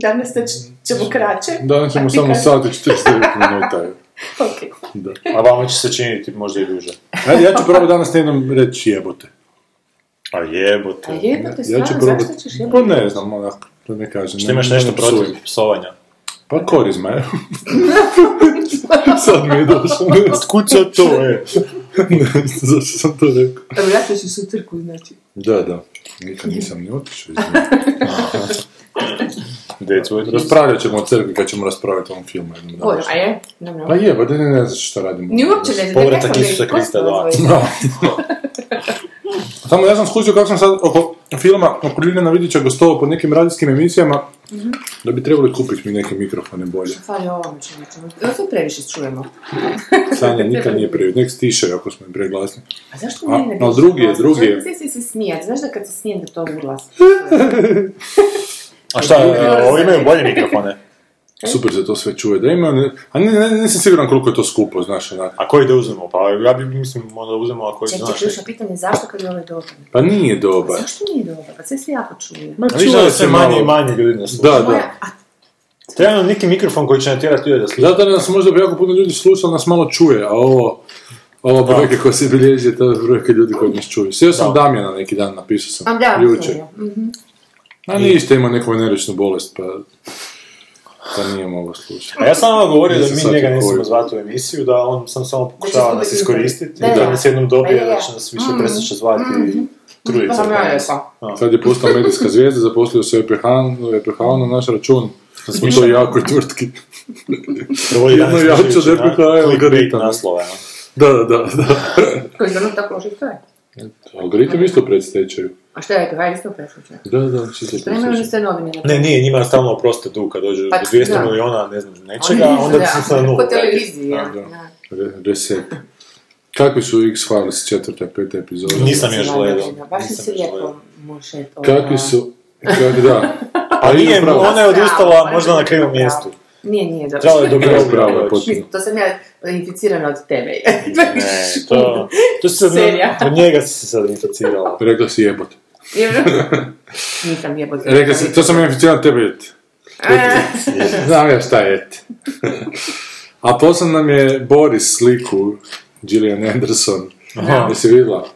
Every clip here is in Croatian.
Danas ćemo kraće. Danas ćemo samo sat i 49 minuta. Ok. Da. A vama će se činiti možda i duže. Ja, ja ću probati danas jednom reći jebote. A jebote. A jebote, Ja stvarno, ću probati. zašto ćeš Pa jebote? ne znam, onako, da ne kažem. Što ne- imaš ne nešto protiv psovanja? Pa korizma je. Sad mi je došlo. Otkud sad to, e? Ne znam zašto sam to rekao. Evo, ja ću se u crku, znači. Da, da. Nikad nisam ni otišao. That's is. Raspravljat ćemo o crkvi kad ćemo raspraviti o ovom filmu jednom danu. Bože, a je? Dobro. Pa je, pa da ne, ne znaš šta radimo. Ni uopće ne znam. Povratak Isusa da- Krista ko dva. se to zove? Samo ja sam skušao kako sam sad oko filma oko Ljiljana Vidića gostovao po nekim radijskim emisijama, da bi trebali kupiti mi neke mikrofone bolje. Fali ovome čovječe. Da se previše čujemo. Sanja nikad nije previše, nek stiše ako smo im preglasni. A zašto A, mene ne ali diže drugi je, drugi je. Si se smijati? Znaš da kad se smijem da to uglas? A šta, e, ovi imaju bolje mikrofone? Super se to sve čuje. Da ima, ne- a ne, ne, nisam siguran koliko je to skupo, znaš, onak. A koji da uzmemo? Pa ja bi, mislim, onda uzmemo ako Čekaj, znaš. ključno pitanje, zašto kad je ovaj dobar? Pa nije dobar. Zašto nije dobar? Pa sve se jako čuje. Ma čuje da se manje i manje ljudi nas sluša. Da, da. a Treba nam neki mikrofon koji će natjerati ljude da sluša. Zato nas možda bi jako puno ljudi slušalo, nas malo čuje, a ovo, ovo brojke koje se bilježi, to je brojke ljudi koji nas čuju. Sjeo sam Da. Damjana neki dan, napisao sam, a da, jučer. Mhm. A ništa, ima neku veneričnu bolest, pa, pa nije mogao slušati. A ja sam vam govorio da mi njega koju. zvati u emisiju, da on sam samo pokušava nas iskoristiti, Da, i da nas jednom dobije, Pa da će nas više zvati trudica. Pa sam ja rekao. Sad je postao medijska zvijezda, zaposlio se EPH, na naš račun, u toj jakoj tvrtki. Jedno jače od EPH je algoritam. naslova. Da, da, da. Koji je tako stoje? Algoritam isto pred stečaju. A što je rekao? Hajde, isto preslučaj. Da, da, čisto stečaju. sve novine na Ne, nije, njima stalno oproste dug kad dođe Pa, do 200 da. miliona, ne znam, nečega, onda ti se na nulu. Po televiziji, ja. Da. Da. Re- Reset. Kakvi su X-Files četvrta, peta epizoda? Nisam još gledao. Baš se lijepo mušet. Kakvi su... Kak, da. A nije, upravo. ona je odustala možda na krivom mjestu. Nije, nije dobro. Trebalo je do Ima groblja pravo, doći. potpuno. Mislim, To sam ja inficirana od tebe. Ne, to... To si sad, Serija. od njega si se sad inficirala. Rekla si jebote. Nisam jebote. Rekla si, to sam ja inficiran tebe et. Znam ja šta je. A poslan nam je Boris sliku Gillian Anderson. Aha. Jesi vidjela?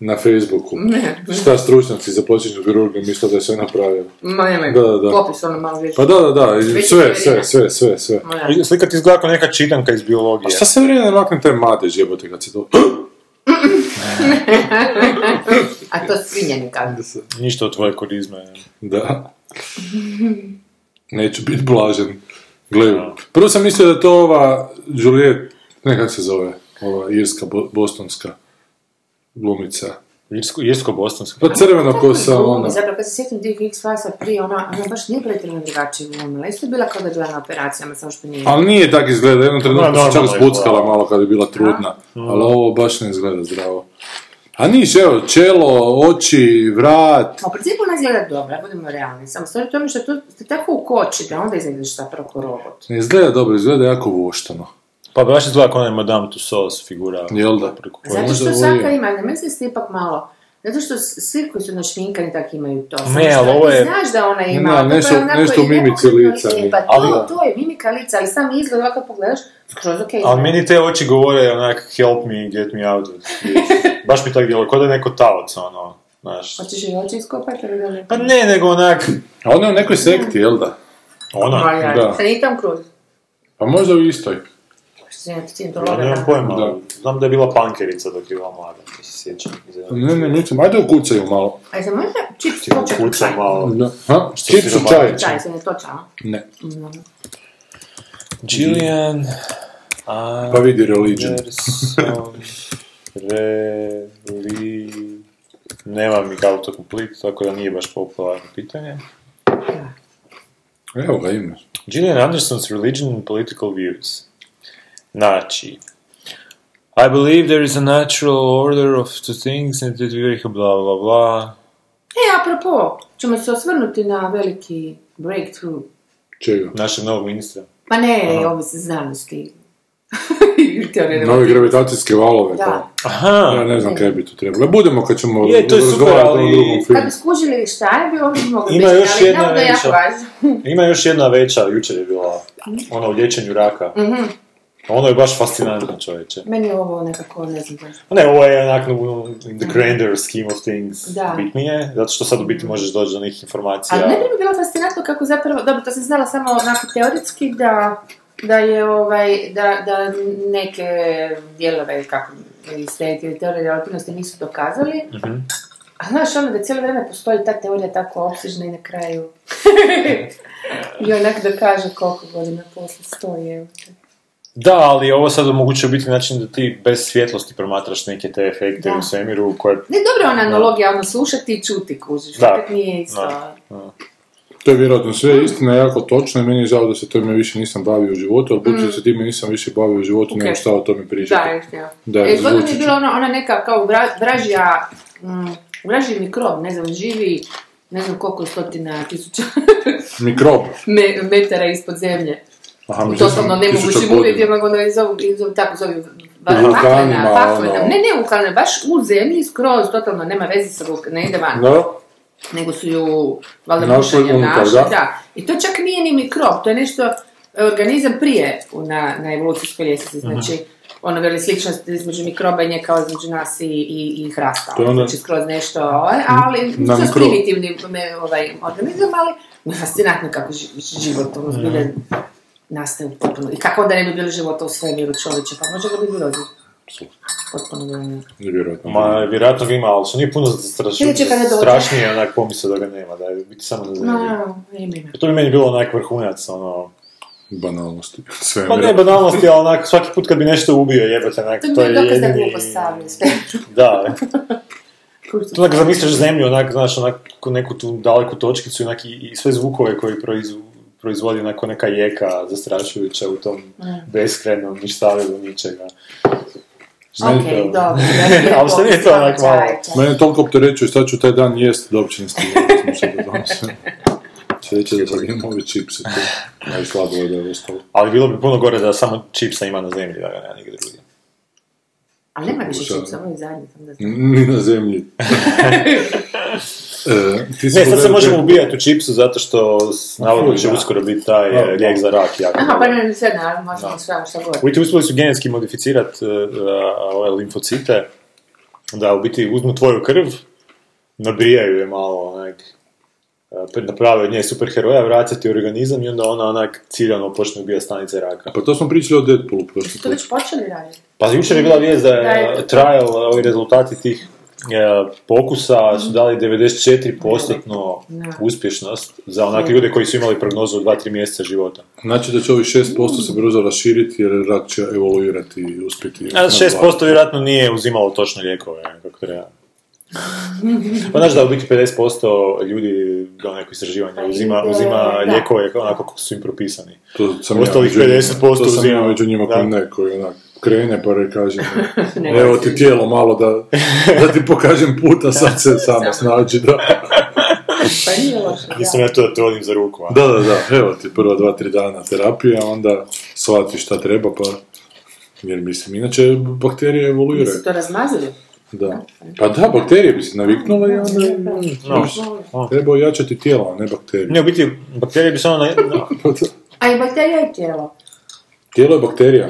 Na Facebooku. Ne. Šta stručnjaci za početnu kirurgiju misle da je sve napravio. Ma nemoj. Da, da, da. Popis ono malo više. Pa da, da, da, sve, sve, sve, sve, sve. Da. Slika ti izgleda kao neka čitanka iz A biologije. šta se vrijeme ne makne taj madež jebote kad se to... A to svinja kažu. Ništa od tvoje korizme. Da. Neću biti blažen. Gle, prvo sam mislio da je to ova Juliet, ne kako se zove, ova irska, bo- bostonska glumica. Irsko, Irsko-Bostonska. Pa crveno kosa, ona. Zapravo kad se sjetim tih X-Filesa prije, ona, ona baš nije pretjerano drugačije glumila. Isto je bila kao da je bila na operacijama, samo što nije. Ali nije tak izgleda, jednom trenutku Ma, se čak zbuckala malo kad je bila trudna. Ali ovo baš ne izgleda zdravo. A niš, evo, čelo, oči, vrat. A u principu ona izgleda dobro, budemo realni. Samo stvari u tome što to ste tako ukoči da onda izgledaš zapravo robot. Ne izgleda dobro, izgleda jako voštano. Pa baš izgleda kao onaj Madame Tussauds figura. Jel da? Preko Zato što je. ima, ne misli ste ipak malo, zato što svi koji su našminkani tak imaju to. Ne, ali ovo je- Znaš da ona ima, Ne, nešto- onako nešto mimici lica lijepa, mi. To, Ali- to je mimika lica, ali sam izgled ovako pogledaš, skroz okej. Ali meni te oči govore onak help me, get me out of this. Baš mi tako djelo, kao da je neko talac, ono, znaš. Hoćeš i oči iskopati ili da ne? Pa ne, nego onak, A ona je u nekoj sekti, jel da? ona, da. Sa nije Tom Cruise. Pa možda u istoj. Što se ne ja nemam pojma, Da. znam da je bila pankerica dok je bila mlada, to se sjećam. Ne, ne, nisam. Ajde ukucaju malo. A se može čips Ti početi kuca čaj? malo. Da. Ha? Čips u čaj. Čaj se ne toča? Ne. Gillian, Pa vidi Religion. Reli... Nema mi autocomplete, tako da nije baš popularno pitanje. Evo ga imaš. Gillian Anderson's religion and political views. Znači, I believe there is a natural order of the things and that we bla bla bla. E, apropo, ćemo se osvrnuti na veliki breakthrough. Čega? Našeg novog ministra. Pa ne, ovo se znanosti. Novi gravitacijske valove, Da. pa. Aha, Ja ne znam kaj bi tu trebalo. Budemo kad ćemo Je, to je super, razgovarati o ali- drugom Kad filmu. bi skužili šta je, bi ovo bi moglo Ima biti, još ali jedna veća. ima još jedna veća, jučer je bila, ona u liječenju raka. Mhm. Ono je baš fascinantno čovječe. Meni je ovo nekako, ne znam zašto. Ne, ovo je onak in the grander scheme of things Da. bitnije, zato što sad u biti možeš doći do nekih informacija. Ali ne bi bilo fascinantno kako zapravo, dobro, to sam znala samo onako teoretski da, da je ovaj, da, da neke dijelove kako iz te teorije relativnosti nisu dokazali. Mhm. A znaš ono da cijelo vrijeme postoji ta teorija tako opsežna i na kraju i onak da kaže koliko godina poslije stoji. evo. Da, ali ovo sad omogućuje biti način da ti bez svjetlosti promatraš neke te efekte Da. u svemiru koje... Ne, dobro ona analogija, ono slušati i čuti kužiš, Da. nije isto. Da. To je vjerojatno sve istina, jako točno i meni je žao da se tome više nisam bavio u životu, ali budući da se time nisam više bavio u životu, Mm. Ok. nemam šta o tome pričati. Da, istina. Da, e, zgodno mi je bila ona, ona neka kao vra, vražja, mm, vražji mikrob, ne znam, živi, ne znam koliko stotina tisuća Mikrob. me, metara ispod zemlje. Aha, tisuća nemogućim uvjetima, onda je zovu, i zovu, tako vulkanima, paklena, paklena. ono. Ne, ne, vulkane, baš u zemlji, skroz, totalno, nema veze sa vulkanom, ne ide van. Da, nego su ju valjda bušenjem našli, da. da. I to čak nije ni mikrob, to je nešto e, organizam prije na, na evolucijskoj ljestvici, znači ono veli sličnost između mikroba i nje kao između nas i, i, i hrasta, ono- znači skroz nešto, ovaj, ali Na mikrob. primitivni ovaj, organizam, ali fascinantno kako ži- život ono nastaje potpuno. I kako onda ne bi bilo života u svemiru čovječe, pa možda ga bi bilo potpuno bilo. nevjerojatno. Ma, vjerojatno ga ima, ali što nije puno straš... Strašnije onak pomisao da ga nema, da je biti samo na zemlji. No. To bi meni bilo onak vrhunac, ono... Banalnosti. Sve Pa ne banalnosti, ali onak svaki put kad bi nešto ubio jebate, onak, To to mi je je dokaz da jedini... glupo stavljaju sve. Da, to onak zamisliš zemlju, onak, znaš, onak, neku tu daleku točkicu, onak, i, i sve zvukove koji proizu, proizvodi onako neka jeka zastrašujuća u tom Mm. beskrenom ništavilu ničega. Ok, Meni to- dobro. Ali što nije to onak malo? Mene toliko opterećuje šta ću taj dan jest da uopće ne. Sljedeće da sad imam ove čipse tu. Najslabije da je ostalo. Ali bilo bi puno gore da samo čipsa ima na zemlji, da ga nema nigdje drugdje. Ali nema više čipsa, ovo je zadnji. sam. Ni na zemlji. e, Ne, sad se možemo te- ubijati u čipsu zato što navodno će uskoro biti taj Da, eh, lijek za rak jako. Aha, pa ne, sve, naravno, možemo sve, šta god. U biti uspjeli su genetski modificirati ove limfocite, da u biti uzmu tvoju krv, nabrijaju je malo, onak, naprave od nje superheroja, vracati u organizam i onda ona onak ciljano počne ubijati stanice raka. Pa to smo pričali o Deadpoolu prošli To već počeli raditi. Pa jučer je bila vijest da Da je trial, ovi rezultati tih pokusa su dali 94% Da. uspješnost za onak ljude koji su imali prognozu od 2-3 mjeseca života. Znači da će ovih 6% se brzo raširiti jer rak će evoluirati i uspjeti. A 6% vjerojatno nije uzimalo točno lijekove, kako treba. Pa znaš da u biti 50% ljudi do neko istraživanje Pa uzima, uzima lijekove onako kako su im propisani. To sam Ostalih ja među njima. 50% To sam ja uzima. među njima koji ne, koji onak krene pa re kaže evo ti tijelo malo da, da ti pokažem puta, sad se samo snađi da. Pa nije loše, Nisam da. ja to da te vodim za ruku, a? Da, da, da, evo ti prvo dva, tri dana terapije, a onda shvatiš šta treba, pa... Jer mislim, inače bakterije evoluiraju. Nisu to razmazili? Da. Pa da, bakterije bi se naviknule i onda... No. Treba ojačati tijelo, a ne bakterije. Ne, u biti, bakterije bi samo na... na- Pa. A i bakterija je tijelo. Tijelo je bakterija,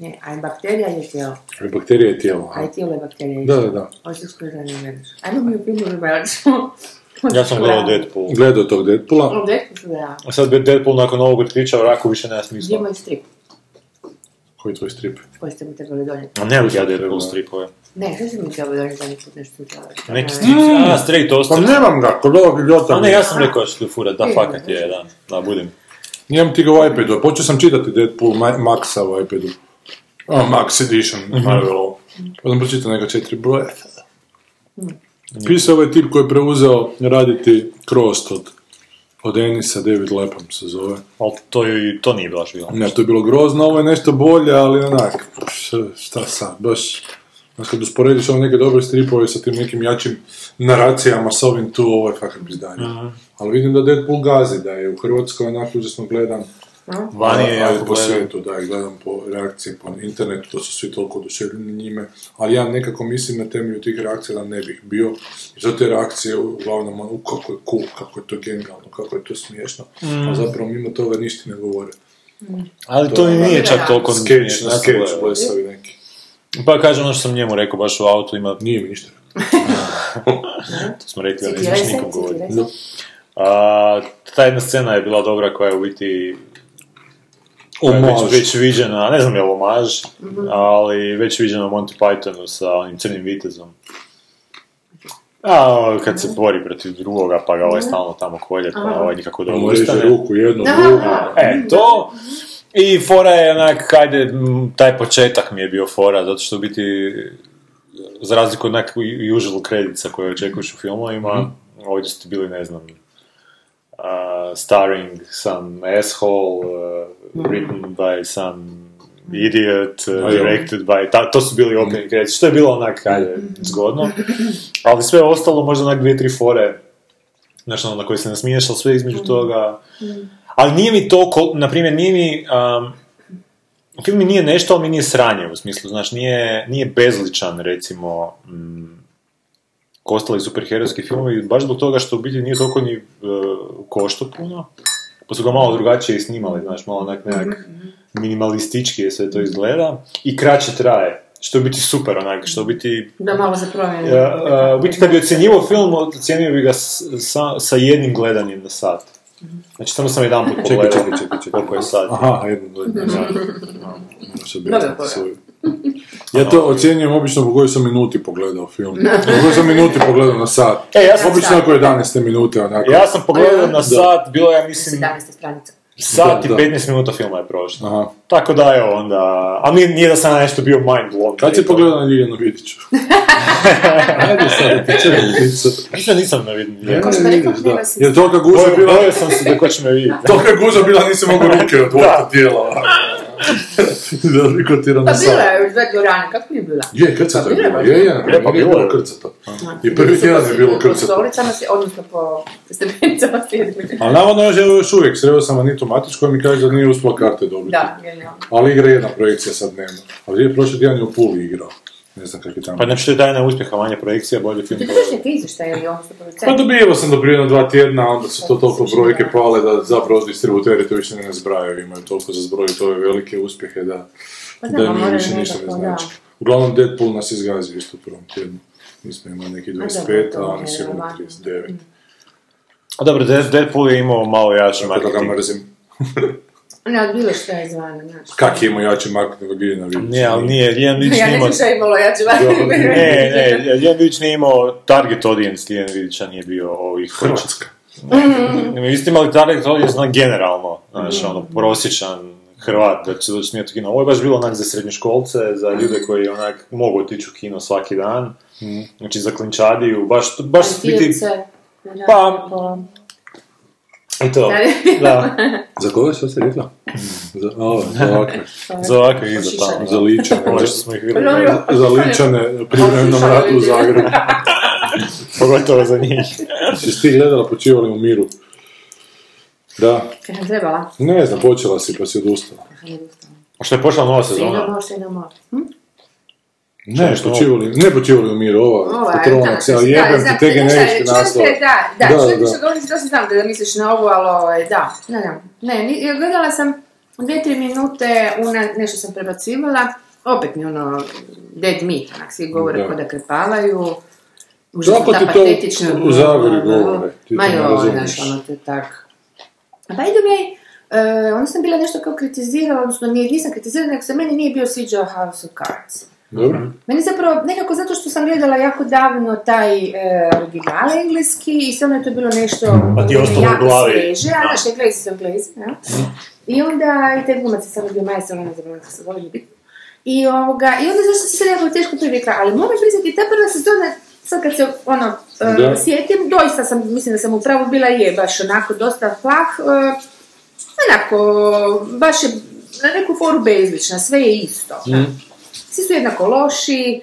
ne, a bakterija je tijelo. a bakterija je tijelo. A i tijelo je bakterija. Da, da, da. Ovo se skoro da ne gledaš. Ajmo mi u filmu ćemo... Ja sam gledao Deadpool. Gledao tog Deadpoola, O, Deadpool da. A sad Deadpool nakon ovog otkrića o raku više nema Gdje je smisla. moj strip? koji je tvoj strip? Koji ste mi trebali donijeti? A ne bih ja Deadpool stripove. Ne, što ste mi trebali donijeti zadnji put nešto trebali? Neki strip, a straight Pa oster. nemam ga, kod ovog idiota. A ne, ja sam rekao da ću ti furat, da fakat je, da, da, budem. Imam ti ga u iPadu, počeo sam čitati Deadpool Ma- Maxa u iPadu. O, Max Edition, Marvel. Pa sam pročitao neka četiri broja. Pisao ovaj tip koji je preuzeo raditi Crossed od Od Enisa, David Lepam se zove. Ali to, je- to nije baš bilo. Ne, to je bilo grozno, ovo je nešto bolje, ali onak, šta, sad, baš... Znaš, kad usporediš ove neke dobre stripove sa tim nekim jačim naracijama, s ovim tu, ovo je fakat pizdanje. Ali vidim da Deadpool gazi, da je u Hrvatskoj onako užasno gledan. Vani je jako po svijetu, da, i gledam po reakcije po internetu, to su svi toliko oduševljeni njime, ali ja nekako mislim na temelju tih reakcija da ne bih bio, i zato te reakcije uglavnom, ono, u kako je cool, kako je to genijalno, kako je to smiješno, a zapravo mimo toga ništa ne govore. Ali to i nije čak toliko Skeč smiješno, skeč, blesavi neki. Pa kažem ono što sam njemu rekao, baš u autu ima, Nije mi ništa. to smo rekli, ali ne Citiraj smiješ se, nikom govoriti. ta jedna scena je bila dobra koja je u biti. Već, već viđena, ne znam je li omaž, ali već viđena u Monty Pythonu sa onim crnim vitezom. A, kad se bori protiv drugoga, pa ga ovaj stalno tamo kolje, pa ovaj nikako da reže ustane. ruku jednu, drugu. E, to. I fora je onak, hajde, m, taj početak mi je bio fora, zato što biti, za razliku od nekakvih usual kredica koje očekuješ u filmovima, ovdje su ti bili, ne znam, uh, starring some asshole, uh, written by some idiot, uh, jo. directed by, ta, to su bili opening credits, što je bilo onak, hajde, zgodno. Ali sve ostalo, možda onak dvije, tri fore, znaš, ono, na koje se nasmiješ, ali sve između toga, ali nije mi to, ko- na primjer, nije mi, um, film mi nije nešto, ali mi nije sranje, u smislu, znaš, nije, nije bezličan, recimo, mm, ostali superherojski filmovi, baš zbog toga što u biti nije toliko ni uh, košto puno, pa su ga malo drugačije i snimali, znaš, malo onak nekak minimalistički je sve to izgleda, i kraće traje, što je biti super, onak, što biti Da malo za promjenu. Ja, a, u biti kad bi ocjenjivao film, ocjenio bi ga sa, sa jednim gledanjem na sat. Znači, samo sam jedan put Čekaj, pogledao čekaj, čekaj, čekaj. koliko je sat. Aha. Što bi Dobro. Ja to ocjenjujem obično po kojoj sam minuti pogledao film. Po kojoj sam minuti pogledao na sat. E, ja sam, Obično oko 11. minute, onako. ja sam pogledao na sat, bilo je, ja mislim, 17. stranica. sat i Da, da. 15 minuta filma je prošlo. Aha. Tako da, evo, onda... A nije, nije da sam nešto bio mind blown. Kad si pogledao na Ljiljanu Vidiću? Ajde sad, ti će pizza. Nisam, nisam na vidim. Ne, što ne, rekao, vidiš, da. Jer tolika gužva Bojio, bila... bojio sam se da ko će me vidjeti. Tolika gužva bila, nisam mogu ruke odvojiti od tijela. Da li kotira Pa na bila je još dve dvorane, kako nije bila? Je, krcato je Pa bila je. Je, je, Je, pa bilo je. krcato. I prvi tjedan je bilo Po krcato. stolicama, si- odnosno po stepenicama sjedili. Ali navodno još, još uvijek sreo sam Anitu Matić koja mi kaže da nije uspjela karte dobiti. Da, genijalno. Ali igra jedna projekcija sad dnevno. Ali je prošli tjedan je u Puli igrao. Ne znam kak je tamo. Pa znači to je tajna uspjeha, manje projekcija, bolji film. Ti izvještaje ili ono što Pa producent? dobijao sam do prije jedno dva tjedna, onda su to toliko brojke pale da zapravo distributeri to više ne zbrajaju, imaju toliko za zbrojiti ove velike uspjehe da, Pa da mi više ništa ne znači. da. Uglavnom Deadpool nas izgazio isto u prvom tjednu. Mi smo imali neki dobro, 25, to a oni je su imali relevantno. 39. A dobro, Dead- Deadpool je imao malo jači Tako da ga marketing. mrzim. Ne, od bilo što je izvana, znaš. Kak je imao jači Giljana Vidića? Ne, ali nije, Lijan Vidić Ja nije imao... šta je imalo, ja ću vam... Ne, ne, Lijan Vidić nije imao target audience, Lijan Vidića nije bio ovih... Hrvatska. Ne, Vi ste imali target audience na generalno, znaš, ono, prosječan Hrvat da će doći snijeti u kino. Ovo je baš bilo onak za srednjoškolce, za ljude koji onak mogu otići u kino svaki dan, znači za klinčadiju, baš, baš biti... Pa- I to, da, Za koga što si rekla? Za, a, za ovakve. za ovakve iza tamo. Za ličane. Ovo što smo ih vidjeli, Za ličane privremenom ratu u Zagrebu. pogotovo za njih. Si ti gledala počivali u miru? Da. Kaj sam trebala? Ne znam, počela si pa si odustala. A što je počela nova sezona? mor, sino mor. Hm? Ne, što počivali, ne počivali u miru, ova, da, ali da, jebem ti te generičke te, naslove. Da, da, Da, da. govoriš, to sam znam da misliš na ovu, ali ovaj, da, ne, ne, ne, gledala sam dvije, tri minute, una, nešto sam prebacivala, opet mi ono, dead meat, onak, svi govore Da. da krepavaju, užasno Kako ta ti to patetična, u Zagori ono, govore? Ma joj, znaš, ono, to je tak. A by the way, e, onda sam bila nešto kao kritizirala, odnosno nije, nisam kritizirala, nego se meni nije bio sviđao House of Cards. Dobro? Meni zapravo, nekako zato što sam gledala jako davno taj e, original engleski i samo je to bilo nešto Pa ti ostalo u jako glavi. svježe, a Da. naš englezi su englezi, ja? I onda, i taj glumac je samo bio majstor, ne znam kako se zove. I ovoga, i onda zašto se sad jako teško privikla, ali moram priznati, ta prva sezona, sad kad se, ono, e, sjetim, doista sam, mislim da sam upravo bila je baš onako dosta plah, e, onako, baš je na neku foru bezlična, sve je isto. Svi su jednako loši,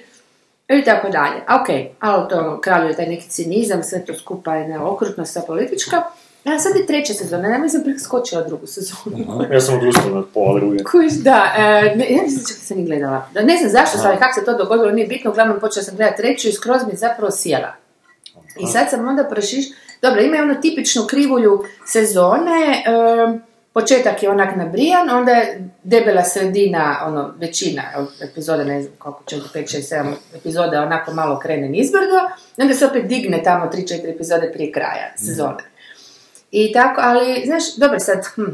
i tako dalje. A ok, ali to ono, kraljuje taj neki cinizam, sve to skupa je neokrutno sa politička. A sad je treća sezona, ja mislim preskočila drugu sezonu. Ja sam odustao na pola druge. Kuš, da, e, ne, ja nisam čak sam ni gledala. Da, ne znam zašto sam, kako se to dogodilo, nije bitno, uglavnom počela sam gledati treću i skroz mi je zapravo sjela. I sad sam onda prošiš... Dobro, ima ono tipičnu krivulju sezone, e, početak je onak nabrijan, onda je debela sredina, ono, većina epizoda, ne znam koliko, 4, 5, 6, 7 epizoda, onako malo krene nizbrdo, onda se opet digne tamo 3-4 epizode prije kraja sezone. I tako, ali, znaš, dobro sad, hm,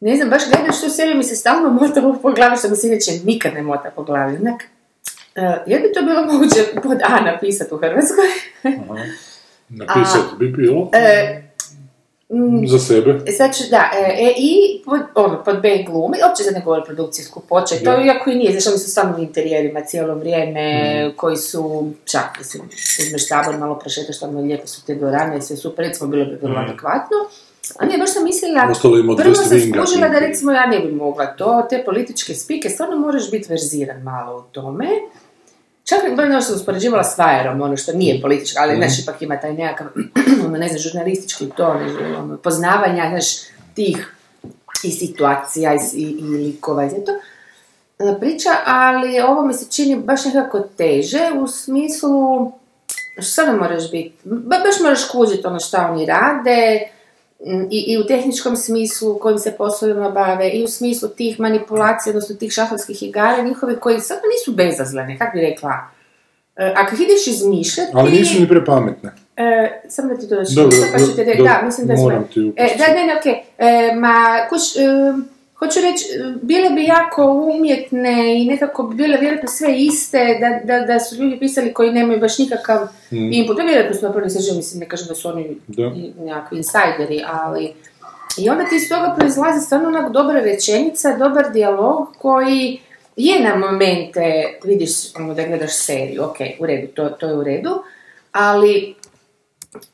ne znam, baš gledaš tu seriju mi se stalno mota po glavi, što mi se inače nikad ne mota po glavi. Onak, uh, je li to bilo moguće pod A napisati u Hrvatskoj? Napisati bi bilo E, mm, za sebe. E, ću, da, e, e, i pod, ono, pod B glumi, uopće sad ne govori produkcijsku počet, to iako i nije, znaš, oni su samo u interijerima cijelo vrijeme, koji su, čak, mislim, uzmeš sabor, malo prošetaš tamo, lijepo su te dvorane, sve super, recimo, bilo bi bilo adekvatno. A ne, baš sam mislila, ima prvo sam skužila da recimo ja ne bi mogla to, te političke spike, stvarno moraš biti verziran malo u tome. Čak i ono što sam uspoređivala s Vajerom, ono što nije političko, ali znaš, ipak ima taj nekakav, ono, ne znam, žurnalistički to, ono, poznavanja, znaš, tih i situacija i, i, likova i to e, priča, ali ovo mi se čini baš nekako teže u smislu što sada moraš biti, ba, baš moraš kužiti ono šta oni rade, i, i u tehničkom smislu kojim se poslovima bave, i u smislu tih manipulacija, odnosno tih šahovskih igara njihovi koji sad nisu bezazlene, kako bi rekla. E, ako ih ideš izmišljati... Ali nisu ni prepametne. E, samo da ti to još Dobro, pa reći, do- da, mislim da smo... moram ti. E, da, ne, ne, okej. E, ma, kuš, hoću reći, e, bile bi jako umjetne i nekako bi bile vjerojatno sve iste, da, da, da su ljudi pisali koji nemaju baš nikakav input. To vjerojatno su napravili sve mislim, ne kažem da su oni Mm. Da. nekakvi insajderi, ali... I onda ti iz toga proizlazi stvarno onak dobra rečenica, dobar dijalog koji je na momente, vidiš ono, da gledaš seriju, ok, u redu, to, to je u redu, ali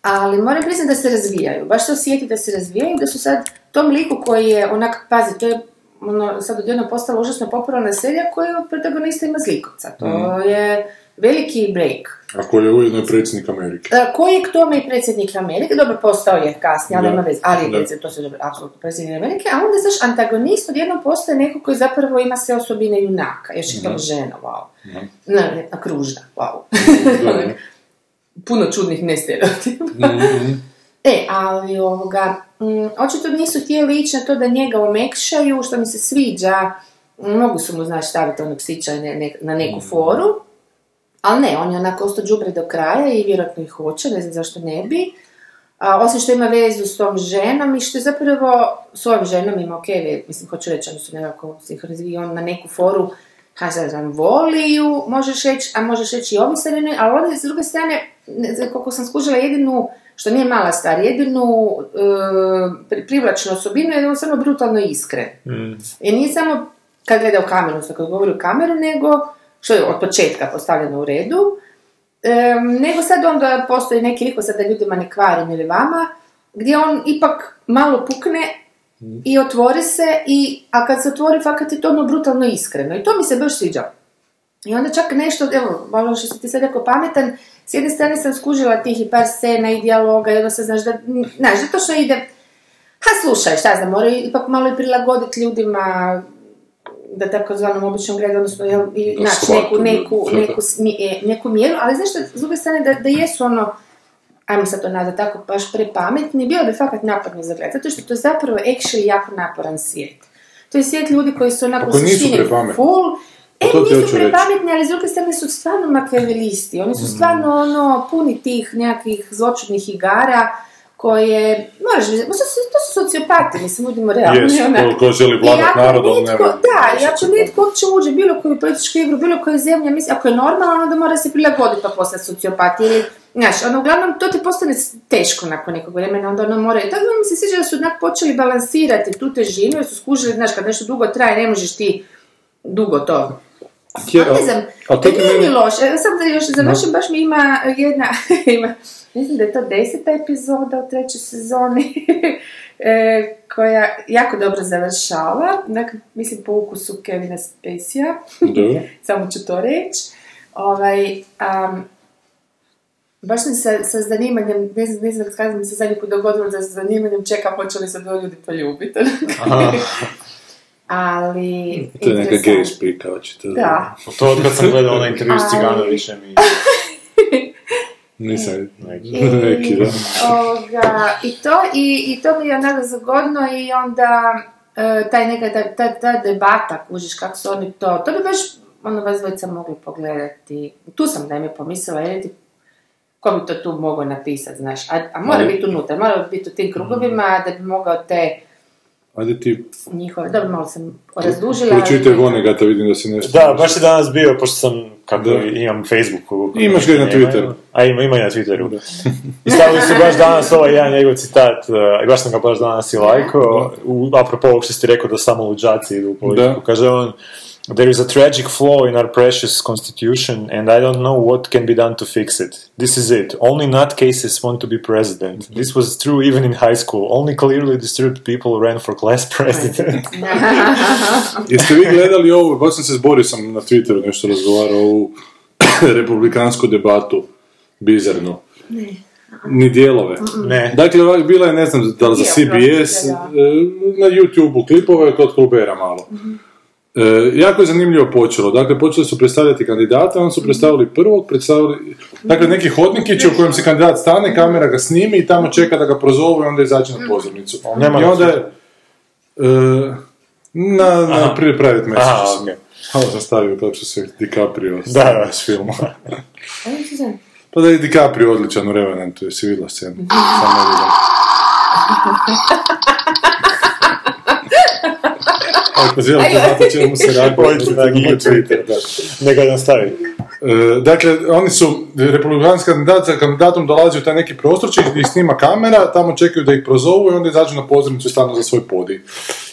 ali moram priznati da se razvijaju. Baš se osjeti da se razvijaju, da su sad tom liku koji je onak, pazi, to je ono, sad odjedno postala užasno popularna serija koja od protagonista ima zlikovca. To je veliki break. A koji je ujedno predsjednik Amerike. E, koji je k tome i predsjednik Amerike, dobro, postao je kasnije, ali Da. nema veze, ali je Da. to se dobro, apsolutno predsjednik Amerike, a onda, znaš, antagonist odjednom postaje neko koji zapravo ima sve osobine junaka, još je to žena, wow. Ne, ne, a kružna, wow. Puno čudnih nestereotipa. Mhm. E, ali ovoga, mm, očito nisu htjeli ići na to da njega omekšaju, što mi se sviđa, mogu su mu, znaš, staviti onog psića ne- ne- na neku foru, ali ne, on je onako ostao džubre do kraja i vjerojatno ih hoće, ne znam zašto ne bi. A, osim što ima vezu s tom ženom i što je zapravo s ovim ženom ima ok, mislim, hoću reći, oni su nekako sinhronizirani, on na neku foru, ha sad znam, voli ju, možeš reći, a možeš reći i omiseljene, ali onda s druge strane, koliko sam skužila jedinu, što nije mala stvar, jedinu e, pri- privlačnu osobinu je da je on samo brutalno iskren. I nije samo kad gleda u kameru, odnosno kad govori u kameru, nego, što je od početka postavljeno u redu, em, nego sad onda postoji neki liko, sad da ljudima ne kvarim ili vama, gdje on ipak malo pukne i otvori se, i, a kad se otvori, fakat je to ono brutalno iskreno. I to mi se baš sviđa. I onda čak nešto, evo, malo što si ti sad rekao pametan, s jedne strane sam skužila tih i par scena i dijaloga i onda se znaš da, znaš, da to što ide, ha slušaj, šta znam, moraju ipak malo i prilagoditi ljudima da tako zvanom običnom gledu, odnosno jel, i naći neku, neku, neku, e, neku mjeru, ali znaš što, s druge strane, da, da jesu ono, ajmo sad to nazvat tako, baš prepametni, bilo bi fakat naporno za gledat, zato što to je zapravo actually jako naporan svijet. To je svijet ljudi koji su onako Pa prepametni. full, E, to ti nisu prepametni, ali s druge strane su stvarno makevelisti. Oni su stvarno ono, puni tih nekakvih zločudnih igara koje, vidjeti, to su, to su sociopati, mislim, budimo realni. Jesu, ko, ko želi I vladat narodom, nema... Da, i ako netko uopće uđe bilo koju političku igru, bilo koju zemlju, mislim, ako je normalno, onda mora se prilagoditi pa postati sociopat ili, znaš, ono, uglavnom, to ti postane teško nakon nekog vremena, onda ono mora, tako da mi se sviđa da su onak počeli balansirati tu težinu, jer su skužili, znaš, kad nešto dugo traje, ne možeš ti dugo to ne znam, to nije loše. Evo Sam da još završim, baš mi ima jedna, ima, mislim da je to deseta epizoda u trećoj sezoni, e, koja jako dobro završava, dakle, mislim po ukusu Kevina Spacey-a, Dobro. samo ću to reći. Ovaj, am, baš sam sa, sa zanimanjem, ne znam, ne znam kada mi se zadnji put dogodilo da sa zanimanjem čekam hoće li se dvoje ljudi poljubiti. Ali, To je neka gej spika, očito. Da. To od kad sam gledao onaj intervju s Ciganovićem i Nisam neki. I, neki, da. ovoga, i to, i, i to mi je onako zgodno i onda e, taj neka, ta, ta, ta debata, kužiš kako su oni to, to bi baš ono vas dvojica mogli pogledati. Tu sam da mi pomislila, jer ti ko bi to tu mogao napisati, znaš, a, a mora biti unutra, mora biti u tim krugovima da bi mogao te Ajde ti njihove, dobro, malo sam razdužila. ali- pročitaj Vonegata, vidim da si nešto... Da, baš je danas bio, pošto sam, kako Da. imam Facebook. Imaš ga i na Twitteru. A ima, ima i na Twitteru. I stavili su baš danas ovaj jedan njegov citat, uh, i baš sam ga baš danas i lajko, u, apropo ovog što si ti rekao da samo luđaci idu u politiku. Da. Kaže on, There is a tragic flaw in our precious constitution, and I don't know what can be done to fix it. This is it. Only nutcases want to be president. This was true even in high school. Only clearly disturbed people ran for class president. Jeste vi gledali ovo, baš sam se zborio sam na Twitteru nešto razgovarao ovu republikansku debatu, bizarnu. Ne. Ni dijelove. ne. Dakle, ovak, bila je, ne znam, da li za CBS, da, e, na YouTube-u klipove kod Colbera malo. E, jako je zanimljivo počelo. Dakle, počeli su predstavljati kandidata, onda su predstavili prvog, predstavili, dakle, neki hodnikić u kojem se kandidat stane, kamera ga snimi i tamo čeka da ga prozovu i onda izađe na pozornicu. Nema I na onda je, e, na, na Aha. pri- private message. Aha, sam. Ovo sam stavio kako što se DiCaprio Da, stavio da. s filma. Pa da je DiCaprio odličan u Revenantu, jesi vidjela scenu? Mhm. Samo ne vidim. Ako želite znati o čemu se radi, Twitter. Da. Neka nam stavi. E, dakle, oni su, republikanski kandidat za kandidatom dolazi u taj neki prostor, će ih snima kamera, tamo čekaju da ih prozovu i onda izađu na pozornicu i stanu za svoj podij.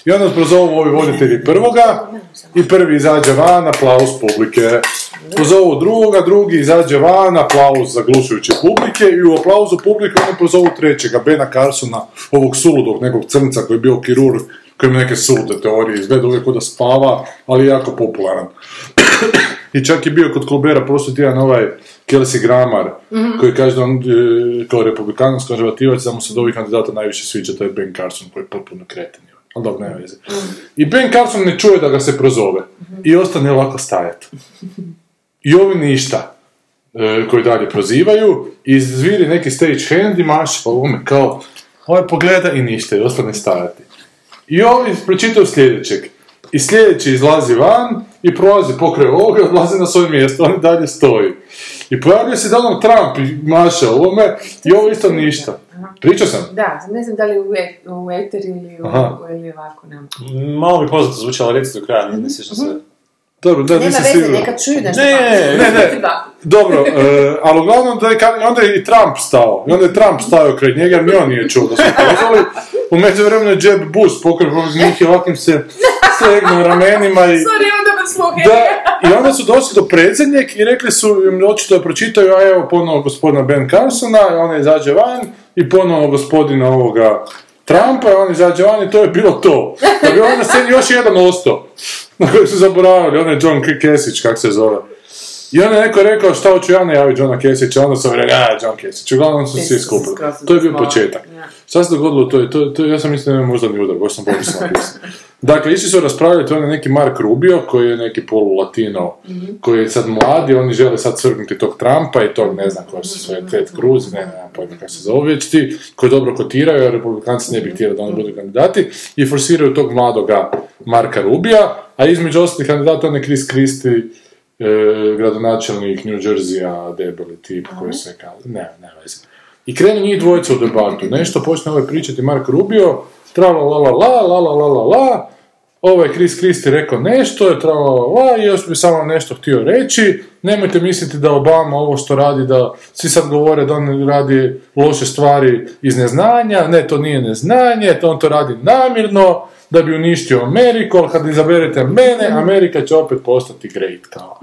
I onda prozovu ovi voditelji prvoga i prvi izađe van, aplauz publike. Pozovu drugoga, drugi izađe van, aplauz zaglušujuće publike i u aplauzu publike oni pozovu trećega, Bena Carsona, ovog suludog nekog crnca koji je bio kirurg, koji ima neke sulude teorije, izgleda uvijek da spava, ali je jako popularan. I čak je bio kod Klubera prošli tjedan ovaj Kelsey Gramar, koji kaže da on e, kao republikanac, konzervativac, da mu se od ovih kandidata najviše sviđa, to je Ben Carson, koji je potpuno kreten. Ali dobro, nema veze. I Ben Carson ne čuje da ga se prozove. I ostane ovako stajati. I ovi ništa. E, koji dalje prozivaju, izviri neki stage hand i maši po ovome kao, ovaj pogleda i ništa, i ostane stajati. I ovi pročitaju sljedećeg. I sljedeći izlazi van i prolazi pokraj ovoga, odlazi na svoje mjesto, on i dalje stoji. I pojavljuje se Donald Trump i maša ovome i ovo isto ništa. Pričao sam. Da, ne znam da li u, e, u Eteri ili, u, ili ovako nam. Malo mi poznato zvučalo, reci do kraja, ne, ne sjećam se. Dobro, da, Nema nisam veze, siguran. neka čuju da Ne, Ne, ne, Da. dobro, e, ali uglavnom da je, ka- onda je i Trump stao. I onda je Trump stao kraj njega jer ni on nije čuo da su pozvali. U međuvremenu je Jeb Bush pokrao njih i ovakvim se slegnuo ramenima i... Sorry, imam dobar sluh. Da, i onda su došli do predzadnjeg i rekli su im očito da pročitaju, a evo ponovo gospodina Ben Carsona, i on izađe van, i ponovo gospodina ovoga Trumpa, on izađe van i to je bilo to. Da bi onda sceni još jedan ostao, na kojeg su zaboravili, on je John Kesić, kak se zove. I onda je neko rekao šta hoću ja najaviti Johna Kesića, onda sam rekao, a John Kesić, uglavnom su Svi skupili. To je bio početak. Šta se dogodilo, to je, to, to, ja sam mislio da je moždani udar, baš sam popisao napisao. Dakle, išli su raspravljati, on je neki Mark Rubio, koji je neki polu-latino, koji je sad mladi, oni žele sad svrgnuti tog Trumpa i tog, ne znam, ko se sve, Ted Cruz, ne, ne, pojma kako se zove već ti, koji dobro kotiraju, a republikanci ne bi htjeli da oni budu kandidati, i forsiraju tog mladoga Marka Rubija, a između ostalih kandidata on je Chris Christie, e, gradonačelnik New Jerseya, debeli tip koji se kao, ne, ne veze. I krenu njih dvojica u debatu. Nešto počne ovaj pričati Mark Rubio, tra la la la la, la la la la la, ovaj Chris Christie rekao nešto, je tra la la la, i još bi samo nešto htio reći, nemojte misliti da Obama ovo što radi, da svi sad govore da on radi loše stvari iz neznanja, ne, to nije neznanje, to on to radi namjerno, da bi uništio Ameriku, ali kad izaberete mene, Amerika će opet postati great, kao.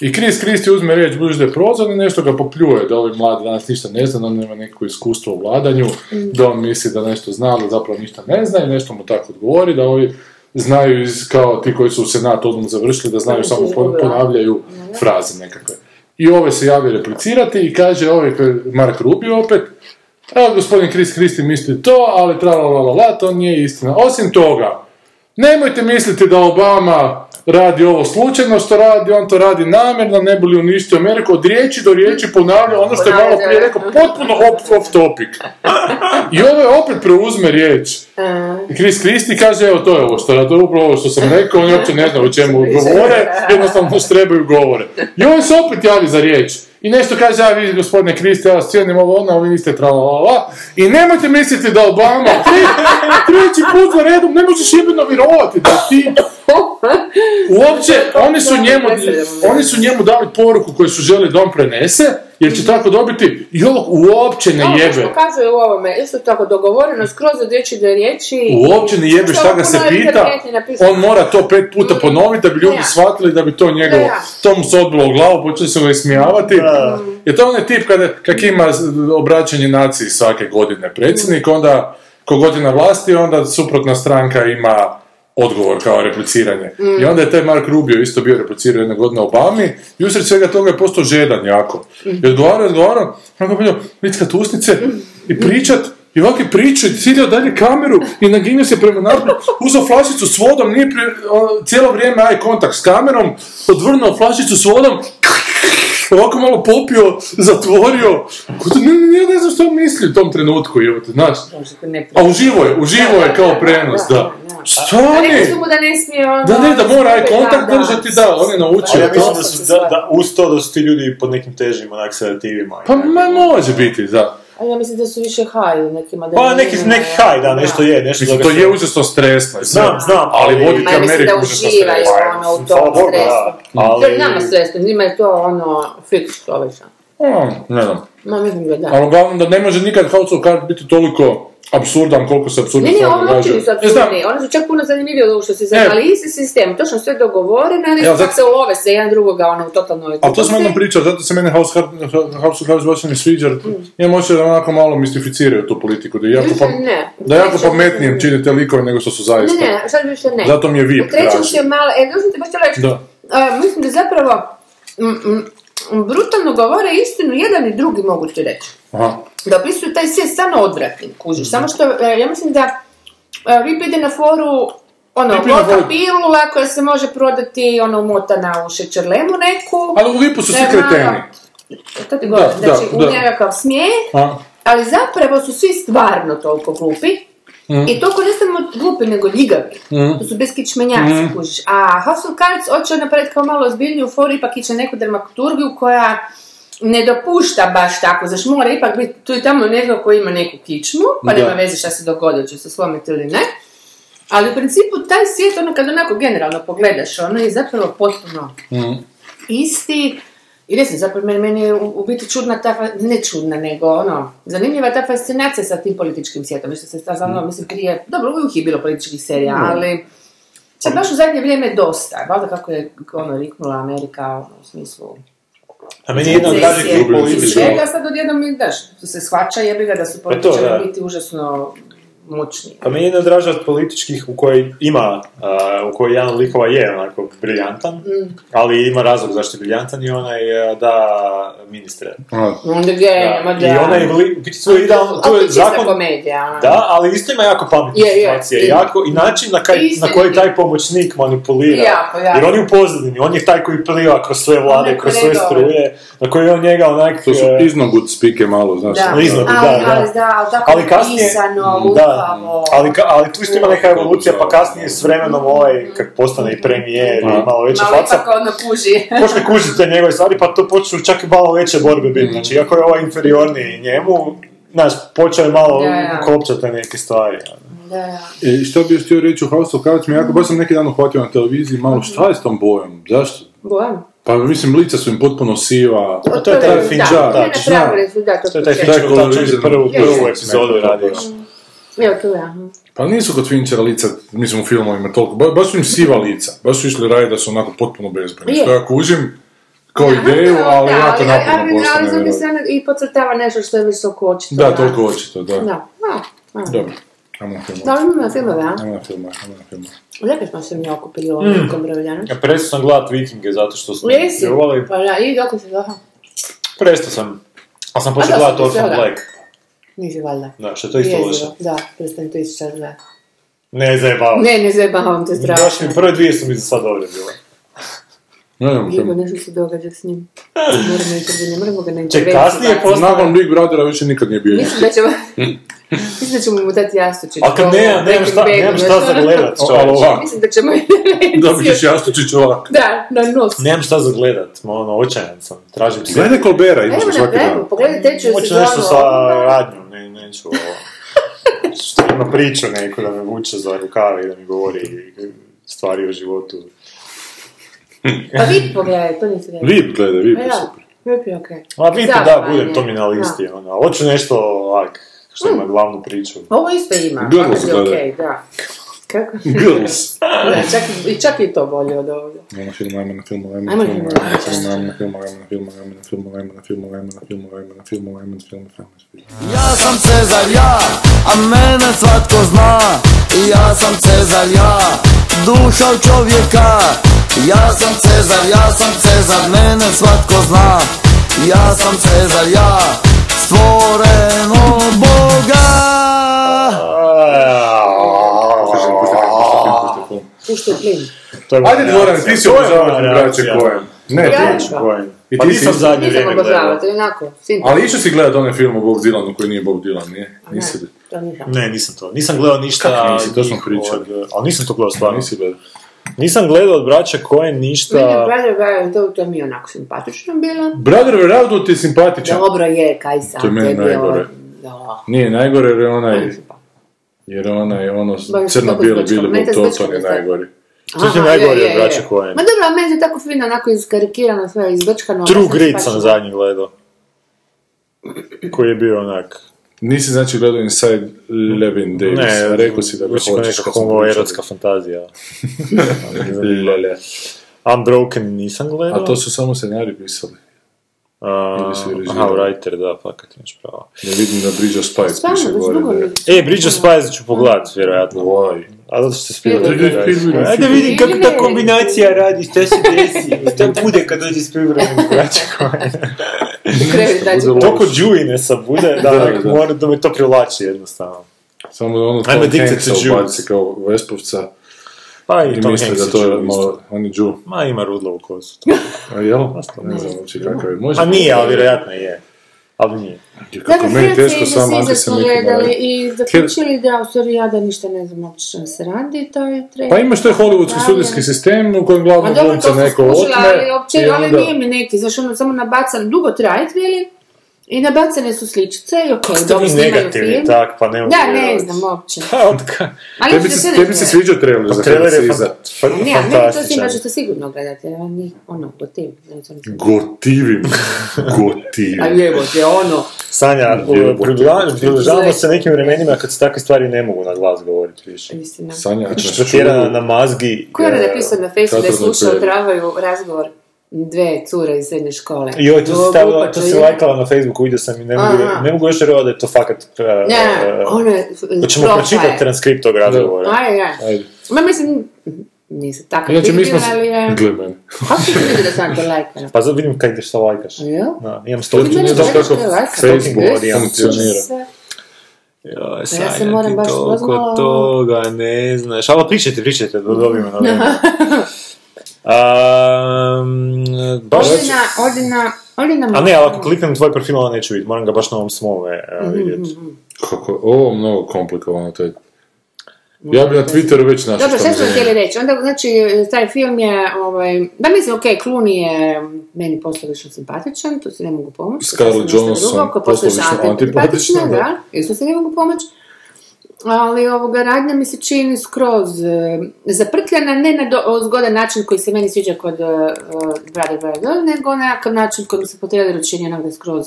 I Chris Christie uzme riječ, budući da je prozvan i nešto ga popljuje, da ovi mladi danas ništa ne zna, da on nema neko iskustvo u vladanju, da on misli da nešto zna, ali zapravo ništa ne zna i nešto mu tako odgovori, da ovi znaju iz, kao ti koji su u senatu odmah završili, da znaju samo pon- ponavljaju fraze nekakve. I ove se javi replicirati i kaže ovaj Mark Rubio opet, Evo, gospodin Chris Christie misli to, ali tra la la la, to nije istina. Osim toga, nemojte misliti da Obama radi ovo slučajno što radi, on to radi namjerno, ne bi li uništio Ameriku, od riječi do riječi ponavlja ono što je malo prije rekao, potpuno off, topic. I ovo opet preuzme riječ. I Chris Christie kaže, evo to je ovo što, to je upravo ovo što sam rekao, oni uopće ne znaju o čemu govore, jednostavno trebaju govore. I on se opet javi za riječ. I nešto kaže, a vi gospodine Kristi, ja vas cijenim ovo ono, vi niste tra la la la. I nemojte misliti da Obama, treći put za redom, ne možeš jebeno vjerovati da ti Uopće, oni su njemu, oni su njemu dali poruku koju su želi da on prenese, jer će tako dobiti, i ovo uopće ne Ovo jebe. pokazuje u ovome, isto tako dogovoreno, skroz od riječi do riječi. Uopće ne jebe šta ga se pita, on mora to pet puta ponoviti da bi ljudi Ja. shvatili da bi to njegovo, Ja. to mu se odbilo u glavu, počeli su ga ismijavati. Jer to je onaj tip kada, kak ima obraćanje naciji svake godine predsjednik, onda kogod je na vlasti, onda suprotna stranka ima odgovor kao repliciranje. I onda je taj Mark Rubio isto bio replicirao jedne godine Obami i usred svega toga je postao žedan jako. I odgovarao, odgovarao, onako bilo, lickat usnice i pričat, i pričao i ciljao dalje kameru i naginio se prema naprijed, uzeo flašicu s vodom, nije pri, o, cijelo vrijeme eye kontakt s kamerom, odvrnuo flašicu s vodom, ovako malo popio, zatvorio, ne, ne, ne, ne znam što misli u tom trenutku, evo te, znaš. A uživo je, uživo je kao prenos, da. Što A rekli ne? su mu da ne smije ono... Da ne, da mora Da, kontakt držati, da, on je naučio ja to. mislim da su, da, da uz to da su ti ljudi pod nekim težim onak sedativima. Pa ma, može biti, da. A ja mislim da su više high nekima da Pa neki, neki high, da, nešto je, nešto Mislim, to je užasno stresno. Znam, znam, Ali voditi Ma ja mislim Ameriku da uživaju stresno. ono u tom stresu. da. Ali- To je nama stresno, njima je to ono fiks čovječa. Ne znam. Ma mislim da da. Ali uglavnom da ne može nikad House of Cards biti toliko apsurdan koliko se apsurdno Ne, ne, oni uopće nisu E, znam, apsurdni, oni su čak puno zanimljiviji od ovog što se E. zna, ali isti sistem, točno sve dogovoreno, ali Ja, zato- se love se jedan drugoga ono u totalnoj Ali to sam jednom pričao, zato se mene House, House of Cards baš ne sviđa, jer imam osjećaj da onako malo mistificiraju tu politiku, da je jako, pam- ne. da jako pametnijem čine te likove nego što su Ne, zaista. ne, sad više ne. Zato mi je VIP U trećem se malo, e, sam ti baš reći, Da. a, mislim da zapravo mm, mm, brutalno govore istinu jedan i drugi mogu ti reći. Aha. Da opisuju taj svijet stvarno odvratnim, kužiš. Samo što, e, ja mislim da e, VIP ide na foru ono, foru- pilula koja se može prodati, ono, umotana u šećerlemu neku. Ali u VIP-u su svi E, kreteni. To ti govorim, znači da, u da. nekakav smijeh, A? ali zapravo su svi stvarno toliko glupi. I toliko ne samo glupi, nego ljigavi. To su beskičmenjaci, kužiš. A of Cards hoće napraviti kao malo ozbiljniju foru, ipak iće neku dramaturgiju koja ne dopušta baš tako, znaš, mora ipak biti tu i tamo netko koji ima neku kičmu, pa Da. nema veze šta se dogodi, će se slomiti ili ne. Ali u principu taj svijet, ono kad onako generalno pogledaš, ono je zapravo potpuno isti. I ne znam, zapravo meni, meni je u, u biti čudna ta, ne čudna, nego ono, zanimljiva ta fascinacija sa tim političkim svijetom. Što se stvarno, mislim, prije, dobro, uvijek je bilo političkih serija, ali sad baš u zadnje vrijeme dosta. Valjda kako je ono riknula Amerika ono, u smislu A meni je jedna od dražih svega, sad odjednom mi, daš, se shvaća jebi ga da su Pa političari biti užasno moćni. Pa meni je jedna draža od političkih u kojoj ima, a, u kojoj jedan likova je onako briljantan, Mm. ali ima razlog zašto je briljantan i onaj e, da ministre. Onda gdje, nema da... I onaj li, u biti svoj idealno, Ali to to je je zakon, komedija. da, ali isto ima jako pametne Je, je, situacije. je. Jako, I način na, kaj, na koji je. taj pomoćnik manipulira. Jako, jako. Jer on je u pozadini, on je taj koji pliva kroz sve vlade, kroz sve struje, na koji on njega onak... To su e, iznogud spike malo, znaš. Da, ali, da, da. ali, da, ali tako ali kasnije, pisano, da, ali, ka, ali tu isto ima neka evolucija, pa kasnije s vremenom ovaj, kad postane i premijer i malo veća Malo faca, ipak ono kuži. počne kužiti te njegove stvari, pa to počnu čak i malo veće borbe biti. Znači, iako je ovaj inferiorniji njemu, znaš, počeo je malo Da, da. kopčati neke stvari. Da, da. I što bi još htio reći u House of Cards, mi jako, baš sam neki dan uhvatio na televiziji malo, šta je s tom bojom? Zašto? Bojan? Pa mislim, lica su im potpuno siva. Pa to je taj Finch, da, da, da, to To je taj Taj to Je, prvu je. epizodu radio. Tu ja. Pa nisu kod Finchera lica, mislim u filmovima toliko, ba- baš su im siva lica, baš su išli raditi da su onako potpuno bezbrani. Što ja kužim kao ideju, da, ali da, ja to ali- napravno ali- ali s postane. druge strane i podcrtava nešto što je visoko očito. Da, toliko očito, da. Da, da, da. Dobro, ajmo na film. Da, imamo na filmove, a? Ajmo na film, ajmo na film. Lijepo smo se mi okupili u ovom broju danas. Ja prestao sam gledat Vikinge zato što smo Jesi? Pa da, i dok si aha. Prestao sam. Ali sam počeo da, gledat Orphan da. Black. Nisi valjda. Da, što je to isto loše. Da, prestajem to isto sad gledat. Ne, zajebavam. Ne, ne zajebavam te strašno. Baš mi prve dvije su mi za sad dobre bile. Ne, ne, Gigo, film. nešto se događa s njim. Moramo intervenirati, ne moramo ga na Ček, intervenciju kasnije postane... Nakon Big Brothera više nikad nije bio Mislim da ćemo... Mislim da ćemo mu dati jastučić. A kad nemam, nemam šta, nemam šta za gledat, ovako. Mislim da ćemo Dobit ćeš jastučić ovako. Da, na nos. Nemam šta za gledat, ono, očajan sam. Tražim se. Gledaj Colbera, imaš ga svaki dan. pogledaj tečaju Hoću sezonu. nešto sa radnjom, ne, neću ovo. Što ima priču neku da me vuče za rukave i da mi govori stvari o životu. Pa vidi pogledaj, to nisi gledao. Vip gledaj, Vip je da, super. Vip je okej. Ma vipi da, Zabavan budem je. to mi na listi, Da. ono. Hoću nešto, ovak, što ima glavnu priču. Ovo isto ima, fakat je gledaj. okej, da. Kako? Girls. Da, čak, i- i čak i to bolje od ovoga. Ajmo na film, ajmo na film, ajmo na film, ajmo na film, ajmo na film, ajmo na film, ajmo na film, ajmo na film, ajmo na film, ajmo na film, ajmo na film. Ja sam Cezar ja, a mene svatko zna I ja sam Cezar ja, duša u čovjeka Ja sam Cezar, ja sam Cezar, mene svatko zna Ja sam Cezar ja, stvoren od Boga Puštaj plin. To je Ajde, reakcija. ti si obožavatelj moja braće. Coen. Ne, Ja. ti. Braće Coen. I Pa ti nisam si- zadnje Nisam vrijeme gledao. onako. Ali išao si gledat onaj film o Bob Dylanu koji nije Bob Dylan, nije? Nisi li? To nisam. Ne, nisam to. Nisam gledao ništa... Kako nisi? To smo pričali. Ali nisam to gledao Pa stvarno. nisi gledao. Nisam gledao od braća Coen Meni je ništa... Brother Where to, to mi je onako simpatično bilo. Brother Art ti je simpatičan. Dobro je, kaj sam. To je meni je bilo- najgore. Da. Nije najgore jer je onaj, Jer je onaj, ono, crno-bijeli tako Billy zbrčkao. Bob Meni to Thornton je zbrčkao dosta. najgori. To ti je je, od je, braća je. Coen. Ma dobro, a meni je tako fino, onako iskarikirano sve, izbrčkano. True mi Grit sam zadnji gledao. Koji je bio onak... Nisi znači gledao Inside Levin Davis, Ne, rekao si da ga hoćeš neka homoerotska fantazija. Lele. Unbroken nisam gledao. A to su samo scenarij pisali. A, ili su režirali. Aha, writer, da, fakat imaš pravo. Ne vidim da Bridge of Spies piše gore. E, Bridge of Spies ću pogledat, vjerojatno. Why? A zato što Spielberg radi. Ajde vidim kako ta kombinacija radi, šta se desi, šta bude kad dođe Spielberg Krevet dađe. Bude Toliko džujinesa bude da, Da, da, da. mora da me to privlači jednostavno. Samo da ono I'm Tom addicted Hanksa ubaci kao Vespovca Pa i i Tom Hanks da to je malo, on je Jew. Ma ima rudlo u kosu. A jel? Ne znam uopće kakav je. Može Ma nije, ali vjerojatno je. Ali nije. Kako meni teško sam antisemitima. gledali i zaključili da, u stvari ja da ništa ne znam uopće što se radi, taj treba. Pa imaš taj hollywoodski studijski sistem u kojem dobro, glumca to neko ali, otme opće, i ali nije mi neki, znaš, ono, samo nabacan, dugo traje, veli, i nabacane su sličice i okej, Ste dobro vi snimaju negativni film. tak, pa ne Da, ne znam uopće. Pa odka... Ali Tebi se, ne tebi se znam. sviđa trailer za Pa trailer je fa- fa- Ne, a meni to svima ćete sigurno gledati, jer on nije, ono, gotiv. Gotivim. Gotivim. A jevo te, ono, Sanja, približavamo se nekim vremenima kad se takve stvari ne mogu na glas govoriti više. istina. Sanja, Četvrtjerana čuju, na mazgi. Ko je napisao na Facebooku da je slušao travaju razgovor dve cure iz srednje škole? Joj, to si Ovo stavila, glupača to si je. lajkala na Facebooku, vidio sam i ne mogu, Aha. ne mogu još vjerovati da je to fakat... e, Ne, e, ono je Hoćemo pročitati transkript tog razgovora. Aj, aj. Ajde. Ma mislim, nisam tako Inače, mi smo... ali je... Gle mene. Kako ti vidio da sam to lajkala? Pa sad vidim kad ideš šta lajkaš. Jel? Da, imam meni ne gledaš kako? Facebook funkcionira. Se- Joj, se Sanja, moram ti baš toliko toga ne znaš. Ali pričajte, pričajte, da dobijemo na vreme. Um, baš... Odi na, odi na, odi na... A ne, ali ako kliknem tvoj profil, onda neću vidjeti. Moram ga baš na ovom smome Mhm, uh, vidjeti. Kako, ovo je mnogo komplikovano. To je... Ja bi na Twitteru već našao Dobro, što smo htjeli reći? Onda, znači, taj film je, ovaj, da mislim, ok, Clooney je meni poslovično simpatičan, to se ne mogu pomoći. Scarlett Johansson poslovično antipatična, da. da, isto se ne mogu pomoći. Ali ovoga radnja mi se čini skroz e, zaprtljana, ne na do, zgodan način koji se meni sviđa kod uh, Brother Brother, nego na nekakav način kod mi se po traileru čini onak da je skroz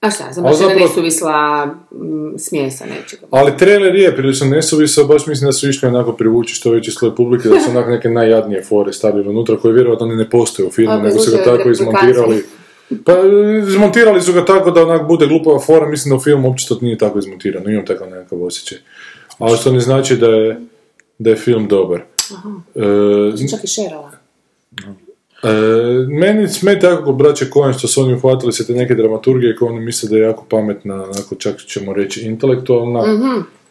A šta, Ali baš zapravo- nesuvisla mm, smjesa nečega. Ali trailer je prilično nesuvisao, baš mislim da su išli onako privući što veći sloj publike, da su onako neke najjadnije fore stavili unutra, koje vjerojatno ne postoje u filmu, A, nego su ga tako replikacije. izmontirali. Pa, izmontirali su ga tako da onak bude glupava fora, mislim da u filmu uopće to nije tako izmontirano, imam takav nekakav osjećaj. Ali što ne znači da je, da je film dobar. E, Čak i šerala. E, meni smeta kako braće Coen što su oni uhvatili se te neke dramaturgije koje oni misle da je jako pametna, onako čak ćemo reći intelektualna,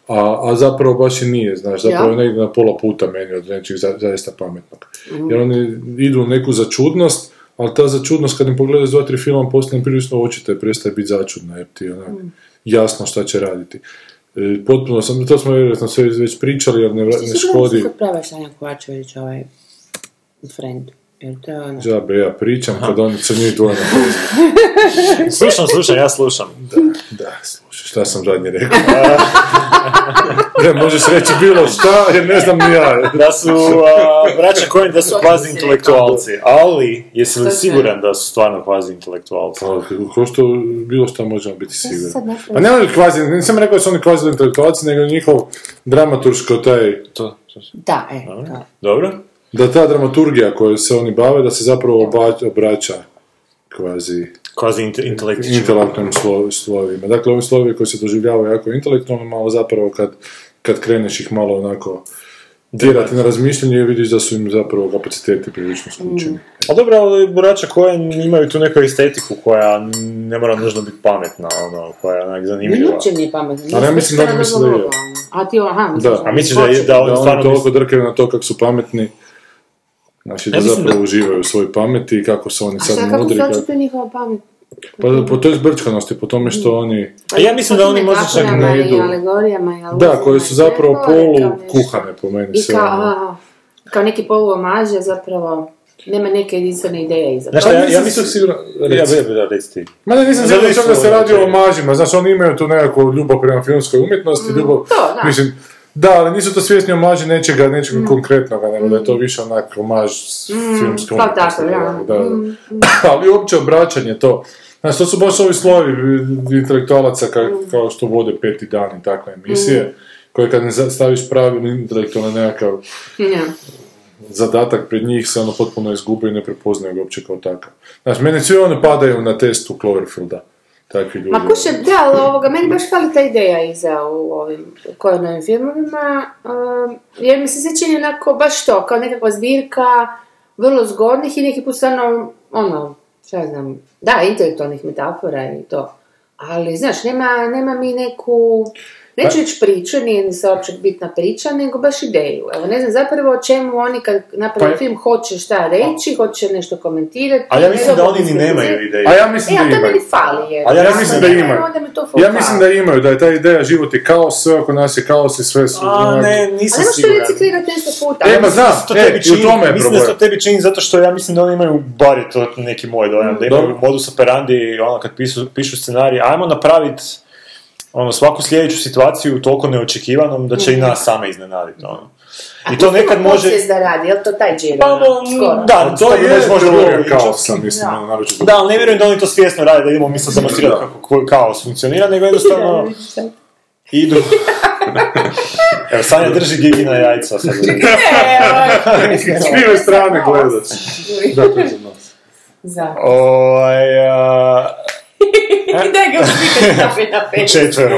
a, a zapravo baš i nije, znaš, zapravo Ja. je negdje na pola puta meni od nečeg za, zaista pametnog. Jer oni idu u neku začudnost, ali ta začudnost kad im pogledaš dva, tri filma postane prilično očita i prestaje biti začudna, jer ti je onak jasno šta će raditi. E, potpuno sam, to smo vjerojatno sve već pričali, ali ne, vra- ne škodi. Kod prava Sanja Kovačević, ovaj friend. Jer to je ono... Džabe, ja pričam kad oni se njih dvoje na Slušam, slušam, ja slušam. Da, slušaj, šta sam zadnje rekao? ne, možeš reći bilo šta, jer ne znam ni ja. Da su a, braća Coen da su kvazi intelektualci, ali jesi li siguran da su stvarno kvazi intelektualci? Pa, ko što bilo šta možemo biti sigurni. Pa ne oni kvazi, nisam rekao da su oni kvazi intelektualci, nego njihov dramaturško taj, To, to. Da, e, da. Dobro? da ta dramaturgija koju se oni bave, da se zapravo obraća kvazi Kvazi inte, intelektički. intelektualnim slo- slovima. Dakle, ovi slovi koji se doživljavaju jako intelektualno, malo zapravo kad, kad kreneš ih malo onako dirati na razmišljanje, vidiš da su im zapravo kapaciteti prilično skučeni. A dobro, ali braća Coen imaju tu neku estetiku koja ne mora nužno biti pametna, ono, koja je onak zanimljiva. uopće nije pametno. Ali ja mislim da oni misle da je. A ti, aha, misliš Da. A misliš da, je- da Da oni oni stvarno toliko drkaju na to kako su pametni, znači da Ja zapravo da- uživaju u svojoj pameti i kako su oni A sad šta, kako mudri. se Kako... očito njihova pamet? Pa po toj zbrčkanosti, po tome što oni, A ja mislim da oni možda čak Metaforama ne idu. I da, koji su zapravo polu kuhane po meni I sve. kao, ono. aha, kao neki polu omaže, zapravo nema neke jedinstvene ideje iza Znaš šta, ja, ja mislim... siguran- Ja, reci. ja, da, reci ti. Ma ne, nisam Za siguran čak da se radi o znači. omažima, znači oni imaju tu nekakvu ljubav prema filmskoj umjetnosti, ljubav, Mm, to, da. mislim, da, ali nisu to svjesni omaži nečega, nečega Mm. konkretnoga, nego da je to više onak omaž filmske kao umjetnosti. tako, da, da. Mm, ali uopće obraćanje to. Znači, to su baš ovi slovi intelektualaca ka, Mm. kao što vode peti dan i takve emisije, koje kad ne staviš pravi intelektualni nekakav Ja. zadatak pred njih se ono potpuno izgube i ne prepoznaju ga uopće kao takav. Znači, meni svi oni padaju na testu Cloverfielda, takvi ljudi. Ma kuše, da, ali ovoga, meni baš fali ta ideja iza u ovim Coenovim filmovima, um, jer mi se čini onako baš to, kao nekakva zbirka vrlo zgodnih i neki put stvarno, ono, šta znam, da, intelektualnih metafora i to. Ali, znaš, nema, nema mi neku, neću reći priču, nije ni se uopće bitna priča, nego baš ideju. Evo, ne znam zapravo o čemu oni kad naprave Pa- film hoće šta reći, hoće nešto komentirati. Ali ja mislim da oni ni nemaju ideju. A ja mislim E, da a to imaju. meni fali, jer. Ali ja Ja mislim da imaju. Ja mislim da imaju, da je ta ideja život je kaos, sve oko nas je kaos i sve su... A, ne, A nisam ne možeš to siguran. reciklirati nešto puta. E, ma znam, To e, tebi i čini, u tome je mislim da se problem. to tebi čini zato što ja mislim da oni imaju, bar je to neki moj dojam, da imaju modus operandi, ono, kad pišu, pišu scenarij, ajmo napraviti ono, svaku sljedeću situaciju toliko neočekivanom da će i nas same iznenaditi, ono. I to nekad može... da radi, je li to taj džir? Pa, skoro? da, To je možda teorija vrlo kaosa, mislim, Da. ono. Da, ali ne vjerujem da oni to svjesno rade, da idemo mi sad demonstrirati kako ko- kaos funkcionira, nego jednostavno idu... Evo, Sanja drži gigi na jajca sad. S krive strane gledaš. Da, to je za nas. Za. A, Daj ga na pet četvero.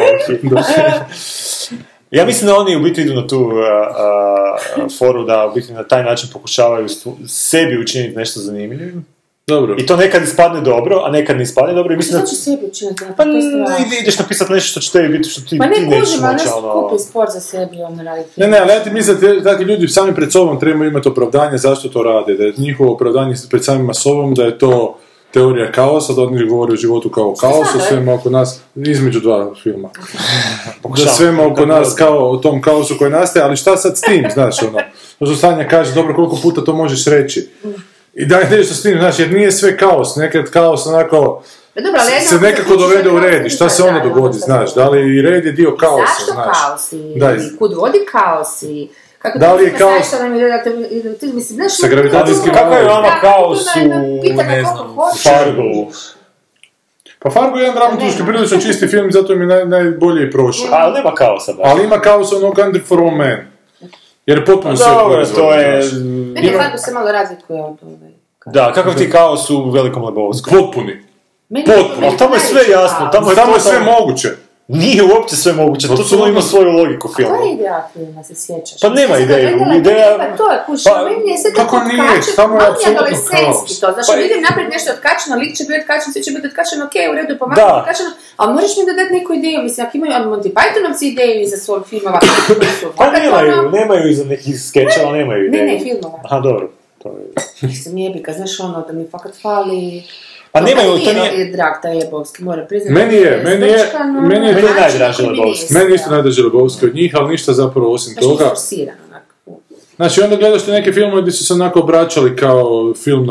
Ja mislim da oni u biti idu na tu a, a, foru da u biti na taj način pokušavaju stvu- sebi učiniti nešto zanimljivim. Dobro. I to nekad ispadne dobro, a nekad ne ispadne dobro i mislim Što da... će sebi učiniti? Pa ide- ideš napisati nešto što će tebi biti, što ti, Pa ti ne nećeš kužim, ali moći, nešto ono... kupi sport za sebi, on radi. Ne, ne, ali ja ti mislim da ljudi sami pred sobom trebaju imati opravdanje zašto to rade, da je njihovo opravdanje pred samima sobom, da je to teorija kaosa, da oni govore o životu kao o kaosu, Sada, svema oko nas, između dva filma. Da svema oko nas kao o tom kaosu koji nastaje, ali šta sad s tim, znaš, ono, što Sanja kaže, dobro, koliko puta to možeš reći. I daj nešto s tim, znaš, jer nije sve kaos, nekad kaos onako Pa dobro, ali se nekako dovede u red i šta se onda Da, da, dogodi, da, znaš, da. li i red je dio kaosa, Zašto znaš. kaos i, Da, i kud vodi kaos i... Kako Da li je ti kaos- Šta nam je ti mislim, znaš... Sa gravitacijskim Kako je vama kaos to je na u, ne znam. Fargo? Pa Fargo je jedan dramaturški nema. prilično čisti film, zato mi je naj, najbolje i prošao. Ali nema kaosa baš. Ali ima kao sa onog Under for All Man. Jer je potpuno sve Dobro, proizvodno, to je... Meni Ima- Fargo se malo razlikuje od ove. Da, kakav ti kaos u Velikom Lebovskom? Potpuni. Meni Potpuno. Ali tamo je sve jasno, tamo je Tamo je sve moguće. Nije uopće sve moguće, to Apsolutno. ima svoju logiku Koja filmu. je ideja filma, se sjećaš? Pa nema ideje, ideja- nema, to je, kuš, Pa, meni je sve kako tako nije? Samo je apsolutno adolescenski kaos. to, znaš, Pa- idem naprijed nešto otkačeno, lik će biti otkačen, sve će biti otkačeno, okej, u redu, pa Da. malo otkačeno, ali moraš mi dodati neku ideju, mislim, ako imaju Monty Pythonovci ideju iza svog filmova, su Pa nemaju, ono, nemaju iza nekih skečeva, nemaju Ne, ideje. ne, filmova. Aha, dobro. To je... Mislim, jebika, znaš ono, da mi fakat fali... Pa nemaju, Meni to nije nije... drag taj Lebovski, moram priznati. Meni je, meni je- meni je na to najdraži Lebovski. Meni isto najdraži Lebovski od njih, ali ništa zapravo osim je toga. Znači, onda gledaš te neke filmove gdje su se onako obraćali kao film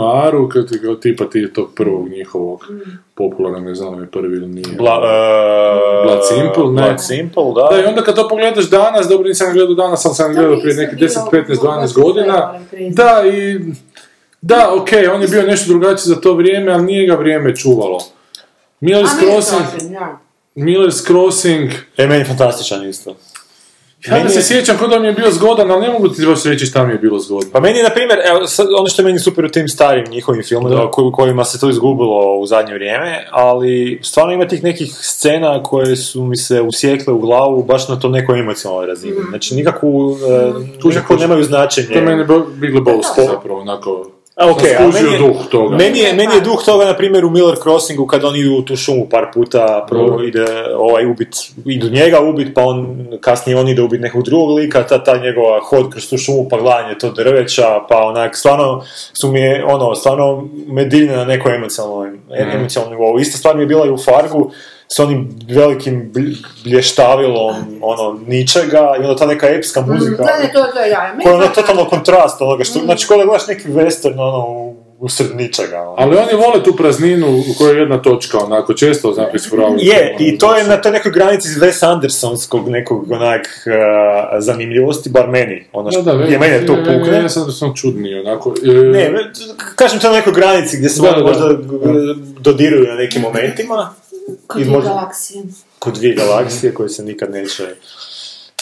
kao, ti- kao tipa ti tog prvog njihovog popularnog, ne znam je prvi ili nije. Bla, e, Blood Simple, ne. Blood Simple, da. Da, i onda kad to pogledaš danas, dobro nisam gledao danas, ali sam gledao prije nekih bilo 10, 15, 12 baš godina. Da, i... Da, okej, on je bio nešto drugačiji za to vrijeme, ali nije ga vrijeme čuvalo. Miller's je Crossing, to, ja. Miller's Crossing, E, meni je fantastičan isto. ja da Meni se je- sjećam kod da mi je bio zgodan, ali ne mogu ti baš reći šta mi je bilo zgodno. Pa meni je, na primjer, evo, sad, ono što je meni super u tim starim njihovim filmovima, ko- kojima se to izgubilo u zadnje vrijeme, ali stvarno ima tih nekih scena koje su mi se usjekle u glavu baš na tom nekoj emocionalnoj razini. Znači, nikakvu, e, nikako kuži. nemaju značenje. To je meni bo- Big Lebowski zapravo, onako... A, ok, sam ali skužio meni je, duh toga. Meni je, meni je duh toga, na primjer, u Miller Crossingu, kad on idu u tu šumu par puta, prvo Mhm. ide ovaj ubit, idu njega ubit, pa on, kasnije on ide ubit nekog drugog lika, ta, ta njegova hod kroz tu šumu, pa gledanje to drveća, pa onak, stvarno su mi je, ono, stvarno me na nekoj emocionalnoj, Mhm. emocionalnom nivou. Ista stvar mi je bila i u Fargu, s onim velikim bl- blještavilom, ono, ničega, i onda ta neka epska muzika. Da, ne, to, to je ja. Meni Koja je ono to- totalno kontrast onoga što, Mm. znači kao da gledaš neki western ono u- usred ničega. Ono. Ali oni vole tu prazninu u kojoj je jedna točka, onako, često zapis pravu. Je, i to je na toj nekoj granici Wes Andersonskog nekog onak uh, zanimljivosti, bar meni, ono što je mene to pukne. Ja sam, sam čudniji, onako. e, Ne, ne, kažem to na nekoj granici gdje se Da, oni da. možda g- dodiruju na nekim momentima. Kod I dvije možda- galaksije. Kod dvije galaksije koje se nikad neće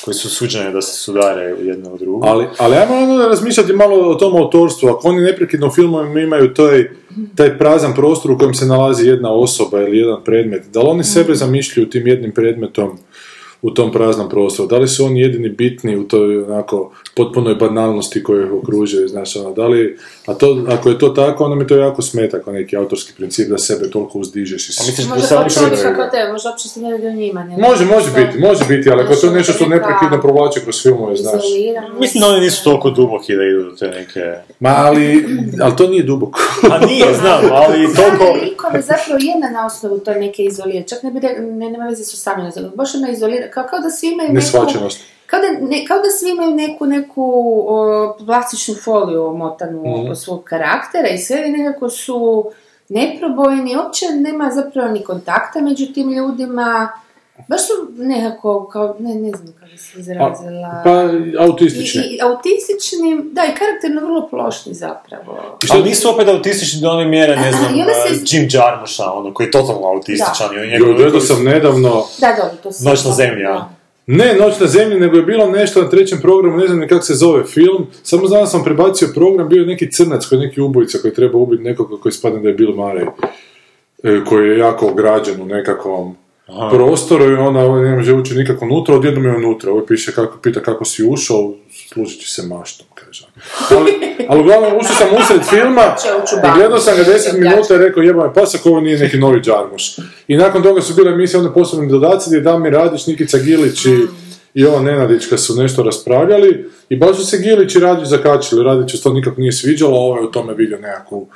koje su suđene da se sudare jedna u drugu. Ali, ali ajmo ono razmišljati malo o tom autorstvu. Ako oni neprekidno u filmovima imaju taj, taj prazan prostor u kojem se nalazi jedna osoba ili jedan predmet, da li oni sebe zamišljaju tim jednim predmetom u tom praznom prostoru? Da li su oni jedini bitni u toj onako potpunoj banalnosti koja ih okružuje, znaš, ono, da li, a to, ako je to tako, onda mi to jako smeta kao neki autorski princip da sebe toliko uzdižeš i misliš da Možda kako te, možda uopće se ne o njima. Može, može biti, može biti, ali ako je to Nešto nešto što neprekidno provlači kroz filmove, znaš. Mislim da oni nisu toliko duboki da idu do te neke... Ma, ali, ali to nije duboko. A nije, znam, ali toliko... Likove zapravo je na osnovu to neke izolirane, čak ne bi ne, nema veze su sami baš ona izolira, kao, kao da svi imaju neku, kao da, ne, kao da svi imaju neku, neku o, plastičnu foliju omotanu Mhm. oko svog karaktera i sve nekako su neprobojni, uopće nema zapravo ni kontakta među tim ljudima, baš su nekako, kao, ne, ne znam kako se izrazila. Pa, I, autistični. i autistični, da, i karakterno vrlo plošni zapravo. Ali nisu opet autistični do one mjere, ne znam, I se uh, Jim Jarmusha, ono, koji je totalno autističan i on gledao sam nedavno, Da, dobro, to se... Noć na zemlji, ne Noć na zemlji, nego je bilo nešto na trećem programu, ne znam ni kako se zove film, samo znam da sam prebacio program, bio je neki crnac koji je neki ubojica koji treba ubiti nekoga koji spadne da je Bill Murray, e, koji je jako ograđen u nekakvom prostoru i ona ovaj ne može ući nikako unutra, odjednom je unutra, ovo piše kako, pita kako si ušao, služit će se maštom, kaže. Ali, ali uglavnom ušao sam usred filma i gledao sam ga 10 Će minuta i rekao jebame pas ako ovo nije neki novi Džarmuš. I nakon toga su bile emisije onda posebni dodaci gdje Damir Radić, Nikica Gilić i, i ova Nenadićka su nešto raspravljali i baš su se Gilić i Radić zakačili. Radić to nikako nije sviđalo, a ovo je u tome vidio nekakvu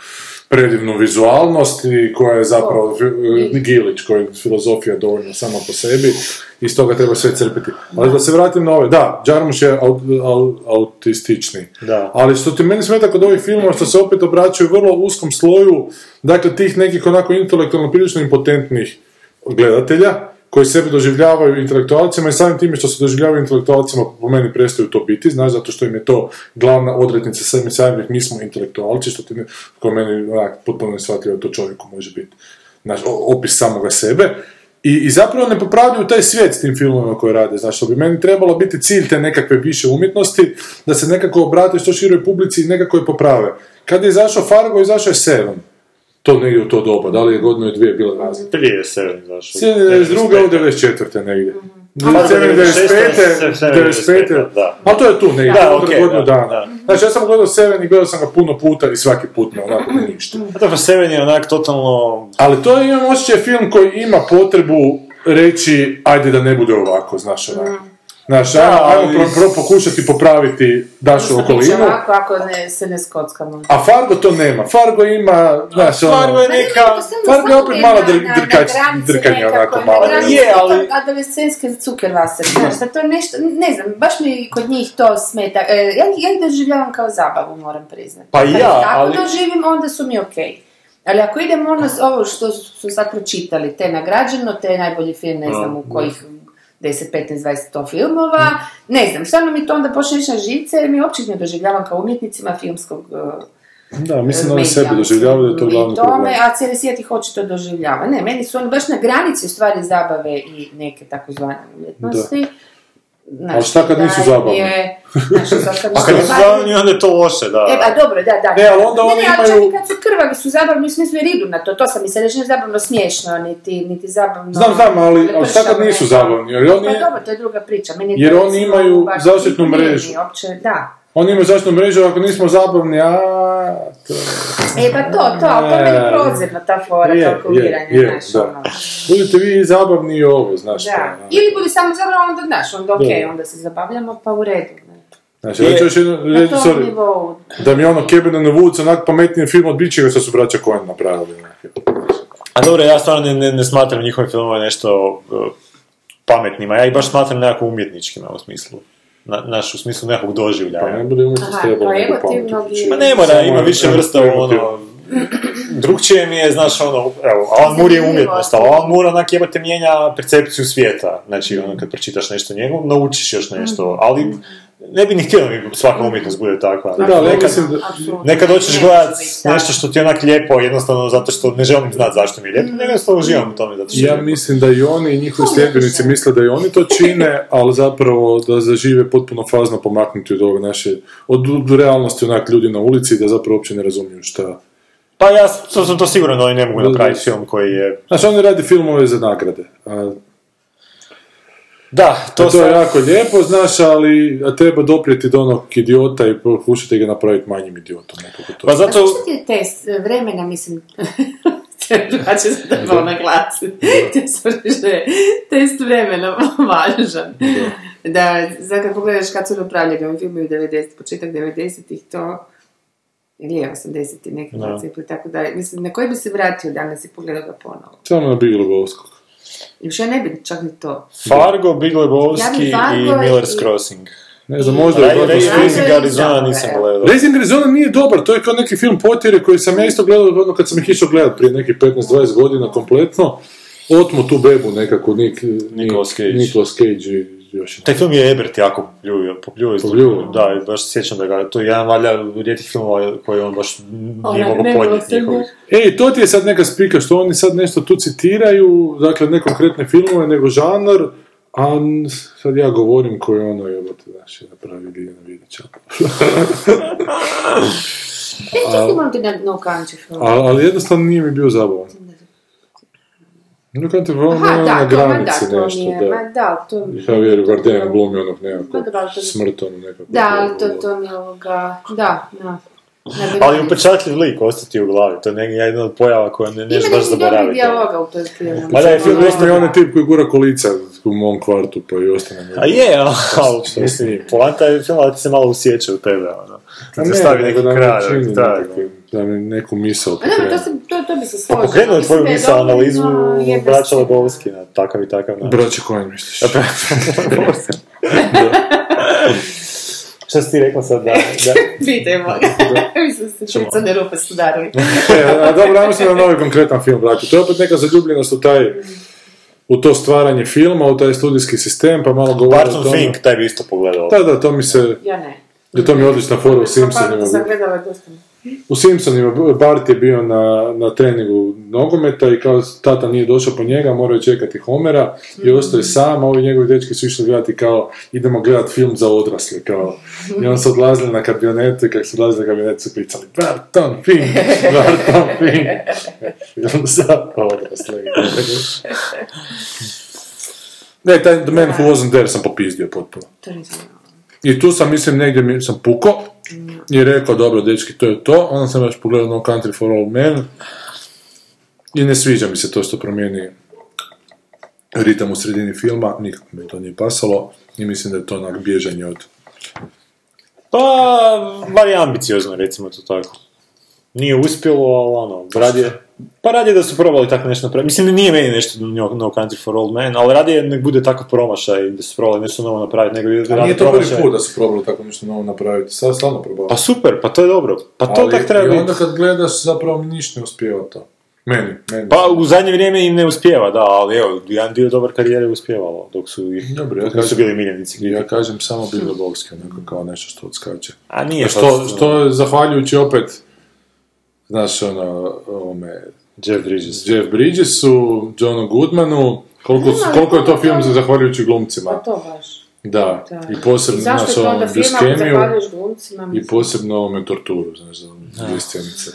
predivnu vizualnost i koja je zapravo fi- Gilić, koja je filozofija dovoljno sama po sebi i stoga treba sve crpiti. Ali da se vratim na ove, da, Džarmuš je au, au, autistični. Da. Ali što ti meni smeta kod ovih filmova što se opet obraćaju vrlo uskom sloju, dakle tih nekih onako intelektualno prilično impotentnih gledatelja, koji sebe doživljavaju intelektualcima i samim time što se doživljavaju intelektualcima po meni prestaju to biti, znaš, zato što im je to glavna odrednica sami samih, mi smo intelektualci, što ti ne, ko meni onak, potpuno neshvatljivo to čovjeku može biti. znaš, opis samoga sebe. I, I zapravo ne popravljaju taj svijet s tim filmovima koje rade, znaš, što bi meni trebalo biti cilj te nekakve više umjetnosti, da se nekako obrate što široj publici i nekako je poprave. Kad je izašao Fargo, izašao je Seven. To negdje u to doba, da li je godinu i dvije bila razlika? Prije Seven zašao. 92. u 94. negdje. Pa, 95. 95. 95. da. Ali to je tu negdje, Da, okej, godinu da, dana. da. Znači, ja sam gledao Seven i gledao sam ga puno puta i svaki put me onako ne ništa. A dobro, Seven je onak totalno... Ali to je, imam osjećaj, film koji ima potrebu reći, ajde da ne bude ovako, znaš, onako. Znaš, Da, ajmo, ajmo pro, pro- pokušati popraviti će okolinu. ovako ako ne, se ne skockamo. A Fargo to nema. Fargo ima, znaš, ono... Fargo je neka... Fargo je opet malo dr- drkač, drkanje onako malo. Je, ali- Adolescenske cukervase, znaš, da to je nešto, ne znam, baš mi kod njih to smeta. E, ja, ja ih doživljavam kao zabavu, moram priznati. Pa ja, ali- doživim, onda su mi okej. Ali ako idemo ono, ovo što su sad pročitali, te nagrađeno, te najbolji film, ne znam, u kojih 10, 15, 20, 100 filmova, ne znam, stvarno mi to onda počne na živce, jer mi uopće ne doživljavam kao umjetnicima filmskog uh, Da, mislim da oni medija, sebe doživljavaju da je to glavni tome, problem. A cijeli svijet ih očito doživljava. Ne, meni su oni baš na granici u stvari zabave i neke takozvane umjetnosti. Znaš, Ali šta kad nisu zabavni? je- sad kad A kad nisu zabavni- onda je to loše, da. E, a dobro, da, da. Ne, ali onda ne, oni ne, imaju- i kad su krvavi, su zabavni u smislu jer idu na to. To sam mi se reći, ne zabavno smiješno, niti, niti zabavno... Znam, znam, ali- ali šta kad nisu zabavni? Jer oni- Pa dobro, to je druga priča. Meni je Jer oni imaju zaštitnu mrežu. Uopće, da. Oni imaju zaštitnu mrežu, ako nismo zabavni, a... To... E pa to, to, ali to je meni prozirno ta fora Je, kalkuliranja, je, je, znaš, da. ono. Budite vi zabavni i ovo, znaš Da. šta. ono. Ili budi samo zabavno, onda znaš, onda okej, Da. onda se zabavljamo, pa u redu. ne. Znači, ću još jedno Na reći, sorry, nivou. da mi je ono Cabin in the Woods onak pametniji film od bićega što su braća Coen napravili. A dobro, ja stvarno ne, ne, ne smatram njihove filmove nešto uh, pametnima, ja ih baš smatram nekako umjetničkima u smislu. Na, naš, u smislu nekog Pa ne doživljaja. bude umjetnost Aha, trebalo pa. Ma ne mora, ima je- više vrsta ono... Drugčije mi je, znaš, ono, evo, Alan Moore je umjetnost, ali Alan Moore onak jebate mijenja percepciju svijeta. Znači, ono, kad pročitaš nešto njemu, naučiš još nešto, ali ne bi ni htio da svaka umjetnost bude takva. Da, ali ja nekad, da... Nekad hoćeš gledat nešto što ti je onak lijepo, jednostavno zato što ne želim znati zašto mi je lijepo, nego jednostavno uživam u tome zato što Ja lijepo. mislim da i oni i njihovi sljedbenici misle da i oni to čine, ali zapravo da zažive potpuno fazno pomaknuti od ove naše, od, od realnosti onak ljudi na ulici i da zapravo uopće ne razumiju šta. Pa ja to sam to siguran da oni ne mogu napraviti film koji je... Znači oni radi filmove za nagrade. A, Da, to, to, to je sam- jako lijepo, znaš, ali a treba doprijeti do onog idiota i pokušati ga napraviti manjim idiotom. To. Pa A zato... što je test vremena, mislim, drugačije se trebalo naglasiti. Sam test vremena važan. Da, sad kad pogledaš kad su napravljeni ovi filmovi 90, početak 90-ih, to ili je 80-ih neki princip, tako da, mislim, na koji bi se vratio danas i pogledao ga ponovo? Samo na Big Lebowskog. Još ja ne bi čak ni to. Fargo, Big Ja Lebowski bi Fargo i i- Miller's Crossing. Ne znam, možda je s Raising Arizona nisam gledao. Raising Arizona nije dobar, to je kao neki film potjere koji sam ja isto gledao ono kad sam ih išao gledat prije nekih 15-20 godina kompletno. Otmu tu bebu nekako, Nik, Nicolas Cage. Nicolas Cage i još Taj film je Ebert jako popljuvio, popljuvio. Popljuvio? Da, baš se sjećam da ga, to je jedan valjda rijetkih filmova koji on baš nije mogao nemilosrdno. podnijeti njihovih. Ej, to ti je sad neka spika što oni sad nešto tu citiraju, dakle ne konkretne filmove, nego žanar, a sad ja govorim koji ono je, te znaš, je napravio Ljiljana Vidića. E, to imam ti na No Country for A, ali jednostavno nije mi bio zabavan. No kad te ono Aha, na da, granici da, to nešto, nije, da. ma da, to... Javier Bardem glumi onog nekakvog ali to- smrt, ono nekako. Da, ali to, to mi je ovoga, da, da. Ali upečatljiv lik ostati u glavi, to je jedna od pojava koja ne, Ima neš baš nekih dobrih zaboraviti. dijaloga u toj filmu. Ma da je film Film onaj tip koji gura kolica u mom kvartu, pa i ostane. A je, ali mislim, poanta je filma da ti se malo usjeća u tebe, ono. Da ti stavi neki da kraj, da Da mi neku misao Ma dobro, to, pokrene. To, bi se Pa složilo. pokrenuo je tvoju dobro, analizu braća se. Lebowski na takav i takav način. Braće Coen, misliš? Šta si ti rekla sad da... da... Pitaj moga. Mislim da se crne rupe sudarili. E, a dobro, ajmo se na novi konkretan film vratiti. To je opet neka zaljubljenost u taj u to stvaranje filma, u taj studijski sistem, pa malo govori o Barton tome. Fink, taj bi isto pogledao. Da, da, to mi se, Ja ne. da to mi je odlična fora u Simpsonima. Simpsonima. sam gledala dosta. U Simpsonima Bart je bio na, na treningu nogometa i kao tata nije došao po njega, morao je čekati Homera i ostao je sam, a ovi njegovi dečki su išli gledati kao idemo gledati film za odrasle, kao. I on su odlazili na kabionetu i kako su odlazili na kabionetu su pričali Barton Fink, Barton Fink. Film za odrasle. Ne, taj The Man Who Wasn't There sam popizdio potpuno. I tu sam, mislim, negdje sam puko i rekao, dobro, dečki, to je to. Onda sam još pogledao No Country for Old Men i ne sviđa mi se to što promijeni ritam u sredini filma, nikako mi to nije pasalo i mislim da je to onak bježanje od... Pa, bar je ambiciozno, recimo to tako. Nije uspjelo, ali ono, radije... Pa radije da su probali tako nešto napraviti. Mislim, nije meni nešto No, no Country for Old Men, ali radije nek bude tako promašaj da su probali nešto novo napraviti, nego da A nije to prvi put da su probali tako nešto novo napraviti, sad stalno probali. Pa super, pa to je dobro. Pa to Ali tak treba biti. onda kad gledaš, zapravo ništa ne uspijeva to. Meni, meni. Pa u zadnje vrijeme im ne uspijeva, da, ali evo, jedan dio dobar karijere je uspjevalo, dok su, ih, Dobro, ja kažem- bili miljenici. Ja kažem samo Big Lebowski, onako kao nešto što odskače. A nije A to- što, što je zahvaljujući opet, znaš, ono, ovome, Jeff Bridges. Jeff Bridgesu, Johnu Goodmanu, koliko, Nema, koliko je to film za zahvaljujući glumcima. Pa to baš. Da, Da. i posebno, I znaš, ako zahvaljuješ glumcima? i posebno ovome torturu, znaš, za dvije scenice.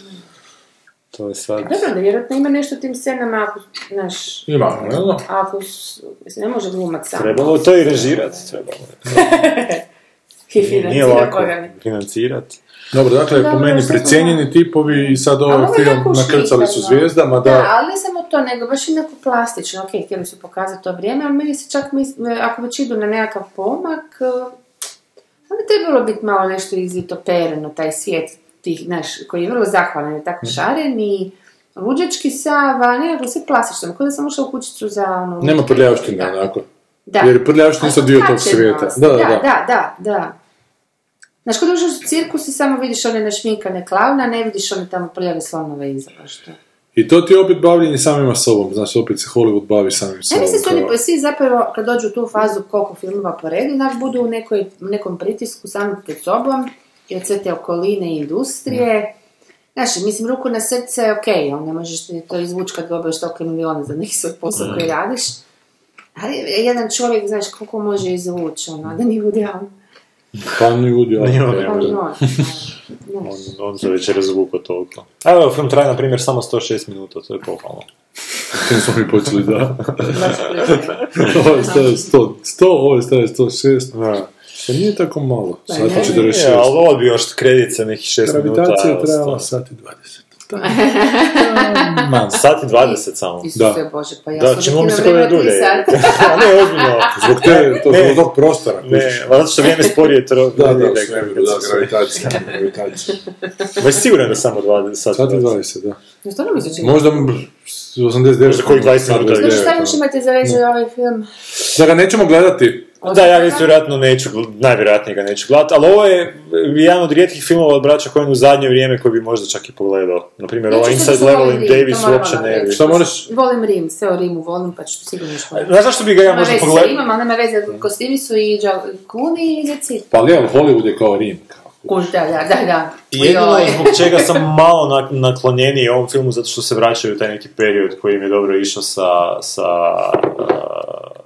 To je sad... Dobro, da vjerojatno ima nešto u tim scenama ako, znaš, Ima, naravno. ako, s- mislim, ne može glumac sam. Trebalo je to i režirati, trebalo je. I Nije financira lako ne. financirati. Dobro, dakle, po meni precijenjeni tipovi i sad Ali ovaj film nakrcali su zvijezdama, da, Da, ali ne samo to, nego baš i neko plastično. Ok, htjeli su pokazati to vrijeme, ali meni se čak, mis, ako već idu na nekakav pomak, eh, onda trebalo biti malo nešto izvitopereno, taj svijet tih, znaš, koji je vrlo zahvalan, je tako šaren i luđački sav, a nekako sve plastično, kao da sam ušla u kućicu za ono... nema prljavštine, onako. Da. Jer prljavštine Ali su dio tog svijeta. Da, da, da. da, da, da. Znaš, kod uđeš u cirkus i samo vidiš one našminkane klauna, a ne vidiš one tamo prljave slonove iza, baš to. I to ti je opet bavljenje samima sobom, znači opet se Hollywood bavi samim sobom. mislim su kao- oni svi zapravo, kad dođu u tu fazu koliko filmova po redu, znaš, budu u nekoj, nekom pritisku sami pred sobom, i od sve te okoline i industrije. Znaš, mislim, ruku na srce, ok, on ne možeš ti to izvući kad dobiješ toliko miliona za neki svoj posao koji radiš. Ali jedan čovjek, znaš, koliko može izvući, ono, da nije on. Pa ni ljudi, ali- Nije on, ne On, se već razvukao toliko. A evo, film traje, na primjer, samo 106 minuta, to je pohvalno. Tim smo mi počeli, da. ovo je stavio 100, 100, ovo je stavio 106. Da. To nije tako malo. Pa Sat ne. i 46. Je, ali ovo bi još kredit sa nekih 6 minuta. Gravitacija je trajala sto- sat i 20. Man, sat i 20 samo. Isuse Bože, pa ja Da, sam čini mi se kino da je vremena dulje. sata. A ne, ozbiljno. Zbog te, to, Ne. zbog tog prostora. Ne, zato što vrijeme sporije tro... Da, da, da, se- gravitacija. gravitacija. Baš siguran da samo 20 sat. Sat i 20, da. Ja stvarno mi se čini. Možda m, 89. Možda koji 20 minuta. Znači, šta 29, još imate za reći ovaj film? Da ga nećemo gledati. Da, ja isto vjerojatno neću, najvjerojatnije ga neću gledati, ali ovo je jedan od rijetkih filmova od braća Coen u zadnje vrijeme koji bi možda čak i pogledao. Naprimjer, ova Inside Level volim in Davis uopće ne bi. Šta moraš? Volim Rim, sve o Rimu volim, pa ću sigurno što Znaš zašto bi ga ja možda veze pogledao? Rimom, ali nema veze, kostimi su i Kuni i Deci. Pa evo, Hollywood je kao Rim. Kuž, da, da, da, da. Jedino Joj. zbog čega sam malo nak- naklonjeniji ovom filmu, zato što se vraćaju u taj neki period koji im je dobro išao sa, sa uh,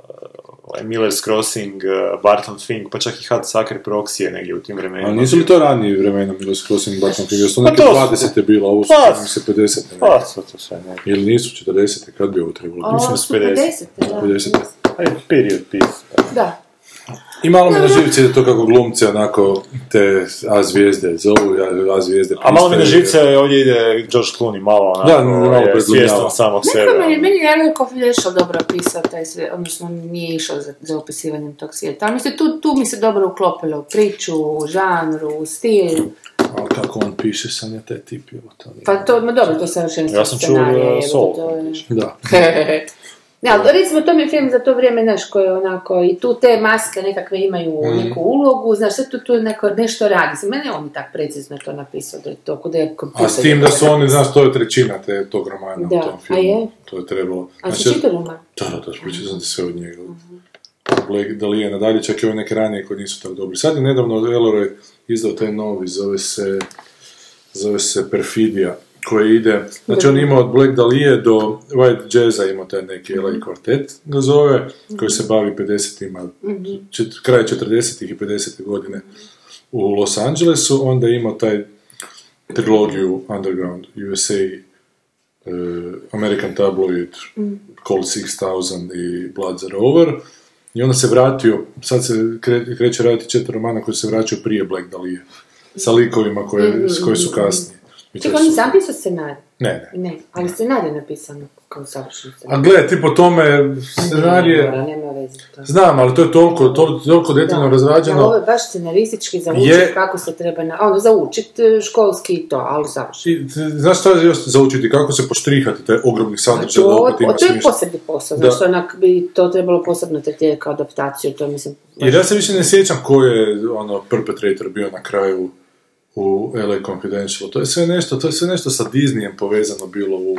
ovaj Miller's Crossing, uh, Barton Fink, pa čak i Hot Sucker Proxy je negdje u tim vremenima. A nisu li to raniji vremena Milos Crossing Barton Fink? Jer su Pa neke to- 20. bilo, ovo su Pa- se 50. Ne? Pa, to, to sve ne. Ili nisu 40. Kad bi ovo trebalo? Ovo Mislim, su 50. 50. da. 50. Ajde, period piece. Da. I malo me na živce ide to kako glumci onako te A zvijezde zovu, A zvijezde A malo mi na živce ovdje ide George Clooney, malo onako, Da, malo je svjestan samog sebe. Nekako meni, meni je Ameriko Flešal dobro opisao taj sve, odnosno nije išao za, za opisivanjem tog svijeta. Ali mi se tu, tu mi se dobro uklopilo u priču, u žanru, u stil. A kako on piše, sam ja taj tip, evo to. Pa to, ma dobro, to je savršenstvo Ja sam čuo scenarija, da je- Da. Ne, ali recimo to mi je film za to vrijeme, znaš, koji je onako, i tu te maske nekakve imaju Mhm. neku ulogu, znaš, sve tu, tu neko, nešto radi. Za mene on je tak precizno to napisao, da je to, kod je. A s tim da su oni, znaš, to je trećina te, tog romana Da, u tom a filmu. je? To je trebalo. A si Znači, čitao roman? Da, da, da, pričao sam sve od njega. Blake Dalije nadalje, čak i ove neke ranije koji nisu tako dobri. Sad je nedavno Elroy izdao taj novi, zove se zove se Perfidija, koji ide, znači on ima od Black Dahlia do White Jazza ima taj neki LA kvartet, ga zove, koji se bavi 50-ima, čet- kraj 40-ih i 50 godine u Los Angelesu, onda ima taj trilogiju Underground USA, eh, American Tabloid, Cold 6000 i Blood the Rover, i onda se vratio, sad se kre- kreće raditi četiri romana koji se vraćaju prije Black Dahlia, sa likovima koje, koji su kasnije. To Čekaj, je on je super. sam pisao scenarij? Ne, ne. Ne, ali scenarij je napisan kao savršen A scenarij. gle, ti po tome scenarije... Nema, nema veze to. Znam, ali to je toliko, toliko, toliko detaljno Da, razrađeno. ovo je baš scenaristički za Je- kako se treba, na, ono, za učit e, školski i to, ali t- znaš šta je još zaučiti, kako se poštrihati taj ogromni sadržaj da To, ima to je posebni posao, Da. znači onak bi to trebalo posebno tretirati kao adaptaciju, to mislim... Jer ja se više ne sjećam ko je ono perpetrator bio na kraju u LA Confidential. To je sve nešto, to je sve nešto sa Disneyem povezano bilo u,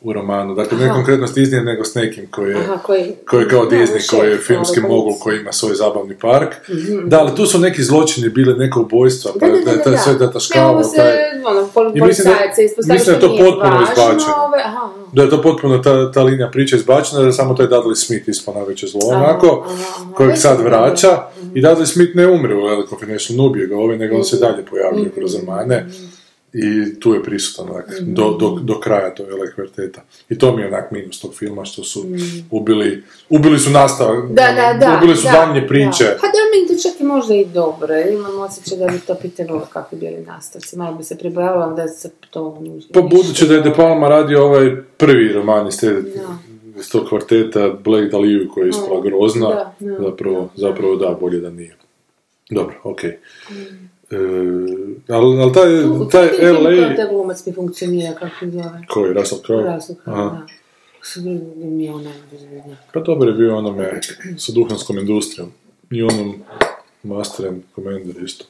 u romanu. Dakle, ne Aha. konkretno s Disneyem, nego s nekim koji je, Aha, koji- koji je kao Da, Disney, šef, koji je filmski mogul, koji ima svoj zabavni park. Mhm. Da, ali tu su neki zločini bili, neka ubojstva, pa Da, da, da, da, da. sve Ne, tataškavo, ovo se, ono, pol- I mislim da- mislim da je to potpuno izbačeno. ove, aha. Da je to potpuno ta, ta linija priče izbačena, da je samo taj Dudley Smith ispao najveće zlo, onako, kojeg sad vraća, i Dudley Smith ne umre u LA Confidential, ne ubije ga ovaj, nego on se dalje pojavljuje kroz romane, i tu je prisutan onak, do, do, do kraja tog LA kvarteta. I to mi je onak minus tog filma, što su ubili, ubili su nastavak, Da, da, da. ubili su da, daljnje priče. Da. Pa da, meni to čak i možda i dobro, imam osjećaj da bi to pitalo kakvi bili nastavci. Malo bi se pribojavalo da se to... Pa budući da je De Palma radio ovaj prvi roman iz, te, iz tog kvarteta Black Dahlia koji je ispala grozna, Da, da, zapravo, zapravo da, bolje da nije. Dobro. E, ali, ali taj, taj LA... Taj glumac mi funkcionira, kako se zove. Koji, Russell Crowe? Russell Crowe, da. Mi je onaj. Pa dobro je bio onome sa duhanskom industrijom. I onom Master and Commander isto.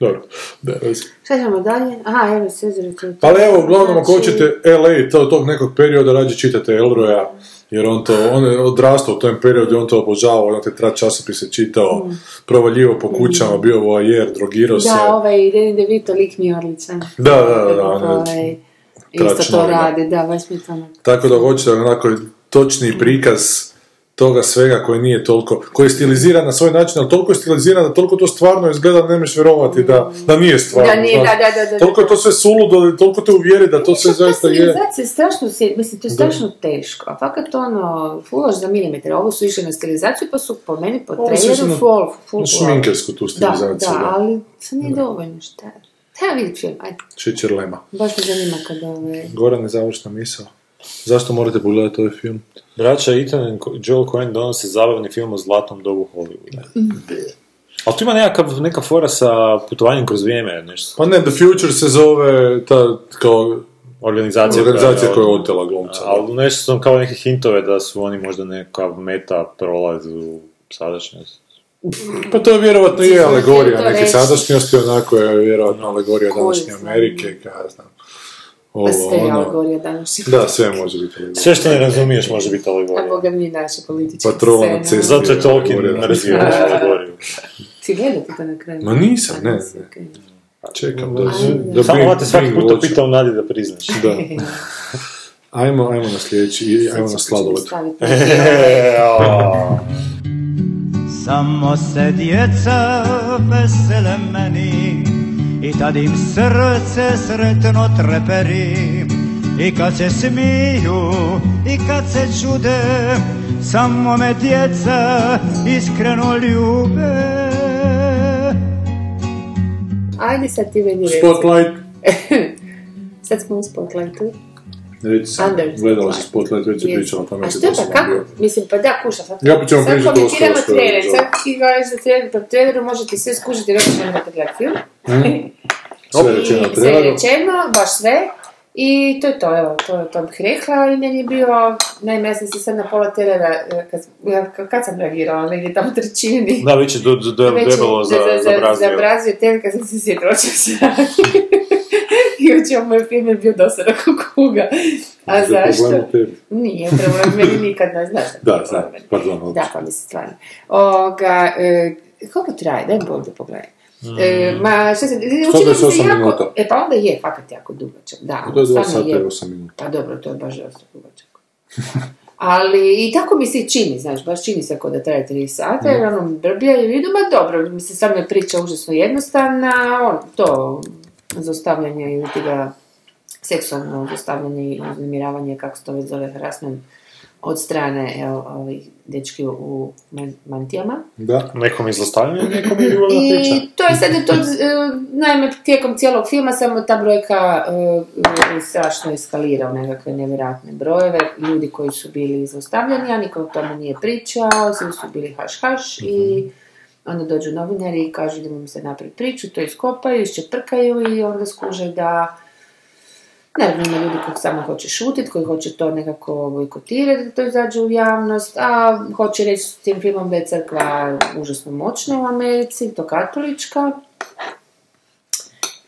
Dobro, da, vezi. Šta ćemo dalje? Aha, evo, Cezar to. Pa ali evo, uglavnom, ako Znači, hoćete LA to, tog nekog perioda, rađe čitate Elroja, jer on to, on je odrastao u tom periodu, on to obožavao, on te tra časopise čitao, provaljivo po kućama, bio voajer, drogirao se. Mm. Da, ovaj Danny DeVito lik mi odličan. Da, da, da, da, Ovaj, isto to radi, da, baš mi to Tako da hoćete onako točni prikaz toga svega koji nije toliko, koji je stiliziran na svoj način, ali toliko je stiliziran da toliko to stvarno izgleda da ne možeš vjerovati da, da nije stvarno. Da nije, da, da, da, da, Toliko je to sve suludo, toliko te uvjeri da to sve zaista je. stilizacija je strašno, mislim, to je strašno teško. A fakat ono, fulaš za milimetar. Ovo su išli na stilizaciju, pa su po meni po traileru full, full šminkersku tu stilizaciju, da, da. ali to nije dovoljno, šta? Treba vidjeti film, ajde. Šećer lema. Baš me zanima kada ovaj... Goran je završna misao. Zašto morate pogledati ovaj film? Braća Ethan i Joel Coen donose zabavni film o zlatnom dobu Hollywooda. Ali tu ima nekakav, neka fora sa putovanjem kroz vrijeme, nešto. Pa ne, The Future se zove ta, kao Organizacija, organizacija koja je otela glumca. Ali nešto sam kao neke hintove da su oni možda neka meta prolaz u sadašnjost. Pa to je vjerovatno i alegorija neke sadašnjosti, onako je vjerovatno alegorija današnje. Amerike, kaj ja znam. Ovo, Pa sve je ono, alegorija danas. da, sve može biti alegorija. Sve što ne razumiješ može biti A alegorija. boga mi naše političke na scene. cesti. Zato je Tolkien Alegorija. narazio na alegoriju. Ti gledate to na kraju? Ma nisam, A, ne. Čekam da, da Samo ovate svaki puta pitao Nadi da priznaš. Da. Ajmo, ajmo na sljedeći, i ajmo na sladoled. Samo se djeca vesele meni I tad im srce sretno treperi I kad se smiju i kad se čude Samo me djeca iskreno ljube Ajde sad ti meni. Spotlight. Sad smo u Spotlightu. Reći sam, gledala si Spotlight. Već je pričala, pa A što se je pa kako? Mislim, pa da, kuša. Sad, Ja ćemo sad komentiramo trailer. što Sad ti gledaš za trailer, po traileru možete sve skužiti reći da nemate gledati film. Sve rečeno I sve rečeno, baš sve. I to je to, evo, to, to bih rekla i meni je bio, naime, ja sam se sad na pola trailera, e, kad, kad sam reagirala, negdje tamo trećini. Da, već je do, do, do, Već je debelo za, za, za, za, za brazio tel kad sam se sjetila o čem se radi. I u čemu moj film je bio dosada kukuga. A Za problem zašto? Nije, problem meni nikad ne znaš. Da, znam, pardon. Da, pa mislim stvarno. Oga, e, koliko traje? Daj Bog da pogledaj. E, ma šta se, učinilo mi se 128 jako, minuta. e pa onda je fakat jako dugačak, da. To je 2 stvarno sata je. i 8 minuta. Pa dobro, to je baš dosta dugačak. Ali i tako mi se i čini, znaš, baš čini se kao da traje 3 sata, jer ono brbljaju i idu, ma dobro, mislim, sam je priča užasno jednostavna, on, to, zaustavljanje ili ti ga seksualno zaustavljanje i uznemiravanje, kako se to već zove, harassment, od strane, evo, ovih dečki u man- mantijama. Da. Nekom je zlostavljanje, nekom je. I to je sad to, naime, tijekom cijelog filma samo ta brojka e, strašno eskalira u nekakve nevjerojatne brojeve. Ljudi koji su bili zaustavljeni, a niko o tome nije pričao, svi su bili haš-haš i onda dođu novinari i kažu da im se napraviti priču, to iskopaju, iščeprkaju i onda skuže da Naravno, ima ljudi koji samo hoće šutiti, koji hoće to nekako bojkotirati, da to izađe u javnost, a hoće reći s tim filmom da je crkva užasno moćna u Americi, to katolička.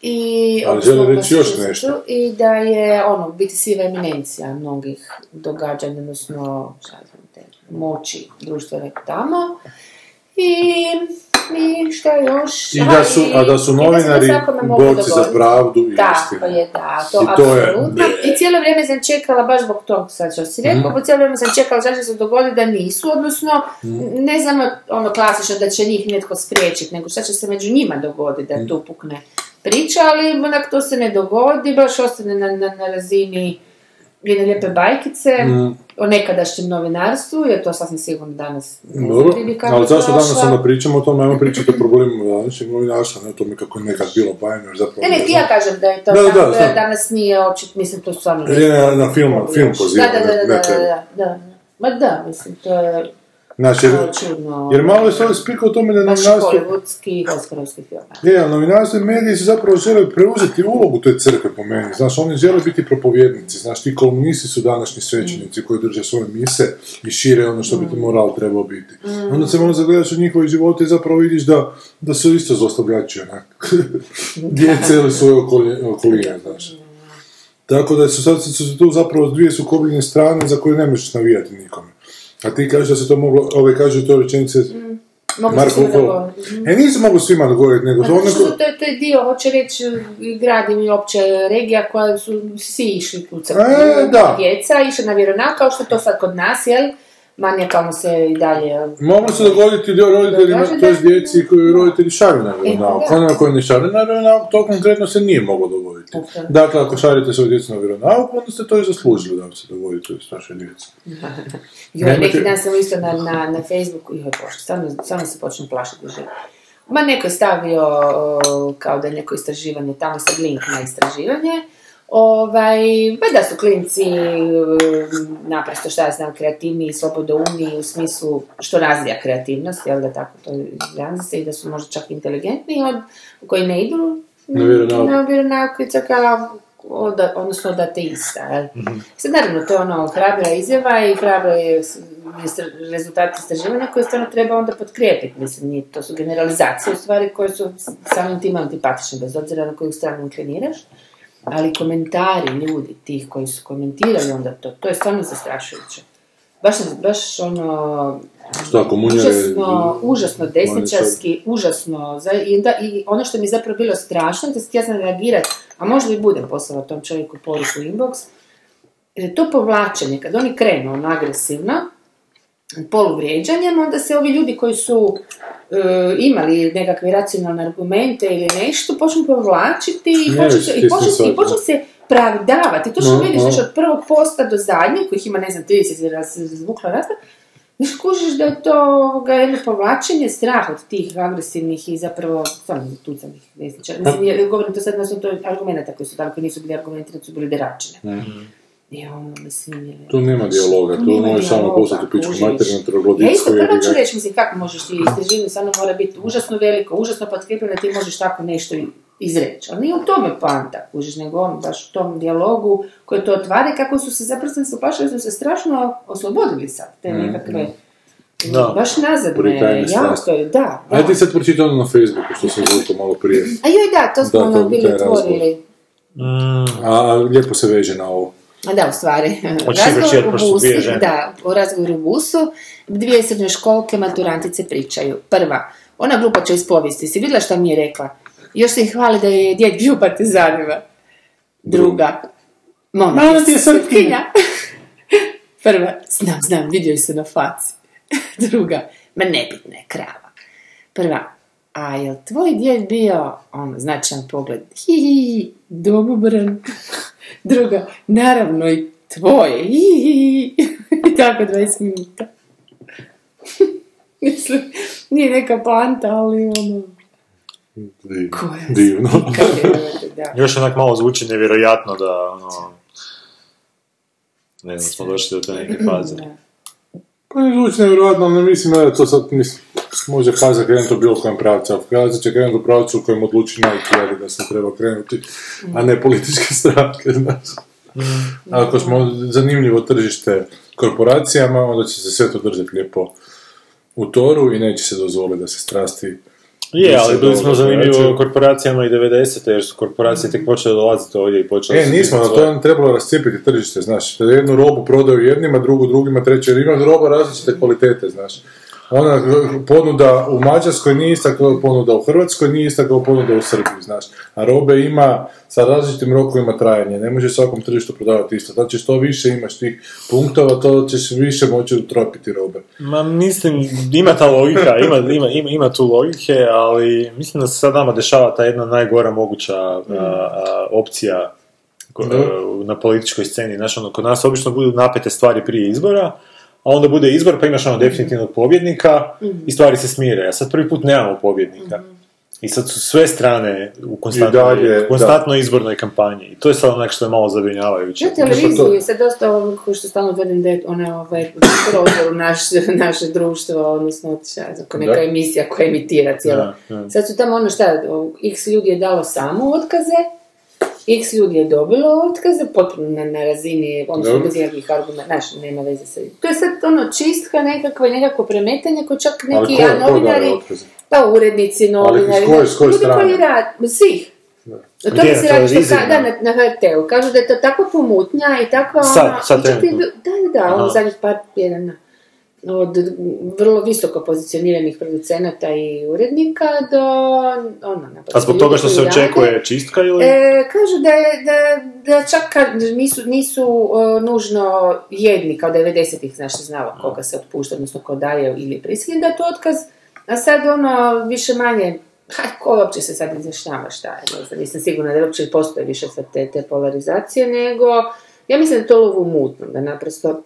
I, Ali reći još nešto. I da je, ono, biti siva eminencija mnogih događanja, odnosno, šta ja znam, te moći društvene tamo. I, i šta još? I da su, a da su novinari mogu borci za pravdu i Tako istinu. je, da, to, I to je-. I cijelo vrijeme sam čekala, baš zbog tog sad što si rekao, mm. cijelo vrijeme sam čekala šta će se dogoditi da nisu, odnosno Mhm. ne znamo ono klasično da će njih netko spriječiti, nego šta će se među njima dogoditi da tu pukne priča, ali onak to se ne dogodi, baš ostane na, na, na razini jedne lijepe bajkice Mhm. O nekadašnjem novinarstvu, jer to sasvim sigurno danas ne Dobro, ali zašto danas onda pričamo o tome, ajmo pričati o problemima današnjeg novinarstva, ne o tome kako je nekad bilo bajno, jer zapravo... Ne, ne, ti ja kažem da je to Da, da, da, da danas nije očit, mislim, to stvarno je na, film, film Da, poziva, da, da, ne, da, ne da, treba. da, da, Ma da, mislim, to je Znači, jer, jer malo je sad spika o tome da novinarstvo... Je, ali novinarstvo i mediji su zapravo žele preuzeti ulogu te crkve po meni. Znaš, oni žele biti propovjednici. Znaš, ti kolumnisti su današnji svećenici koji drže svoje mise i šire ono što bi ti moral trebao biti. Onda se malo zagledaš u njihove živote i zapravo vidiš da, da su isto zlostavljači, onak. Djece ili svoje okoline, okoline, znaš. Tako da su sad su tu zapravo dvije sukobljene strane za koje ne možeš navijati nikome. A ti kažeš da se to moglo, ove kažu to rečenice Mogu Marko Ufo. dogoditi. E nisu mogu svima dogoditi, nego Pa to neko... to, je- to je dio, hoće reći, grad ili opće regija koja su svi išli u crkvu. E, da. Djeca išli na vjeronak, kao što to sad kod nas, jel? Manijakalno se i dalje... Moglo se dogoditi dio roditeljima, to je djeci koji roditelji šalju na vjeronauk. da. Onima koji ne šalju na vjeronauk, to konkretno se nije moglo dogoditi. Tako. Dakle, ako šaljete svoju djecu na vjeronauk, onda ste to i zaslužili da vam se dogodi to s vaše djece. Joj, neki dan sam isto na, na, na Facebooku, joj, bože, stvarno, stvarno se počnem plašiti duže. Ma neko je stavio kao da je neko istraživanje, tamo sad link na istraživanje, Ovaj, pa da su klinci um, naprosto šta ja znam kreativniji, slobodoumniji u smislu što razvija kreativnost, jel da tako to izrazi se i da su možda čak inteligentniji od koji ne idu Na vjeronauk. na vjeronauk i crkva, od, odnosno od ateista. Jel? Sad naravno to je ono hrabra izjava i hrabra je rezultat istraživanja koje stvarno treba onda potkrijepiti. Mislim, to su generalizacije u stvari koje su samim tim antipatične, bez obzira na koju stranu inkliniraš. Ali komentari ljudi, tih koji su komentirali onda to, to je stvarno zastrašujuće. Baš, baš ono, komunjare... užasno, užasno desničarski, užasno, za, i, da, i ono što mi je zapravo bilo strašno, da ja sam reagirati, a možda i budem poslala tom čovjeku poruku inbox, to povlačenje, kad oni krenu ono agresivno, poluvrijeđanjem, onda se ovi ljudi koji su e, imali nekakve racionalne argumente ili nešto, počnu povlačiti i počnu se, i počnu, i počnu se pravdavati. To što No, vidiš, no. od prvog posta do zadnjeg, kojih ima, ne znam, 30 je raz, zvukla razna, Znaš, kužiš da je to ovoga, jedno povlačenje, strah od tih agresivnih i zapravo stvarno tucanih desničara. Mislim, ja govorim to sad na osnovu to argumenta koji su dali, koji nisu bili argumenti, nego su bili deračine. I ono, mislim, je... Tu nema dijaloga, tu možeš samo poslati u pičku materinu Ja troglodicu isto prvo ću reći, mislim, kako možeš ti istraživanje, stvarno mora biti užasno veliko, užasno potkrijepljeno da ti možeš tako nešto izreći. Ali nije u tome poanta, kužiš, nego on baš u tom dijalogu koji to otvara i kako su se zapravo sam se su se strašno oslobodili sad, te nekakve Da. baš nazadne, Puritajne jako, strasti. da, da. Ajde ti sad pročita ono na Facebooku što sam zvukao malo prije. A joj da, to smo Da, ono bili je otvorili. A, a lijepo se veže na ovo. Da, u stvari. Pročitati, u busu, da, u razgovoru u busu, dvije srednjoškolke maturantice pričaju. Prva, Ona glupača iz povijesti, si vidjela šta mi je rekla? Još se ih hvali da je djed bio partizanima. Druga. Ti je Srpkinja. Prva, znam, znam, vidio se na faci. Druga, ma nebitna je krava. Prva, a jel tvoj djed bio, ono, značajan pogled, hi, hi, hi, domobran. Druga, naravno i tvoje, hi, hi, hi. I tako 20 minuta. Mislim, nije neka poanta, ali ono... Divno. Koja Divno. Kako je, da. Još onak malo zvuči nevjerojatno da, ono... Ne znam, smo došli do te neke faze. Da. Pa ne zvuči nevjerojatno, ali ne mislim da je to sad, mislim, može Kaza krenuti u bilo kojem pravcu, a Kaza će krenuti u pravcu u kojem odluči Nike, da se treba krenuti, a ne političke stranke, znaš. Ako smo zanimljivo tržište korporacijama, onda će se sve to držati lijepo u toru i neće se dozvoliti da se strasti Je, ali bili smo zanimljivi u korporacijama i 90. jer su korporacije tek počele dolaziti ovdje i počele E, su nismo, no to je trebalo rascijepiti tržište, znaš. Jednu robu prodaju jednima, drugu drugima, treće, jer ima roba različite kvalitete, znaš. Ona ponuda u Mađarskoj nije ista kao ponuda u Hrvatskoj, nije ista kao ponuda u Srbiji, znaš. A robe ima sa različitim rokovima trajanja, ne može svakom tržištu prodavati isto. Znači što više imaš tih punktova, to ćeš više moći utropiti robe. Ma mislim, ima ta logika, ima, ima, ima, ima tu logike, ali mislim da se sad nama dešava ta jedna najgora moguća a, a, opcija ko- a, na političkoj sceni. Znaš, ono, kod nas obično budu napete stvari prije izbora, a onda bude izbor pa imaš ono definitivnog pobjednika i stvari se smire. A sad prvi put nemamo pobjednika. I sad su sve strane u konstantnoj, dalje, u konstantnoj izbornoj kampanji. I to je sad onak što je malo zabrinjavajuće. Na televiziji je sad dosta ovo, ko što stalno tvrdim da je ona ovaj, prozor u naš, naše društvo, odnosno ko neka Da. emisija koja emitira cijelo. Da, da. Sad su tamo ono šta, x ljudi je dalo samo otkaze, x ljudi je dobilo otkaze, potpuno na, na razini, odnosno bez ikakvih argumenta, znaš, nema veze sa... To je sad ono čistka nekakva i nekakvo premetanje koje čak Ali neki ko- ja, novinari, pa urednici, novinari, znaš, s koje ljudi strane? koji rade, svih. O tome Gdje, se radi što ka, da, na, na HRT-u. Kažu da je to takva pomutnja i takva Sad, ona... sad trenutno. Da, da, da, ono zadnjih par tjedana. Od vrlo visoko pozicioniranih producenata i urednika do... Ono, A zbog toga što se koji rade. očekuje čistka ili... E, kažu da, je, da, da čak kad nisu, nisu e, nužno jedni, kao 90-ih, znaš se znalo koga se otpušta, odnosno ko daje ili prisiljen da to otkaz, a sad ono, više manje, ha, ko uopće se sad izjašnjava šta je, ne znam, nisam sigurna da uopće postoje više sad te, te polarizacije, nego, ja mislim da to lovu mutno, da naprosto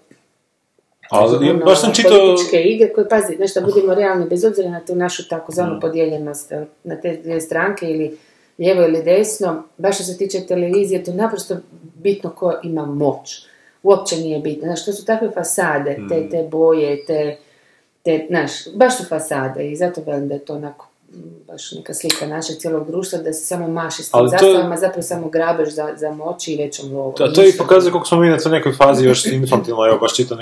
Ali, ono, baš sam čitao... političke igre koje, pazi, nešto budemo realni, bez obzira na tu našu takozvanu podijeljenost eh, na te dvije stranke ili lijevo ili desno, baš što se tiče televizije, to je naprosto bitno ko ima moć. Uopće nije bitno. Znaš, to su takve fasade, te, te boje, te, te, znaš, baš su fasade i zato velim da je to onako mm, baš neka slika našeg cijelog društva, da se samo maši s tim zastavama, zapravo samo grabež za, za moći i većom lovom. Da, to i pokazuje koliko smo mi na toj nekoj fazi još infantilno, evo baš čitam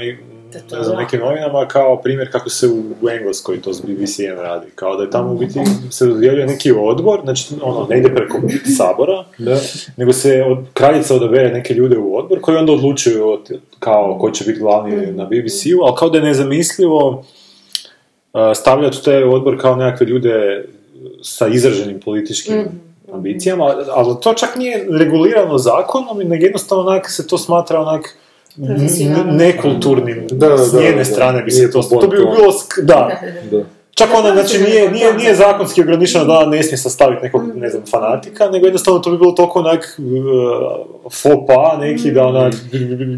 ne, znam, nekim novinama kao primjer kako se u, Engleskoj to s BBC-em radi. Kao da je tamo u biti se dodjeljuje neki odbor, znači ono, ne ide preko sabora, Da. nego se od, kraljica odabere neke ljude u odbor koji onda odlučuju od, kao ko će biti glavni na BBC-u, ali kao da je nezamislivo uh, stavljati u taj odbor kao nekakve ljude sa izraženim političkim ambicijama, ali to čak nije regulirano zakonom, nego jednostavno onak se to smatra onak nekulturnim, Da, da, s da, njene strane bi se to, to bi bilo, sk- da, Da. Čak Da, onda, znači, se nije, ne nije, nije zakonski ograničeno da ona ne smije sastaviti nekog, ne znam, fanatika, nego jednostavno to bi bilo toliko onak uh, faux pas neki da onak,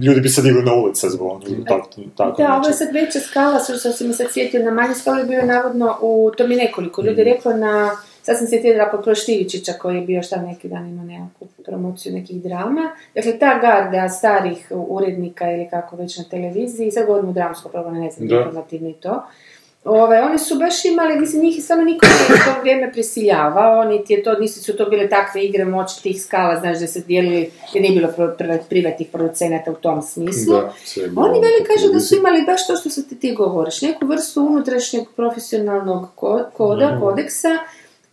ljudi bi se digli na ulice zbog tako, tako Da, ovo je sad veća skala, što mi sad sjetio na manje skala je bio navodno u, to mi nekoliko ljudi reklo na, sad sam sjetila po Proštivičića koji je bio šta neki dan imao nekakvu promociju nekih drama. Dakle, ta garda starih urednika ili kako već na televiziji, sad govorimo dramsko pravo, ne znam, informativni to. Ove, oni su baš imali, mislim, njih samo niko nije u to vrijeme prisiljavao, niti je to, nisu su to bile takve igre moći tih skala, znaš, da se dijelili, jer nije bilo privatnih producenata u tom smislu. Da, je Oni veli kažu da su imali baš to što se ti, ti govoriš, neku vrstu unutrašnjeg profesionalnog ko- koda, kodeksa,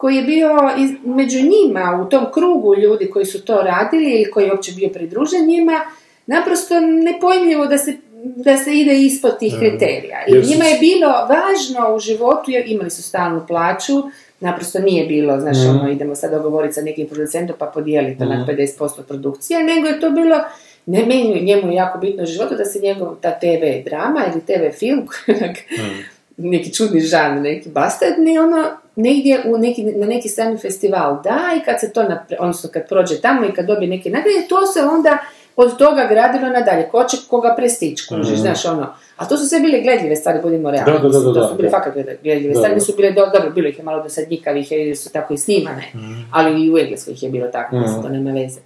koji je bio iz, među njima, u tom krugu ljudi koji su to radili ili koji je uopće bio pridružen njima, naprosto nepojmljivo da se da se ide ispod tih kriterija. I njima je bilo važno u životu, jer imali su stalnu plaću, naprosto nije bilo, znaš, ono, idemo sad dogovoriti sa nekim producentom pa podijeliti onak 50% produkcije, nego je to bilo, ne meni, njemu je jako bitno u životu da se njegov, ta TV drama ili TV film, onak, neki čudni žan, neki bastardni, ono, negdje u neki, na neki strani festival da i kad se to, napre, odnosno kad prođe tamo i kad dobije neke nagrade, to se onda od toga gradilo nadalje. Ko će koga prestić, kužiš, znaš, ono. A to su sve bile gledljive stvari, budimo realni. Da, da, da, da, to su bile da. fakat gledljive stvari, nisu bile, do, dobro, bilo ih je malo dosadnjikavih jer su tako i snimane, ali i u Engleskoj ih je bilo tako, mislim, to nema veze.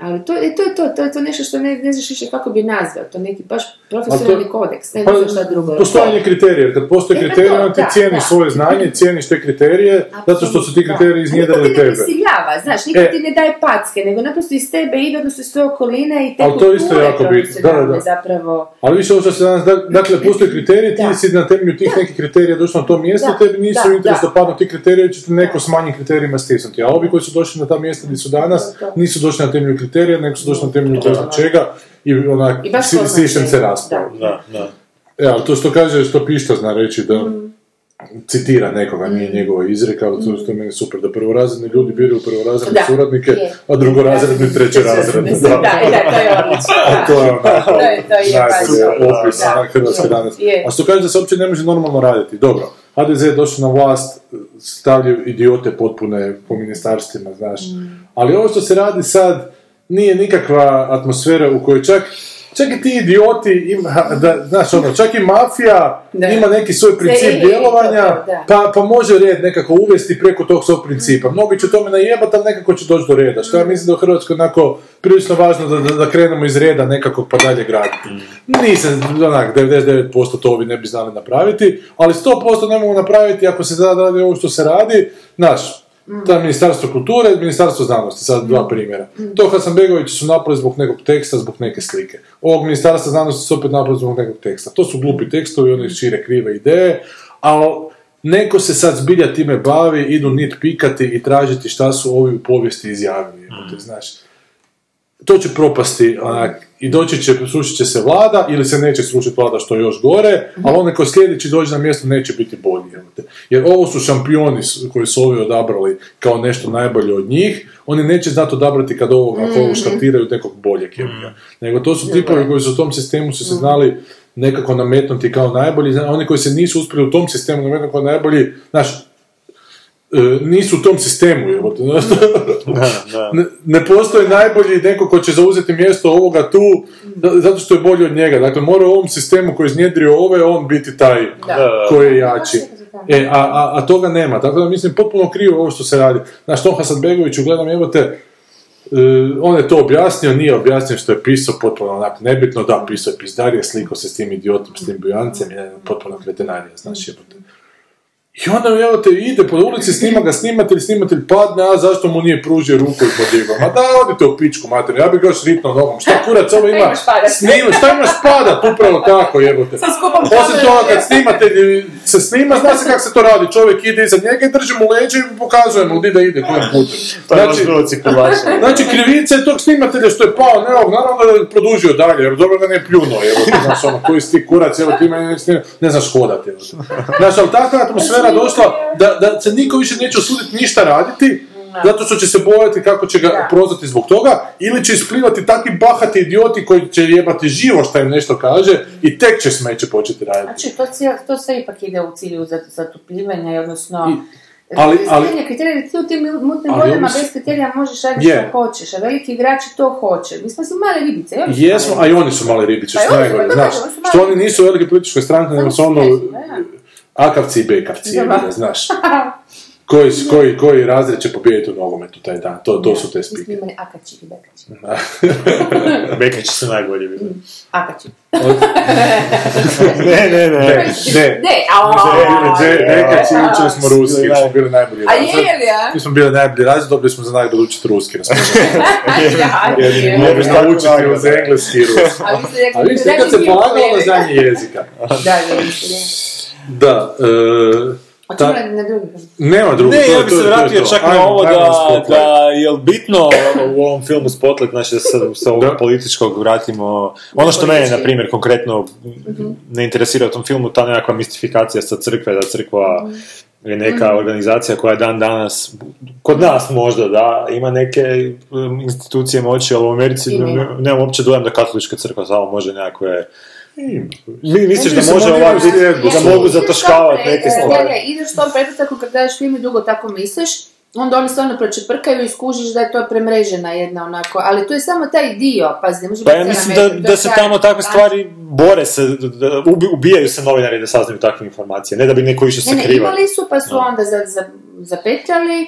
Ali to, je- to je to, to je to nešto što ne, ne znaš više kako bi nazvao, to neki baš profesionalni kodeks, ne, Pa, ne znam šta drugo. postojanje kriterija, kad postoje E, pa kriteriji, to, onda ti cijeniš svoje znanje, cijeniš te kriterije, zato što su ti kriteriji A iznjedrili Niko ti ne tebe. prisiljava, znaš, niko E. ti ne daje packe, nego naprosto iz tebe ide, odnosno iz svoje okoline i te Ali to isto jako bitno, da, da, zapravo. Ali više ovo što se danas, dak- dakle, postoje kriteriji, ti Da. si na temelju tih nekih kriterija došao na to mjesto, tebi nisu da, da. da padnu ti kriteriji, jer će te neko s manjim kriterijima stisnuti. A ovi koji su došli na ta mjesta gdje su danas, To, to. nisu došli na temelju kriterija, nego su došli na temelju ne znam čega i onak, sišem se raspao. Da, da. E, ali to što kaže, što Pišta zna reći da Mm. citira nekoga, nije njegova izreka, ali to, to je meni super, da prvorazredni ljudi biraju prvorazredne Da, suradnike, je. a drugorazredni trećerazredne. Da, da, da, to je odlično. da. to je onako, To je- to je baš najbolje to, opis da. onak Hrvatske Je, danas. je. A što kaže da se uopće ne može normalno raditi. Dobro, HDZ je došao na vlast, stavljaju idiote potpune po ministarstvima, znaš. Mm. Ali ovo što se radi sad nije nikakva atmosfera u kojoj čak Čak i ti idioti, ima, da, znaš ono, čak i mafija Da. ima neki svoj princip je, djelovanja, to, pa, pa može red nekako uvesti preko tog svog principa. Mnogi će tome najebat, ali nekako će doći do reda. Što ja mislim da u Hrvatskoj onako prilično važno da, da, da krenemo iz reda nekako pa dalje graditi. Nisam, onak, 99% to ovi ne bi znali napraviti, ali 100% ne mogu napraviti ako se radi ovo što se radi, znaš, ta ministarstvo kulture i ministarstvo znanosti, sad dva primjera. To Hasanbegović su napravili zbog nekog teksta, zbog neke slike. Ovog ministarstva znanosti su opet napravili zbog nekog teksta. To su glupi tekstovi, oni šire krive ideje, a neko se sad zbilja time bavi, idu nit pikati i tražiti šta su ovi u povijesti izjavili, jebote, znaš. To će propasti, onak, i doći će, srušit će se vlada, ili se neće srušiti vlada što je još gore, ali onaj ko sljedeći dođe na mjesto neće biti bolji. Jer ovo su šampioni koji su ovi odabrali kao nešto najbolje od njih, oni neće znati odabrati kad ovog, ovo štartiraju nekog boljeg jebiga. Nego to su tipovi koji su u tom sistemu su se znali nekako nametnuti kao najbolji, oni koji se nisu uspjeli u tom sistemu nametnuti kao najbolji, znaš, nisu u tom sistemu, da. ne, ne postoji najbolji neko ko će zauzeti mjesto ovoga tu, zato što je bolji od njega. Dakle, mora u ovom sistemu koji je iznjedrio ove, on biti taj Da. koji je jači. E, a, a, a toga nema. Tako da mislim potpuno krivo ovo što se radi. Znaš, Tom Hasanbegoviću gledam, evo te, e, on je to objasnio, nije objasnio što je pisao potpuno onak nebitno, da, pisao je pizdarije, slikao se s tim idiotom, s tim bujancem, je potpuno kretenarija, znaš, jebote. I onda evo te ide po ulici, snima ga snimatelj, snimatelj padne, a zašto mu nije pružio ruku i podigao? Ma da, odite u pičku mater, ja bih ga još ripnuo nogom. Šta kurac ovo ima? Snima, šta imaš padat? Upravo tako, jebote. Sa skupom Osim toga, kad snimatelj se snima, zna se kako se to radi. Čovjek ide iza njega i drži mu leđe i pokazuje mu gdje da ide, kojim putem. Znači, znači. Znači, krivica je tog snimatelja što je pao, ne, ovog, naravno da je produžio dalje, jer dobro da ne je pljunuo, evo ti, znaš, ono, koji si ti kurac, evo ti ne, ne znaš hodati, evo ti. Znaš, ali takva je atmosfera došla da, da se niko više neće usuditi ništa raditi, zato što će se bojati kako će ga Da. prozvati zbog toga, ili će isplivati takvi bahati idioti koji će jebati živo šta im nešto kaže i tek će smeće početi raditi. Znači, to, cijel, to sve ipak ide u cilju zat- zatupljivanja, odnosno... I- ali- ali- kriterija, ti u tim mutnim vodama bez kriterija možeš raditi Je. što hoćeš, a veliki igrači to hoće. Mi smo si male ribice, Jesmo, male a i oni su ribići, Pa i što najgore, znaš, da, što oni nisu velike političke stranke, nego su ono da. Akavci i bekavci, Da. jebi ga, znaš. Koji, koji, koji razred će pobijediti u nogometu taj dan, to, to su te Mi smo spike. imali akači i bekači. Bekeći su najbolji bili. Akači. Ne, ne, ne. Ne, ne, Ne, a Ne, Bekači učili smo ruski, jer smo bili najbolji A je razred. li, a? Mi smo bili najbolji razred, dobili smo za najbolje učiti ruski. Jer ne Tako naučiti uz engleski i ruski. A vi ste kad se polagalo na znanje jezika. Da, da, da. Da, e, A Ta- čemu na drugi? Nema drugo, Ne, to ja bi to je- se vratio čak na ovo ajmo da, da je bitno u ovom filmu Spotlight, znači da se sa ovog političkog vratimo, ono što mene, na primjer, konkretno ne interesira u tom filmu, ta nekakva mistifikacija sa crkve, da crkva je neka organizacija koja dan danas, kod nas možda, da, ima neke um, institucije moći, ali u Americi nemam uopće dojam da katolička crkva samo može nekakve Mi misliš da može ovako biti, da mogu zataškavati neke stvari? Ne, ne, ideš tom pretpostavkom kad gledaš film i dugo tako misliš, onda oni stvarno pročeprkaju i skužiš da je to premrežena jedna onako, ali to je samo taj dio, pazi, ne može Pa biti ja mislim da, da se tamo takve stvari bore se, da- da ubi- ubijaju se novinari da saznaju takve informacije, ne da bi neko išao Ne, ne, sakrivati. imali su pa su onda za, za, zapetljali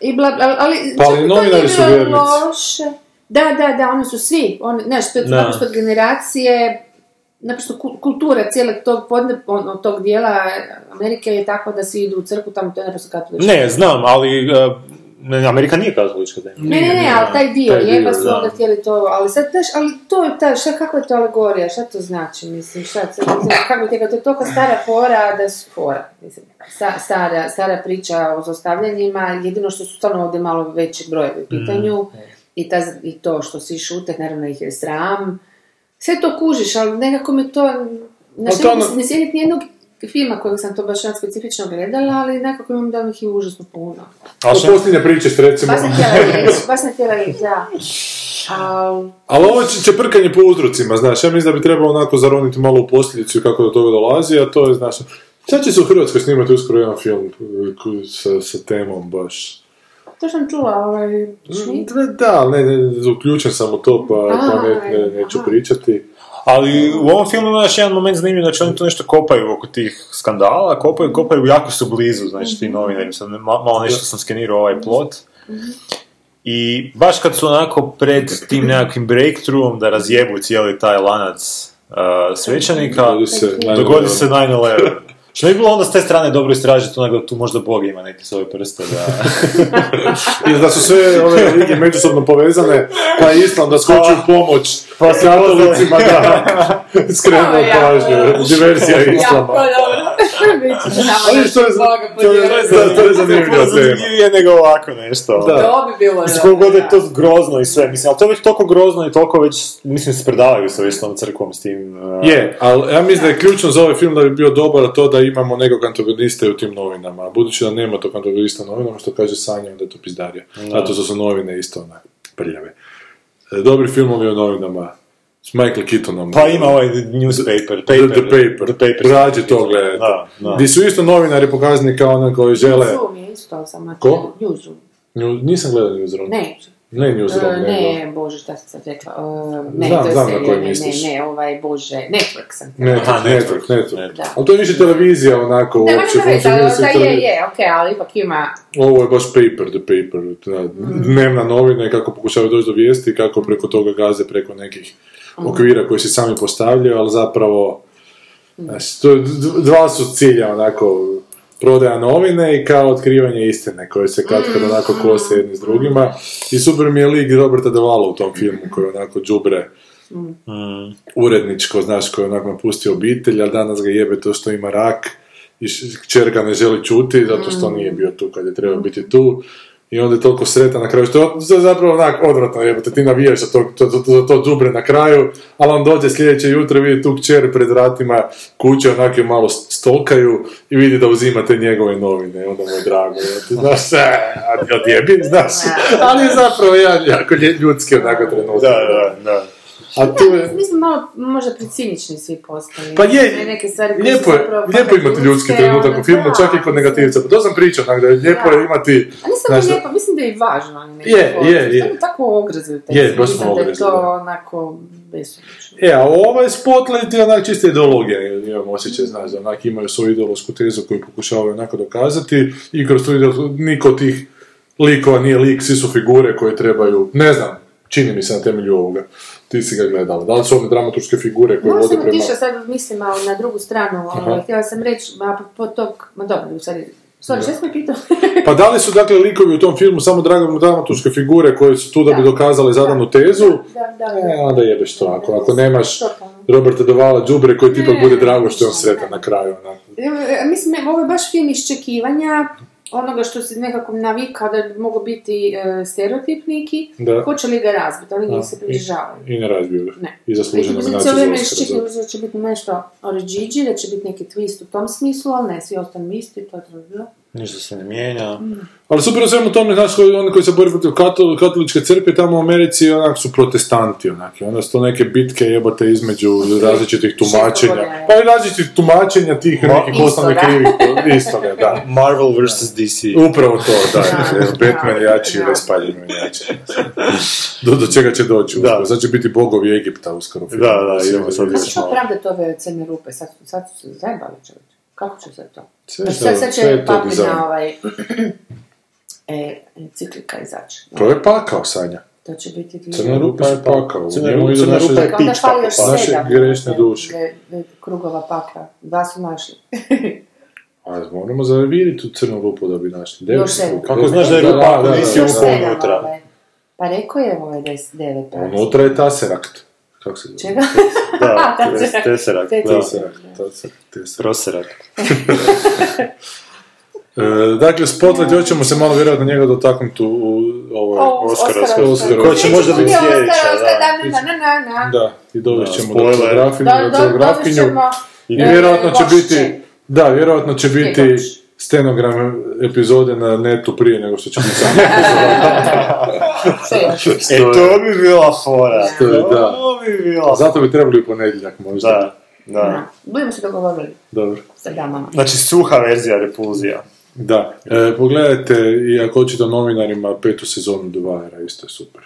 i bla, bla, ali Pa ali novinari su vjernici. loše. Da, da, da, oni su svi, oni, znaš, to je Da. naprosto generacije, naprosto ku- kultura cijelog tog, podne, ono, tog dijela Amerike je takva da svi idu u crku, tamo to je naprosto katoličko. Ne, znam, ali uh, ne, Amerika nije katolička zemlja. Ne, ne, ne, ali taj dio, Taj dio, jeba su da. onda htjeli to, ali sad, znaš, ali to je ta, šta, kakva je to alegorija, šta to znači, mislim, šta, sad, kako bi tega, to je toliko stara fora da su fora, mislim, sta- stara, stara priča o zostavljanjima, jedino što su stvarno ovdje malo veći brojevi u pitanju, i, ta, i to što svi šute, naravno ih je sram, sve to kužiš, ali nekako mi to, znaš, ne ono- se ne sjetiti nijednog filma kojeg sam to baš specifično gledala, ali nekako imam da ih je užasno puno. Ali To posljednja priča što recimo... Baš sam htjela reći, baš sam htjela reći, da. Al, Ali ovo je čeprkanje po uzrocima, znaš, ja mislim da bi trebalo onako zaroniti malo u posljedicu kako do toga dolazi, a to je, znaš, sad će se u Hrvatskoj snimati uskoro jedan film ko- sa, sa temom baš. To sam čula, ovaj, šmit. Da, ne, ne, uključen sam u to, pa, pa ne, ne, neću Aha. pričati. Ali u ovom filmu ima još jedan moment zanimljiv, znači oni tu nešto kopaju oko tih skandala, kopaju, kopaju, jako su blizu, znači ti novinari, sad ne- ma- malo nešto sam skenirao ovaj plot. I baš kad su onako pred tim nekakvim breakthroughom da razjebu cijeli taj lanac uh, se dogodi se 9-11. Što bi bilo onda s te strane dobro istražiti, onak da tu možda Bog ima neke svoje prste, da... I da su sve ove religije međusobno povezane, pa je Islam da skoči u pomoć Pa se katolicima da skrenuo pažnju, Jako Islama. Ali što je, to je, to je, zanimljiva tema. nego ovako nešto. Da. To bi bilo Mislim, koliko god je to grozno i sve, mislim, ali to je već toliko grozno i toliko već, mislim, se predavaju sa istom crkvom s tim... uh, Je, ali ja mislim da je ključno za ovaj film da bi bio dobar to da imamo nekog antagonista u tim novinama. A Budući da nema tog antagonista u novinama, što kaže Sanja, onda je to pizdarija. Zato što su novine isto onak prljave. E, Dobri filmovi o novinama s Michael Keatonom. Pa ima ovaj newspaper, The, paper, the Paper. the paper. Rađe to gledajte. Da, da. Gdje su isto novinari pokazani kao ono koji žele... Zoom je isto samo. Ko? Newsroom. Nju- Nisam gledao Newsroom. Ne, Ne Newsroom, E, nego... ne, bože, šta sam sad rekla? E, ne, Znam, to je znam na serija, ne, ne, ne, ovaj, bože, Network sam htjela. Network, Aha, network, Network. network. Da. Ali to je više televizija onako Ne, uopće funkcionira se da je, televizija. je, okej, ali ipak ima... Ovo je baš paper, the paper, da, dnevna novina i kako pokušavaju doći do vijesti kako preko toga gaze preko nekih okvira koji se sami postavljaju, ali zapravo znači, to, dva su cilja onako prodaja novine i kao otkrivanje istine koje se kad kad onako kose jedni s drugima. I super mi je lik Roberta Devala u tom filmu koji onako džubre uredničko, znaš, koji je onako napustio obitelj, ali danas ga jebe to što ima rak i š- kćer ga ne želi čuti zato što nije bio tu kad je trebao biti tu i onda je toliko sretan na kraju, što je je zapravo onak odvratno jebote, ti navijaš za to, to, to, to, džubre na kraju, ali on dođe sljedeće jutro, vidi tu kćer pred vratima kuće, onak je malo stolkaju i vidi da uzima te njegove novine, onda mu je drago, jebote, znaš, e, odjebi, znaš, ali je zapravo jedan jako ljudski onako trenutak. Da, da, da. A tu je, Mislim, malo možda precinični svi postali. Pa je, neke stvari lijepo je, lijepo imati ljudski trenutak ono, u filmu, čak i kod negativca. Pa to sam pričao, onak, da je lijepo Da. je imati... A da da- lijepo, mislim da je i važno. Je, je, je. To je tako ogrezli taj Je, baš smo da je to onako besumično. E, a ovaj spotlight je onak čista ideologija, imam osjećaj, znaš, da onak imaju svoju ideološku tezu koju pokušavaju onako dokazati i kroz ideološku, niko tih likova nije lik, svi su figure koje trebaju, ne znam, čini mi se na temelju ovoga. Ti si ga gledala. Da li su one dramaturške figure koje vode sam prema... otišla, sad mislim malo na drugu stranu, ovaj, htjela sam reći, a po tog, ma dobro, u stvari, sorry, što sam pitao? Pa da li su dakle likovi u tom filmu samo dramaturške figure koje su tu da bi Da. dokazale zadanu tezu? da, da, E, onda jebeš to, ako, ako nemaš. Roberta Dovala Đubre koji tipak bude drago što je on sretan na kraju. onak. E, Mislim, ovo je baš film iščekivanja onoga što se nekako navikao da mogu biti e, stereotip neki, Da. hoće li ga razbiti, ali njih se približavaju. I ne razbio ga. Ne. I zasluženo nominacija cijelo za za- da će biti nešto oriđiđi, da će biti neki twist u tom smislu, ali ne, svi ostali isti, to je to bilo. Ništa se ne mijenja. Ali super u svemu tome, znaš, koji- oni koji se bore protiv katol- katoličke crkve tamo u Americi onak su protestanti, onak, i onda su to neke bitke jebote između različitih tumačenja. Pa i različitih tumačenja tih nekih Isto, osnovnih krivih, istoga, da. Marvel vs. DC. Upravo to, da. Da, Batman jači i da. Raspaljeno jači. Do, do čega će doći Da. uskoro. Sad će biti bogovi Egipta uskoro. Da, da, idemo sad što malo. pravdate ove crne rupe? Sad, sad su se zajebali čovječe. Kako će se to? Sve to- sad, sad sve je će to papina bizarno. ovaj, e, enciklika izaći. To je pakao, Sanja. To će biti dvije. Crne rupe su pakao. Njemu idu crne naše- rupe je Onda pič fali još tako, naše grešne ne, duše. ne, ne, krugova pakla. Dva su našli. A moramo zaviriti tu crnu rupu da bi našli. Devet Još sedam. rupa. Kako znaš da je Da, rupa da, da, nisi da, unutra? ovaj. Pa rekao je ovaj devet. pa. Unutra je Tesseract. Kako se zove? Čega? Da, Tesseract. Proserak. E, dakle, Spotlight, još ćemo se malo vjerojatno njega dotaknuti u, ovoj O, Oscar, Oscar, Oscar. Koja će možda biti sljedeća, da. i dovest ćemo Do- ćemo, I vjerojatno će biti, da, vjerojatno će biti. Stenogram epizode na netu prije nego što će biti sam. Što još? E, to bi bila fora. To je, da. To bi bila Zato bi trebali u ponedjeljak možda. Da, da. Da. Budemo se dogovorili Dobro. sa damama. Znači, suha verzija repulzija. Da, e, pogledajte i ako hoćete o novinarima petu sezonu Wire, isto je super.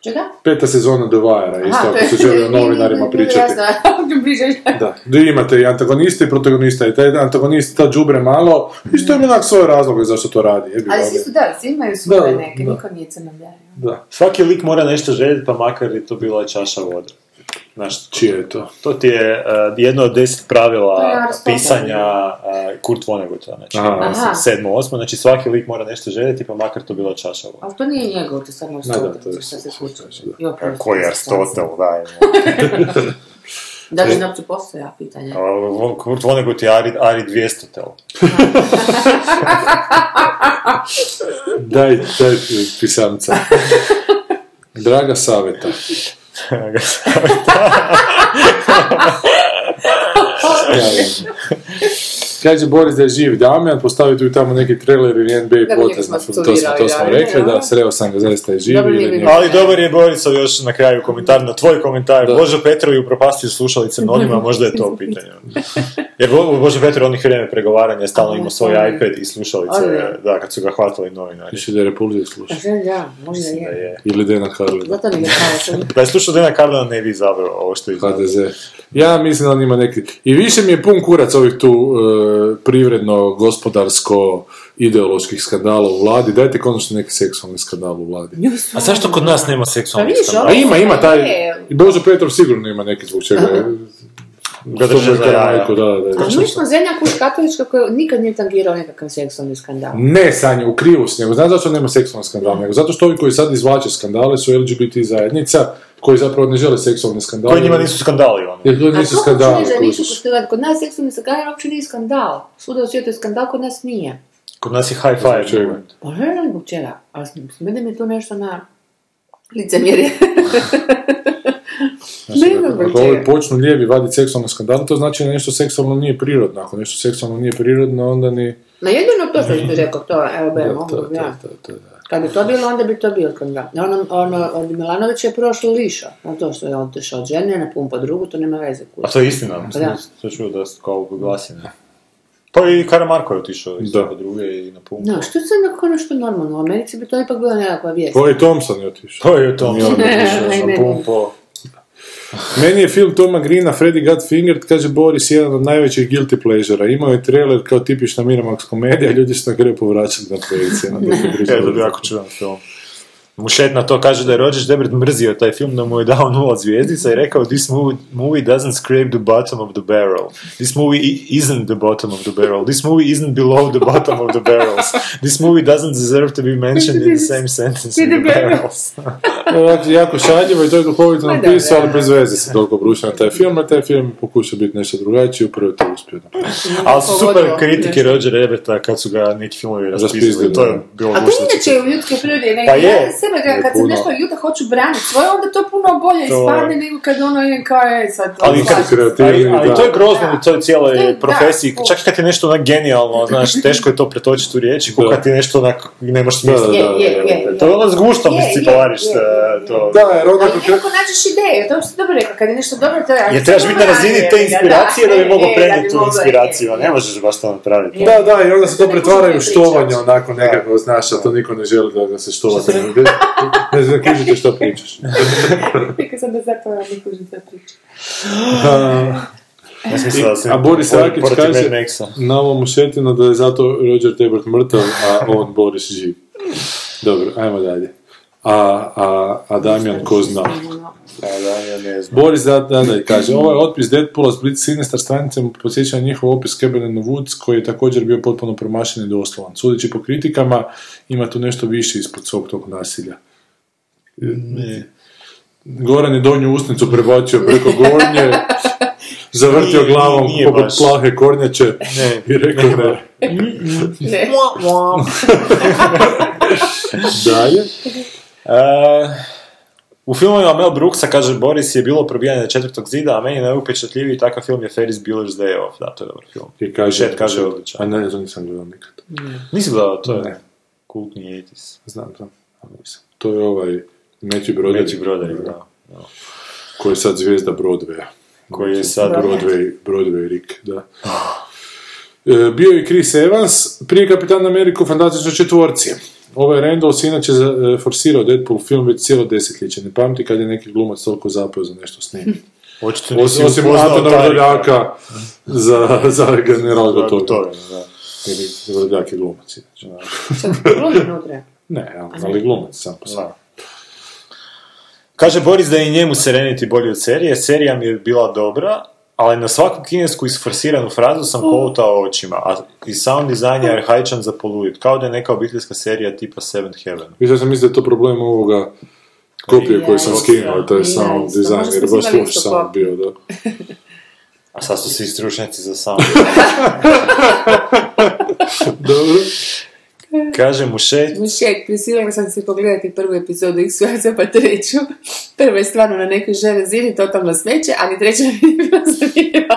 Čega? Peta sezona The Wire, isto ako se želi o novinarima pričati. Da, gdje imate i antagonista i protagonista i taj antagonist, ta džubre malo, isto ima onak svoje razloge zašto to radi. Ali svi su, da, svi imaju svoje Da, neke, da. niko nije crno-bijeli. Da, Svaki lik mora nešto željeti, pa makar je to bila čaša vode. Znaš, čije je to? to ti je uh, jedno od deset pravila Aristotel. pisanja uh, Kurt Vonnegutta, znači Aha. Aha. Sedmo, osmo, znači svaki lik mora nešto željeti, pa makar to bila čaša vode. Ali to nije njegov, to samo da, Aristotel, to je što se da. Pa, Koji je Aristotel, da, Da li uopće postoja pitanje? je. Kurt Vonnegut je Ari, Ari 200 tel. Daj, daj pisamca. Draga saveta. Aga saab. Ja, Kaže Boris da je živ Damjan, postavite ju tamo neki trailer ili NBA potez, to smo, to smo da, rekli, da. sreo sam ga, zaista je živ. Ali dobar je Borisov još na kraju komentar na tvoj komentar. Da. Božo Petrov je upropastio slušalice mnogima, možda je to pitanje. Jer Bo- Božo Petrov onih vrijeme pregovaranja stalno imao svoj iPad i slušalice, Ali. da, kad su ga hvatili novinari. Više da je Republika sluša. Pa da, možda da je. je. Ili Dena Karlina. Zato je Da je slušao Dena Cardona ne bi izabrao ovo što je izabrao. HDZ. Ja mislim da on ima neki... I više mi je pun kurac ovih tu e, privredno, gospodarsko, ideoloških skandala u vladi. Dajte konačno neki seksualni skandal u vladi. A zašto kod nas nema Pa seksualnih vidiš, skandala? A ima, ima taj... I Božo Petrov sigurno ima neki zbog čega je... Da, da, A mi smo zemlja kuć katolička koja nikad nije tangirao nekakav seksualni skandal. Ne, Sanja, u krivu s njegu. Znaš zašto nema seksualni skandal? Nego zato što ovi koji sad izvlače skandale su LGBT zajednica, koji zapravo ne žele seksualne skandale. Koji njima nisu skandali, ono. Jer to A nisu to skandali. hoću reći da nisu kužiš. kod- nas seksualni skandal uopće nije skandal. Svuda u svijetu je skandal, kod nas nije. Kod nas je high five. čega? Pa ne znam zbog čega, ali smede mi tu nešto na licemjerje. ne znam zbog Ako počnu lijevi vaditi seksualne skandale, to znači da nešto seksualno nije prirodno. Ako nešto seksualno nije prirodno, onda ni... Ma jedino to što ti rekao, to, evo, be, Da, mogu, to, to, ja. to, to, da. Kad bi to bilo, onda bi to bio skandal. Ono, ono, od Milanovića je prošlo liša. Na to što je otišao od žene, na pumpa drugu, to nema veze. kuda. A to je istina, mislim, Da. to čuo da su kao glasine. Pa i Karamarko je otišao isto Da. po druge i na pumpu. No, što je sad nekako nešto normalno? U Americi bi to ipak bila nekakva vijest. Koji Thompson je otišao. To je to, Nije on otišao na pumpu. Meni je film Toma Greena, Freddy Got Fingered, kaže Boris, jedan od najvećih guilty pleasura. Imao je trailer kao tipična Miramax komedija, ljudi su na kraju povraćali na projekcije. Na jako čudan film. Mušet na to kaže da je Roger Debret mrzio taj film, da mu je dao nula zvijezdica i rekao this movie, movie doesn't scrape the bottom of the barrel. This movie isn't the bottom of the barrel. This movie isn't below the bottom of the barrels. This movie doesn't deserve to be mentioned in the same sentence in the barrels. Ovako, jako šaljivo i to je duhovito da, napisao, ali da. bez veze se toliko bruša na taj film, a taj film pokušao biti nešto drugačije, upravo je to uspio. Ali su super kritike. Roger Debreta kad su ga neki filmovi raspisali. To je bilo A to inače u ljudskoj prirodi, Pa je. Sebe kad se puno. nešto juta hoću braniti svoje, onda to puno bolje To- ispadne nego kad ono je kao je sad... Ali, ono, ali, ali da. to je grozno Da. u toj cijeloj To je- da, profesiji. to. Čak kad je nešto onak genijalno, znaš, teško je to pretočiti u riječi, kako Da. kad ti nešto onak ne možeš Da, da, smisliti. Je, je, je, To je ono s guštom Je, je, iscipavariš je, e, je, to. Da, jer onda Ali kad- nekako nađeš ideju, to što dobro rekao, kad je nešto dobro, to je... Jer trebaš biti na razini te inspiracije da bi mogao prenijeti tu inspiraciju, a ne možeš baš to napraviti. Da, da, i onda se to Ne pretvara u možete štovanje onako nekako, znaš, a to niko ne želi da ga se štova. Ne, znam, kužite što pričaš. Rekao sam da zapravo ne kužim za priču. Ja sam mislila da sam A Boris Rakić kaže na ovom mušetinu da je zato Roger Debert mrtav, a on Boris živ. Dobro, ajmo dalje. A, a, a Damjan ko zna. A da, ja ne znam. Boris da, da, da, kaže, ovaj otpis Deadpoola s Blitz Sinister stranicom podsjeća na njihov opis Cabin in the Woods, koji je također bio potpuno promašen i doslovan. Sudeći po kritikama, ima tu nešto više ispod svog tog nasilja. Goran je donju usnicu prebacio preko gornje, zavrtio Nije- glavom nije poput baš. plahe kornjače Ne, i rekao ne. Ne. Dalje. E, u filmovima Mel Brooksa, kaže Boris, je bilo probijanje četvrtog zida, a meni najupečatljiviji takav film je Ferris Bueller's Day Off. Da, to je dobar film. I kaže, Šet kaže odličan. A ne, to nisam gledao nikad. Nisi gledao, to je Ne. kultni 80s. Znam, znam. ali nisam. To je ovaj Matthew Broderick, Među Broderick, da. da. koji je sad zvijezda Broadwaya. Koji je sad... Broadway, Broadway Rick, da. E, bio je Chris Evans, prije Kapitan Ameriku u fantastičnoj četvorci. Ovaj Randall inače e, forsirao Deadpool film već cijelo desetljeće. Ne pamti kad je neki glumac toliko zapeo za nešto snimiti. Očito Osim, osim Antona. Vrdoljaka za, za general Gotovina. Jer Vrdoljak je glumac. Ne, ali glumac sam po. Kaže Boris da je i njemu Serenity bolji od serije. Serija mi je bila dobra, ali na svaku kinesku isforsiranu frazu sam kolutao očima, a i sound design je arhaičan za poludit, kao da je neka obiteljska serija tipa Seventh Heaven. Mislim sam mislio da je to problem ovoga kopije Ja, koju sam skinuo, to je Ja, sound design, jer baš loš sound bio, da. A sad su svi stručnjaci za sound. Dobro. Kaže mu šet, Mišek, prisilila sam se pogledati prvu epizodu x pa treću. Prva je stvarno na nekoj žene zini, totalno smeće, a ni treća mi nije bila zanimljiva.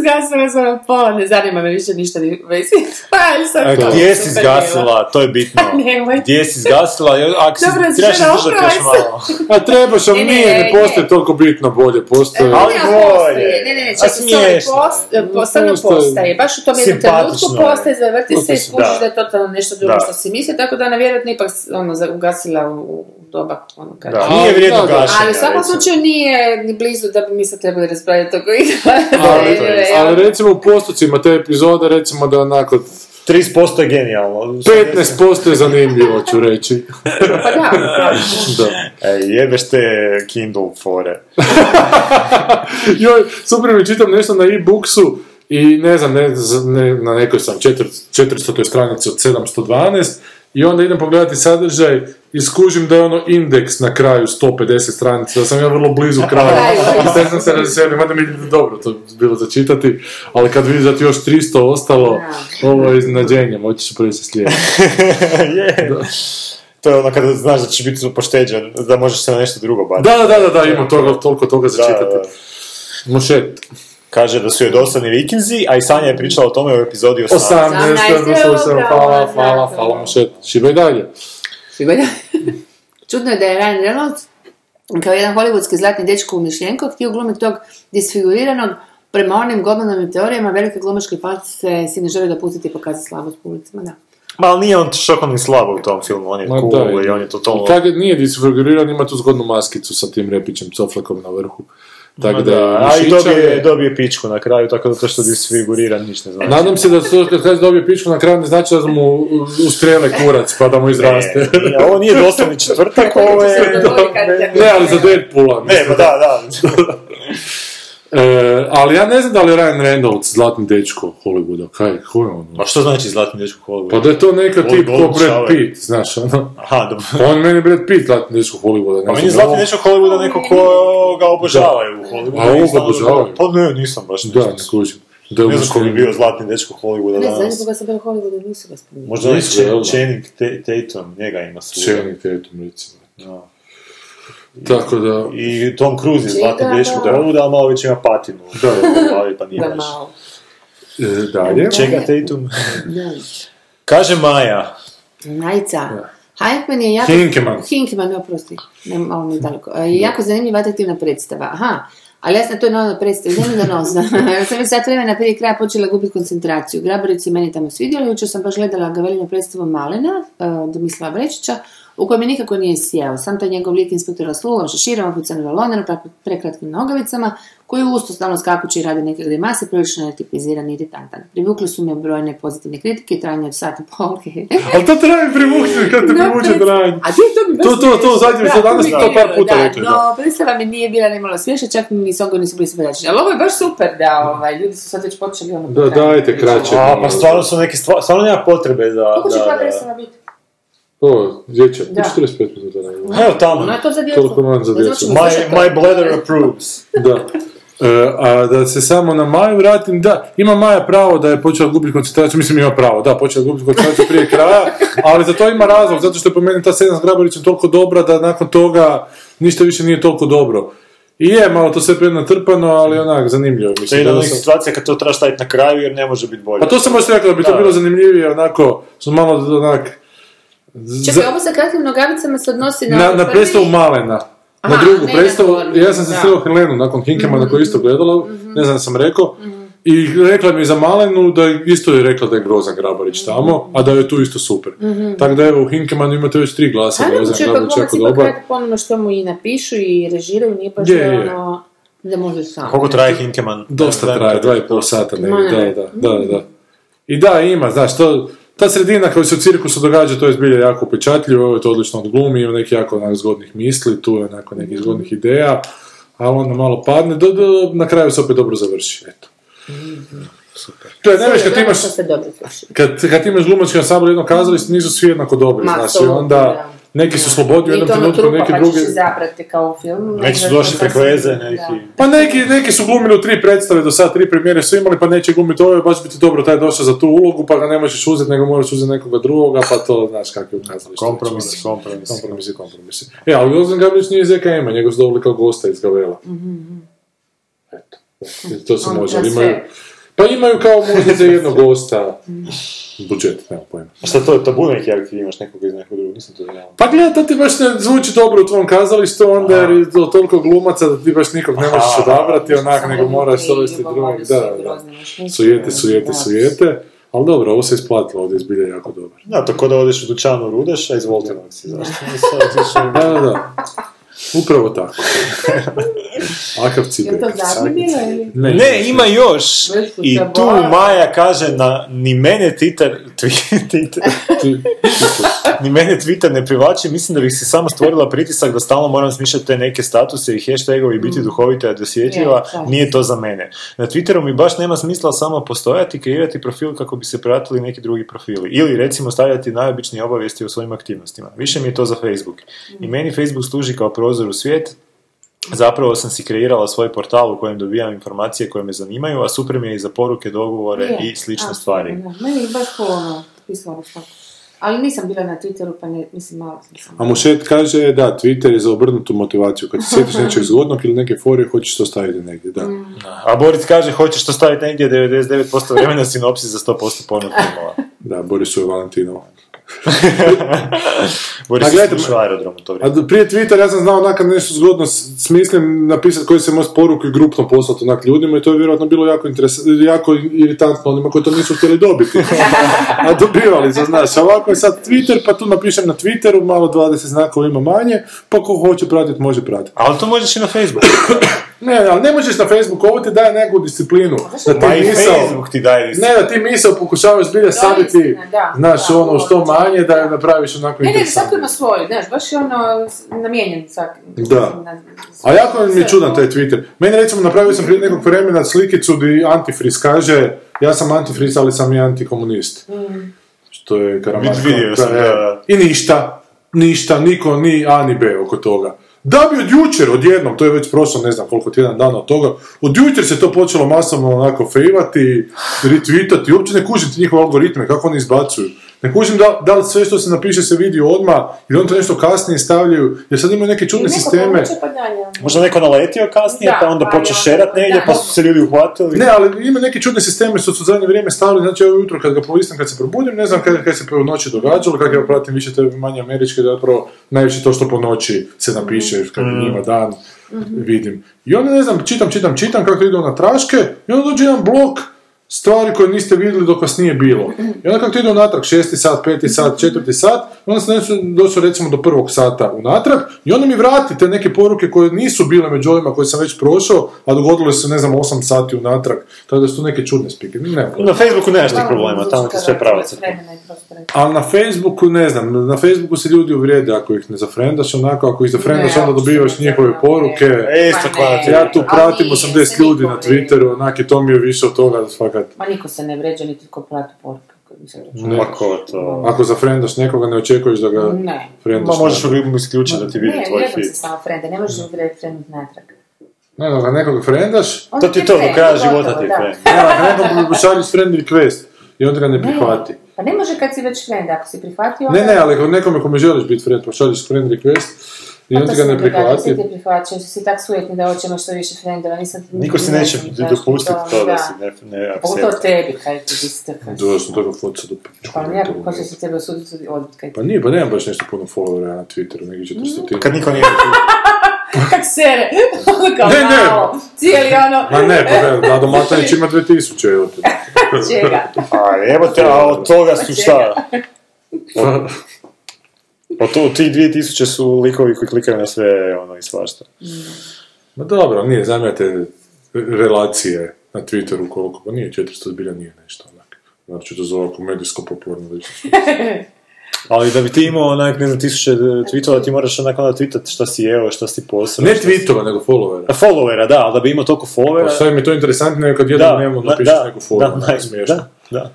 Zgasila sam na pola, ne zanima me više ništa ni vezi. Pa, a gdje si zgasila, to je bitno. Nemoj. Gdje si zgasila, ako si, Dobro, trebaš se žena, držati opravaj još malo. A trebaš, ali nije, ne postoje toliko bitno bolje, postoje... Ali bolje. Ne, ne, ne, A čekaj, sorry, post, postaje. Baš u tom jednom trenutku je. postaje, zavrti se i skužiš da je totalno nešto drugo Da. što si mislio, tako da ona vjerojatno ipak ono, ugasila u, u doba ono kada... Da, Ali, nije vrijedno gašenja. Ali u svakom slučaju nije ni blizu da bi mi sad trebali raspravljati oko Ali, ali recimo u postocima te epizode, recimo da onako 30% je genijalno. 15% je zanimljivo, ću reći. Pa da, Da. E, jebeš te Kindle fore. Joj, super mi čitam nešto na e-booksu i ne znam, ne, ne, na nekoj sam četir, 400. stranici od 712 i onda idem pogledati sadržaj i skužim da je ono indeks na kraju 150 stranica, da sam ja vrlo blizu kraju. I sad sam se razveselio, mada mi je dobro to bilo za čitati, ali kad vidiš da ti još 300 ostalo, ovo je iznenađenje, moći ću prvi se slijediti. je. To je ono kada znaš da ćeš biti pošteđen, da možeš se na nešto drugo baciti. Da, da, da, da, ima toga, toliko toga za Da, čitati. da. Mošet. Kaže da su joj dosadni vikinzi, a i Sanja je pričala o tome u epizodi 18. 18, 18, slušam, evo, hvala, bravo, hvala, znate. hvala, Mošet. Šivaj dalje. Čudno je da je Ryan Reynolds kao jedan hollywoodski zlatni dečko u Mišljenko htio glumiti tog disfiguriranog prema onim teorijama velike glumačke se si ne želi dopustiti i pokazati slabost publicima, da. Ma ali nije on šokom ni slabo u tom filmu, on je Ma cool da, i on je totalno... Je, nije disfiguriran, ima tu zgodnu maskicu sa tim repićem coflekom na vrhu. Tako da, da, a i dobije, je- dobije pičku na kraju, tako da to što disfigurira ništa ne znači. Nadam se da to kad kaže dobije pičku na kraju ne znači da mu ustrele kurac pa da mu izraste. Ne, nije, ovo nije doslovni četvrtak, ovo je... ne, ali za Deadpoola. Ne, pa da, da. E, ali ja ne znam da li je Ryan Reynolds zlatni dečko Hollywooda, kaj, ko je on? Ma što znači zlatni dečko Hollywood? Pa da je to neka Gold- tip ko Brad. Pitt, znaš, ono. Aha, dobro. On meni Brad Pitt zlatni dečko Hollywooda, ne Pa meni zlatni ovo- dečko Hollywooda neko ko ga obožavaju u Hollywoodu. A ovo ga obožavaju? Pa ne, nisam baš Da, nešto. ne kužim. Da Ne znam ko bi bio zlatni dečko Hollywooda Ne znam, danas. koga sam bio u Hollywoodu, nisu ga spominjali. Možda da? Channing Ta- Tatum, njega ima svuda. Channing Tatum, recimo. Da. Tako da, I Tom Cruise je zlatni dečko da. Hollywooda, ali malo već ima patinu. Da. glavi, pa nije Da, baš. malo. e, dalje. Čega Tatum? Da. Kaže Maja. Majica. Hankman je jako... Hinkeman. Hinkeman, ne oprosti. Ne, malo mi je daleko. E, jako zanimljiva atraktivna predstava. Aha. Ali ja sam to nova predstava, ne mi da nos. Ja sam već sat vremena prije kraja počela gubiti koncentraciju. Grabarić se meni tamo svidjelo, jučer sam baš gledala Gavelinu predstavu Malena, uh, Domislava Brečića, u kojem mi nikako nije sjeo. Sam taj njegov lik inspektora s lulom, šeširom, opucanim balonerom, pre- prekratkim nogavicama, koji usto stalno skakući i radi neke grimase, prilično je tipiziran i iritantan. Privukli su me brojne pozitivne kritike i trajanje od sata i pol. Ali to traje privući, kad te No, privuče trajanje. A ti to baš To, to, to, zadnje, Da, to danas to par puta da, rekli, No, predstava mi nije bila nimalo smiješna, čak ni songo nisu bili simpatični. Ali ovo je baš super da ovaj, ljudi su sad već počeli ono... Da, dajte kraće. A, pa stvarno su neke stvari, stvarno nema potrebe da... Koliko će da. predstava biti? O, dječje, Da. 45 minuta ne Evo tamo. Ono je to za djecu. Toliko man za djecu. My, my bladder approves. Da. E, a da se samo na Maju vratim, da, ima Maja pravo da je počela gubiti koncentraciju, mislim ima pravo, da, počela gubiti koncentraciju prije kraja, ali za to ima razlog, zato što je po meni ta scena s Grabarićem toliko dobra da nakon toga ništa više nije toliko dobro. I je malo to sve prenatrpano, ali onak zanimljivo. To je Mislim, jedna sam- situacija kad to treba staviti na kraju jer ne može biti bolje. Pa to sam baš rekao da bi to Da. bilo zanimljivije, onako, su malo onak... Čekaj, za- ovo sa kratkim nogavicama se odnosi na... na, na predstavu Malena. Na drugu predstavu, ja sam se sreo Helenu nakon Hinkemana koju isto gledala, Mhm. ne znam da sam rekao, i rekla mi je za Malenu da je- isto je rekla da je grozan Grabarić Mhm. tamo, a da je tu isto super. Tako da evo u Hinkemanu imate već tri glasa, A da je ne, grozan Grabarić jako dobar. radi po onome što mu i napišu i režiraju, nije baš Je, da je. ono... Da može sam. Koliko traje Hinkeman? Dosta traje, dva i pol sata ne. da, da, da, da. I da, ima, znaš, to, ta sredina koja se u cirkusu događa, to je zbilja jako upečatljivo, ovo je to odlično odglumi, ima neki jako onak zgodnih misli, tu je onako nekih zgodnih ideja, a onda malo padne, do, do, na kraju se opet dobro završi, eto. Super. To je, ne veš, kad ti imaš, kad, kad imaš glumački ansambl jedno kazalište, nisu svi jednako dobri, Ma, znaš, i apsolutno, onda da. Neki su slobodni u jednom ono trenutku, trupa, neki pa drugi... izabrati kao u filmu. Neki su došli preko veze, da. neki... Pa neki, neki su glumili u tri predstave, do sad tri premijere su imali, pa neće glumiti ovo, baš bi ti dobro taj došao za tu ulogu, pa ga ne možeš uzeti, nego moraš uzeti nekoga drugoga, pa to, znaš, kakvi ukazali. Kompromis, kompromis. Kompromisi, kompromisi. E, ali Gozan Gabrić nije iz EKM-a, njega su dobili kao gosta iz Gavela. Eto, to se Ono može, ali imaju... Pa imaju kao možda za jednog gosta budžet, nema pojma. A šta to je tabu neki aktiv, imaš nekoga iz nekog drugog, nisam to znao. Pa gledaj, to ti baš ne zvuči dobro u tvom kazalištu, onda jer je to toliko glumaca da ti baš nikog ne možeš odabrati, onak, nego moraš dovesti drugog, da, da. Sujete, sujete, sujete. Ali dobro, ovo se isplatilo, ovdje je zbilja jako dobro. Da, to ko da odeš u dućanu rudeš, a izvolite nam si, zašto? Da, da, da. Upravo tako. Akav Je cibek. to bilo ili? Ne, ima još. I tu. Maja kaže na ni mene Twitter, twi- Twitter, Ti- ni mene Twitter ne privlači, mislim da bih si samo stvorila pritisak da stalno moram smišljati te neke statuse i hashtagovi i biti duhovita i dosjetljiva, nije to za mene. Na Twitteru mi baš nema smisla samo postojati, kreirati profil kako bi se pratili neki drugi profili. Ili recimo stavljati najobičnije obavijesti o svojim aktivnostima. Više mi je to za Facebook. I meni Facebook služi kao prozor u svijet, Zapravo sam si kreirala svoj portal u kojem dobijam informacije koje me zanimaju, a super mi je i za poruke, dogovore Je, i slične apsolutno, stvari. Meni je baš polno pisalo. Ali nisam bila na Twitteru, pa ne, mislim, malo sam sam. A Mušet kaže, da, Twitter je za obrnutu motivaciju. Kad se sjetiš nečeg zgodnog ili neke fore, hoćeš to staviti negdje, da. A Boris kaže, hoćeš to staviti negdje 99% vremena sinopsis za 100% porno filmova. Da, Borisu je Valentinovo. Boris A je gledajte, slušao aerodrom u to A vrijeme. do- prije Twitter ja sam znao onak kad nešto zgodno smislim napisati koji se može poruku i grupno poslati onak ljudima i to je vjerojatno bilo jako, interes, jako iritantno onima koji to nisu htjeli dobiti. A dobivali se, znaš, a ovako je sad Twitter, pa tu napišem na Twitteru, malo 20 znakova ima manje, pa ko hoće pratiti, može pratiti. Ali to možeš i na Facebooku. Ne, ali ne možeš na Facebooku, ovo ti daje neku disciplinu. Da ti Ma misao, Facebook ti daje ne, da ti misao pokušavaš istina, da. znaš, ono, što manje, da je napraviš onako Ne, ne, svako ima svoju, znaš, baš je ono namijenjen svaki. Da. na- A jako mi je čudan taj Twitter. Meni recimo napravio sam prije nekog vremena slikicu di antifriz kaže ja sam antifriz, ali sam i antikomunist. Što je Karamarko. Vidio sam, Da, da. I ništa, ništa, niko, ni A ni B oko toga. Da bi od jučer, odjednom, to je već prošlo ne znam koliko tjedan dana od toga, od jučer se to počelo masovno onako fejvati, retweetati, uopće ne kužim ti njihove algoritme, kako oni izbacuju. Ne kužim da, da li sve što se napiše se vidi odmah, ili on to nešto kasnije stavljaju, jer sad imaju neke čudne sisteme. pa. Možda neko naletio kasnije, Da, pa onda pa počeo je šerat negdje, da. pa su se ljudi uhvatili. Ne, ali ima neke čudne sisteme što su zadnje vrijeme stavili, znači ovo jutro kad ga polistam, kad se probudim, ne znam kad, kad se po noći događalo, kako ja pratim više te manje američke, da zapravo najviše to što po noći se napiše, kad je njima dan, vidim. I onda ne znam, čitam, čitam, čitam kako idu na traške, i onda dođe jedan blok stvari koje niste vidjeli dok vas nije bilo. I onda kako ti idu unatrag, šesti sat, peti sat, četvrti sat, onda sam nešto došao recimo do prvog sata unatrag i onda mi vrati te neke poruke koje nisu bile među ovima koje sam već prošao, a dogodilo se, ne znam, 8 sati unatrag. Tako da su neke čudne spike. Ne, Na Facebooku nemaš tih problema, tamo ti sve prostora. Ali na Facebooku, ne znam, na Facebooku se ljudi uvrijede ako ih ne zafrendaš, onako, ako ih zafrendaš, onda dobivaš njihove poruke. E, isto ne. Ja tu pratim nije, 80 se ljudi na Twitteru, onak, i to mi je više od toga da fakat... Ma niko se ne vređa, niti ko prati poruke. kako bi se reklo. Ne. Ma ko to? Ako zafrendaš nekoga, ne očekuješ da ga Ne. frendaš. Ma možeš mu isključiti da ti vidi Ne, tvoj feed. se samo frende, ne možeš vrediti frendit natrag. Ne, ako nekoga frendaš, Onda To ti je to, do kraja života ti je da. friend. ne, ako nekom šalješ friend request i on ga ne prihvati. Pa ne može kad si već friend, ako si prihvatio... Ne, onda- ne, ali ako nekome kome želiš biti friend, pošalješ friend request i Pa on ti ga ne događa, prihvati. Svi ti prihvaćaju, si tak sujetni da hoćemo što više frendova, nisam... Niko si ne neće dopustiti to da si ne, ne Pogotovo accept. tebi, kaj ti tako... Dođe sam toga foca do Pa nekako ko će se tebe osuditi odbit kaj ti... Pa nije, pa nemam baš nešto puno followera na Twitteru, neki 400 Kad niko nije... Kak sere, ono kao Ne, ne. malo, cijeli ono... Ma ne, pa ne, Nado Matanić ima 2000, evo te. Čega? A evo te, a od toga su šta? Pa, to, tih 2000 su likovi koji klikaju na sve ono i svašta. Ma dobro, nije, zamijate relacije na Twitteru koliko, pa nije 400 zbilja nije nešto onak. Znači to za ovako medijsko popularno. Ali da bi ti imao onak, ne znam, tisuće tweetova, ti moraš onak onda tweetat šta si jeo, šta si posao. Ne tweetova, nego followera. Followera, da, ali da bi imao toliko Pa followera... sve mi je to interesantnije kad jednom dnevno ma- napišeš da, neku follow, da, da. Da, da.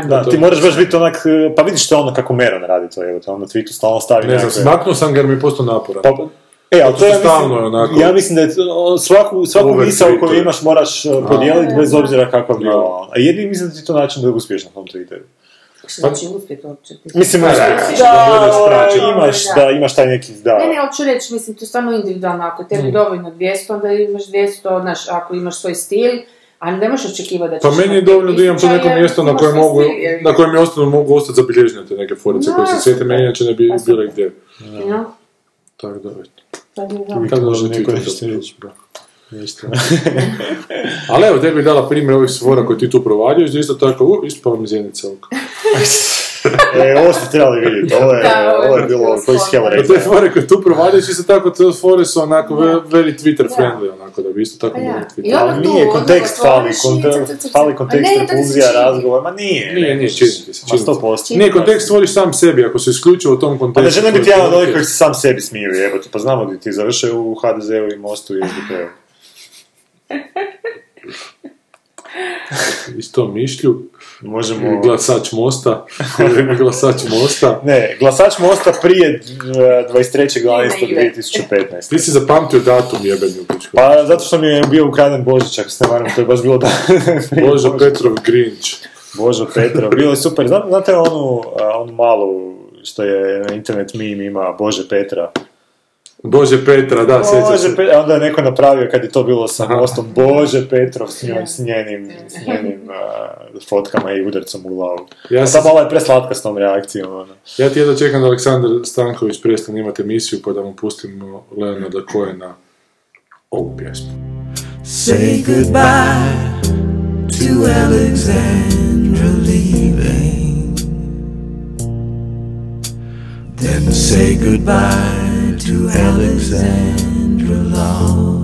Da, ti je moraš baš biti onak, pa vidiš to ono kako Meron radi to, evo on na tweetu stalno stavi Ne znam, smaknuo sam ga jer mi je postao naporan. Pa, e, ali to ja mislim, je onako- ja mislim da je svaku, svaku misao koju imaš moraš e, podijeliti bez obzira kakva bila. A jedini mislim da ti je to način da uspiješ na tom Twitteru. Što znači uspjet uopće? Ti- Mislim, Da, da, da, imaš, Da. da, imaš taj neki, da. Ne, ne, hoću reći, mislim, to je stvarno individualno. Ako tebi Mm. dovoljno 200, onda imaš 200, znaš, ako imaš svoj stil, a ne možeš očekivati da ćeš... Pa meni je dovoljno da imam to neko mjesto na kojem mogu, na kojem je ostalo mogu ostati zabilježene te neke forice koje se Da, sjete, meni inače ne bi Pa bile gdje. Ja, Tako da, dobro. Tako da može može neko Twitter nešto da- reći. Ništa. Ali evo, tebi dala primjer ovih svora koje ti tu provaljuješ, da isto tako, u, ispala mi zjenica oko. E, ovo ste trebali vidjeti, ovo je, Da, ovo je je bilo koji A reći. te fore koje tu provaljuješ, isto tako, te fore su onako ve- very Twitter Da. friendly, onako, da bi isto tako Pa ja. mogli I Twitter. Ali nije, odmah kontekst fali, fali kontekst, se čini. razgovor, ma nije. Nije, ne, nije, čini ti se, čini se. 100%. Nije, kontekst stvoriš sam sebi, ako se isključivo u tom Pa kontekstu. ne želim biti jedan od onih koji se sam sebi smiju, evo ti, pa znamo da ti završe u HDZ-u i Mostu i SDP-u. Isto mišlju, Možemo... glasač Mosta, glasač Mosta. Ne, glasač Mosta prije eh, 23.12.2015. Ti si zapamtio datum jebeni u pičku. Pa zato što mi je bio ukraden Božić, ako se ne varam, to je baš bilo da... Božo Petrov Grinch. Božo Petrov, bilo je super. Zna- Znate onu, a, onu malu što je na internet meme ima Bože Petra? Bože Petra, da, sjećam Bože, se. Pe- onda je neko napravio kad je to bilo sa mostom, Bože Petrov s njoj, s njenim, s njenim uh, fotkama i udarcom u glavu. Ja sam- je preslatka s tom reakcijom, ono. Ja ti jedno čekam da Aleksandar Stanković prestane imati emisiju pa da mu pustimo Leonarda Cohena ovu pjesmu. Say goodbye to Alexandra leaving. Then say goodbye to Alexandra love.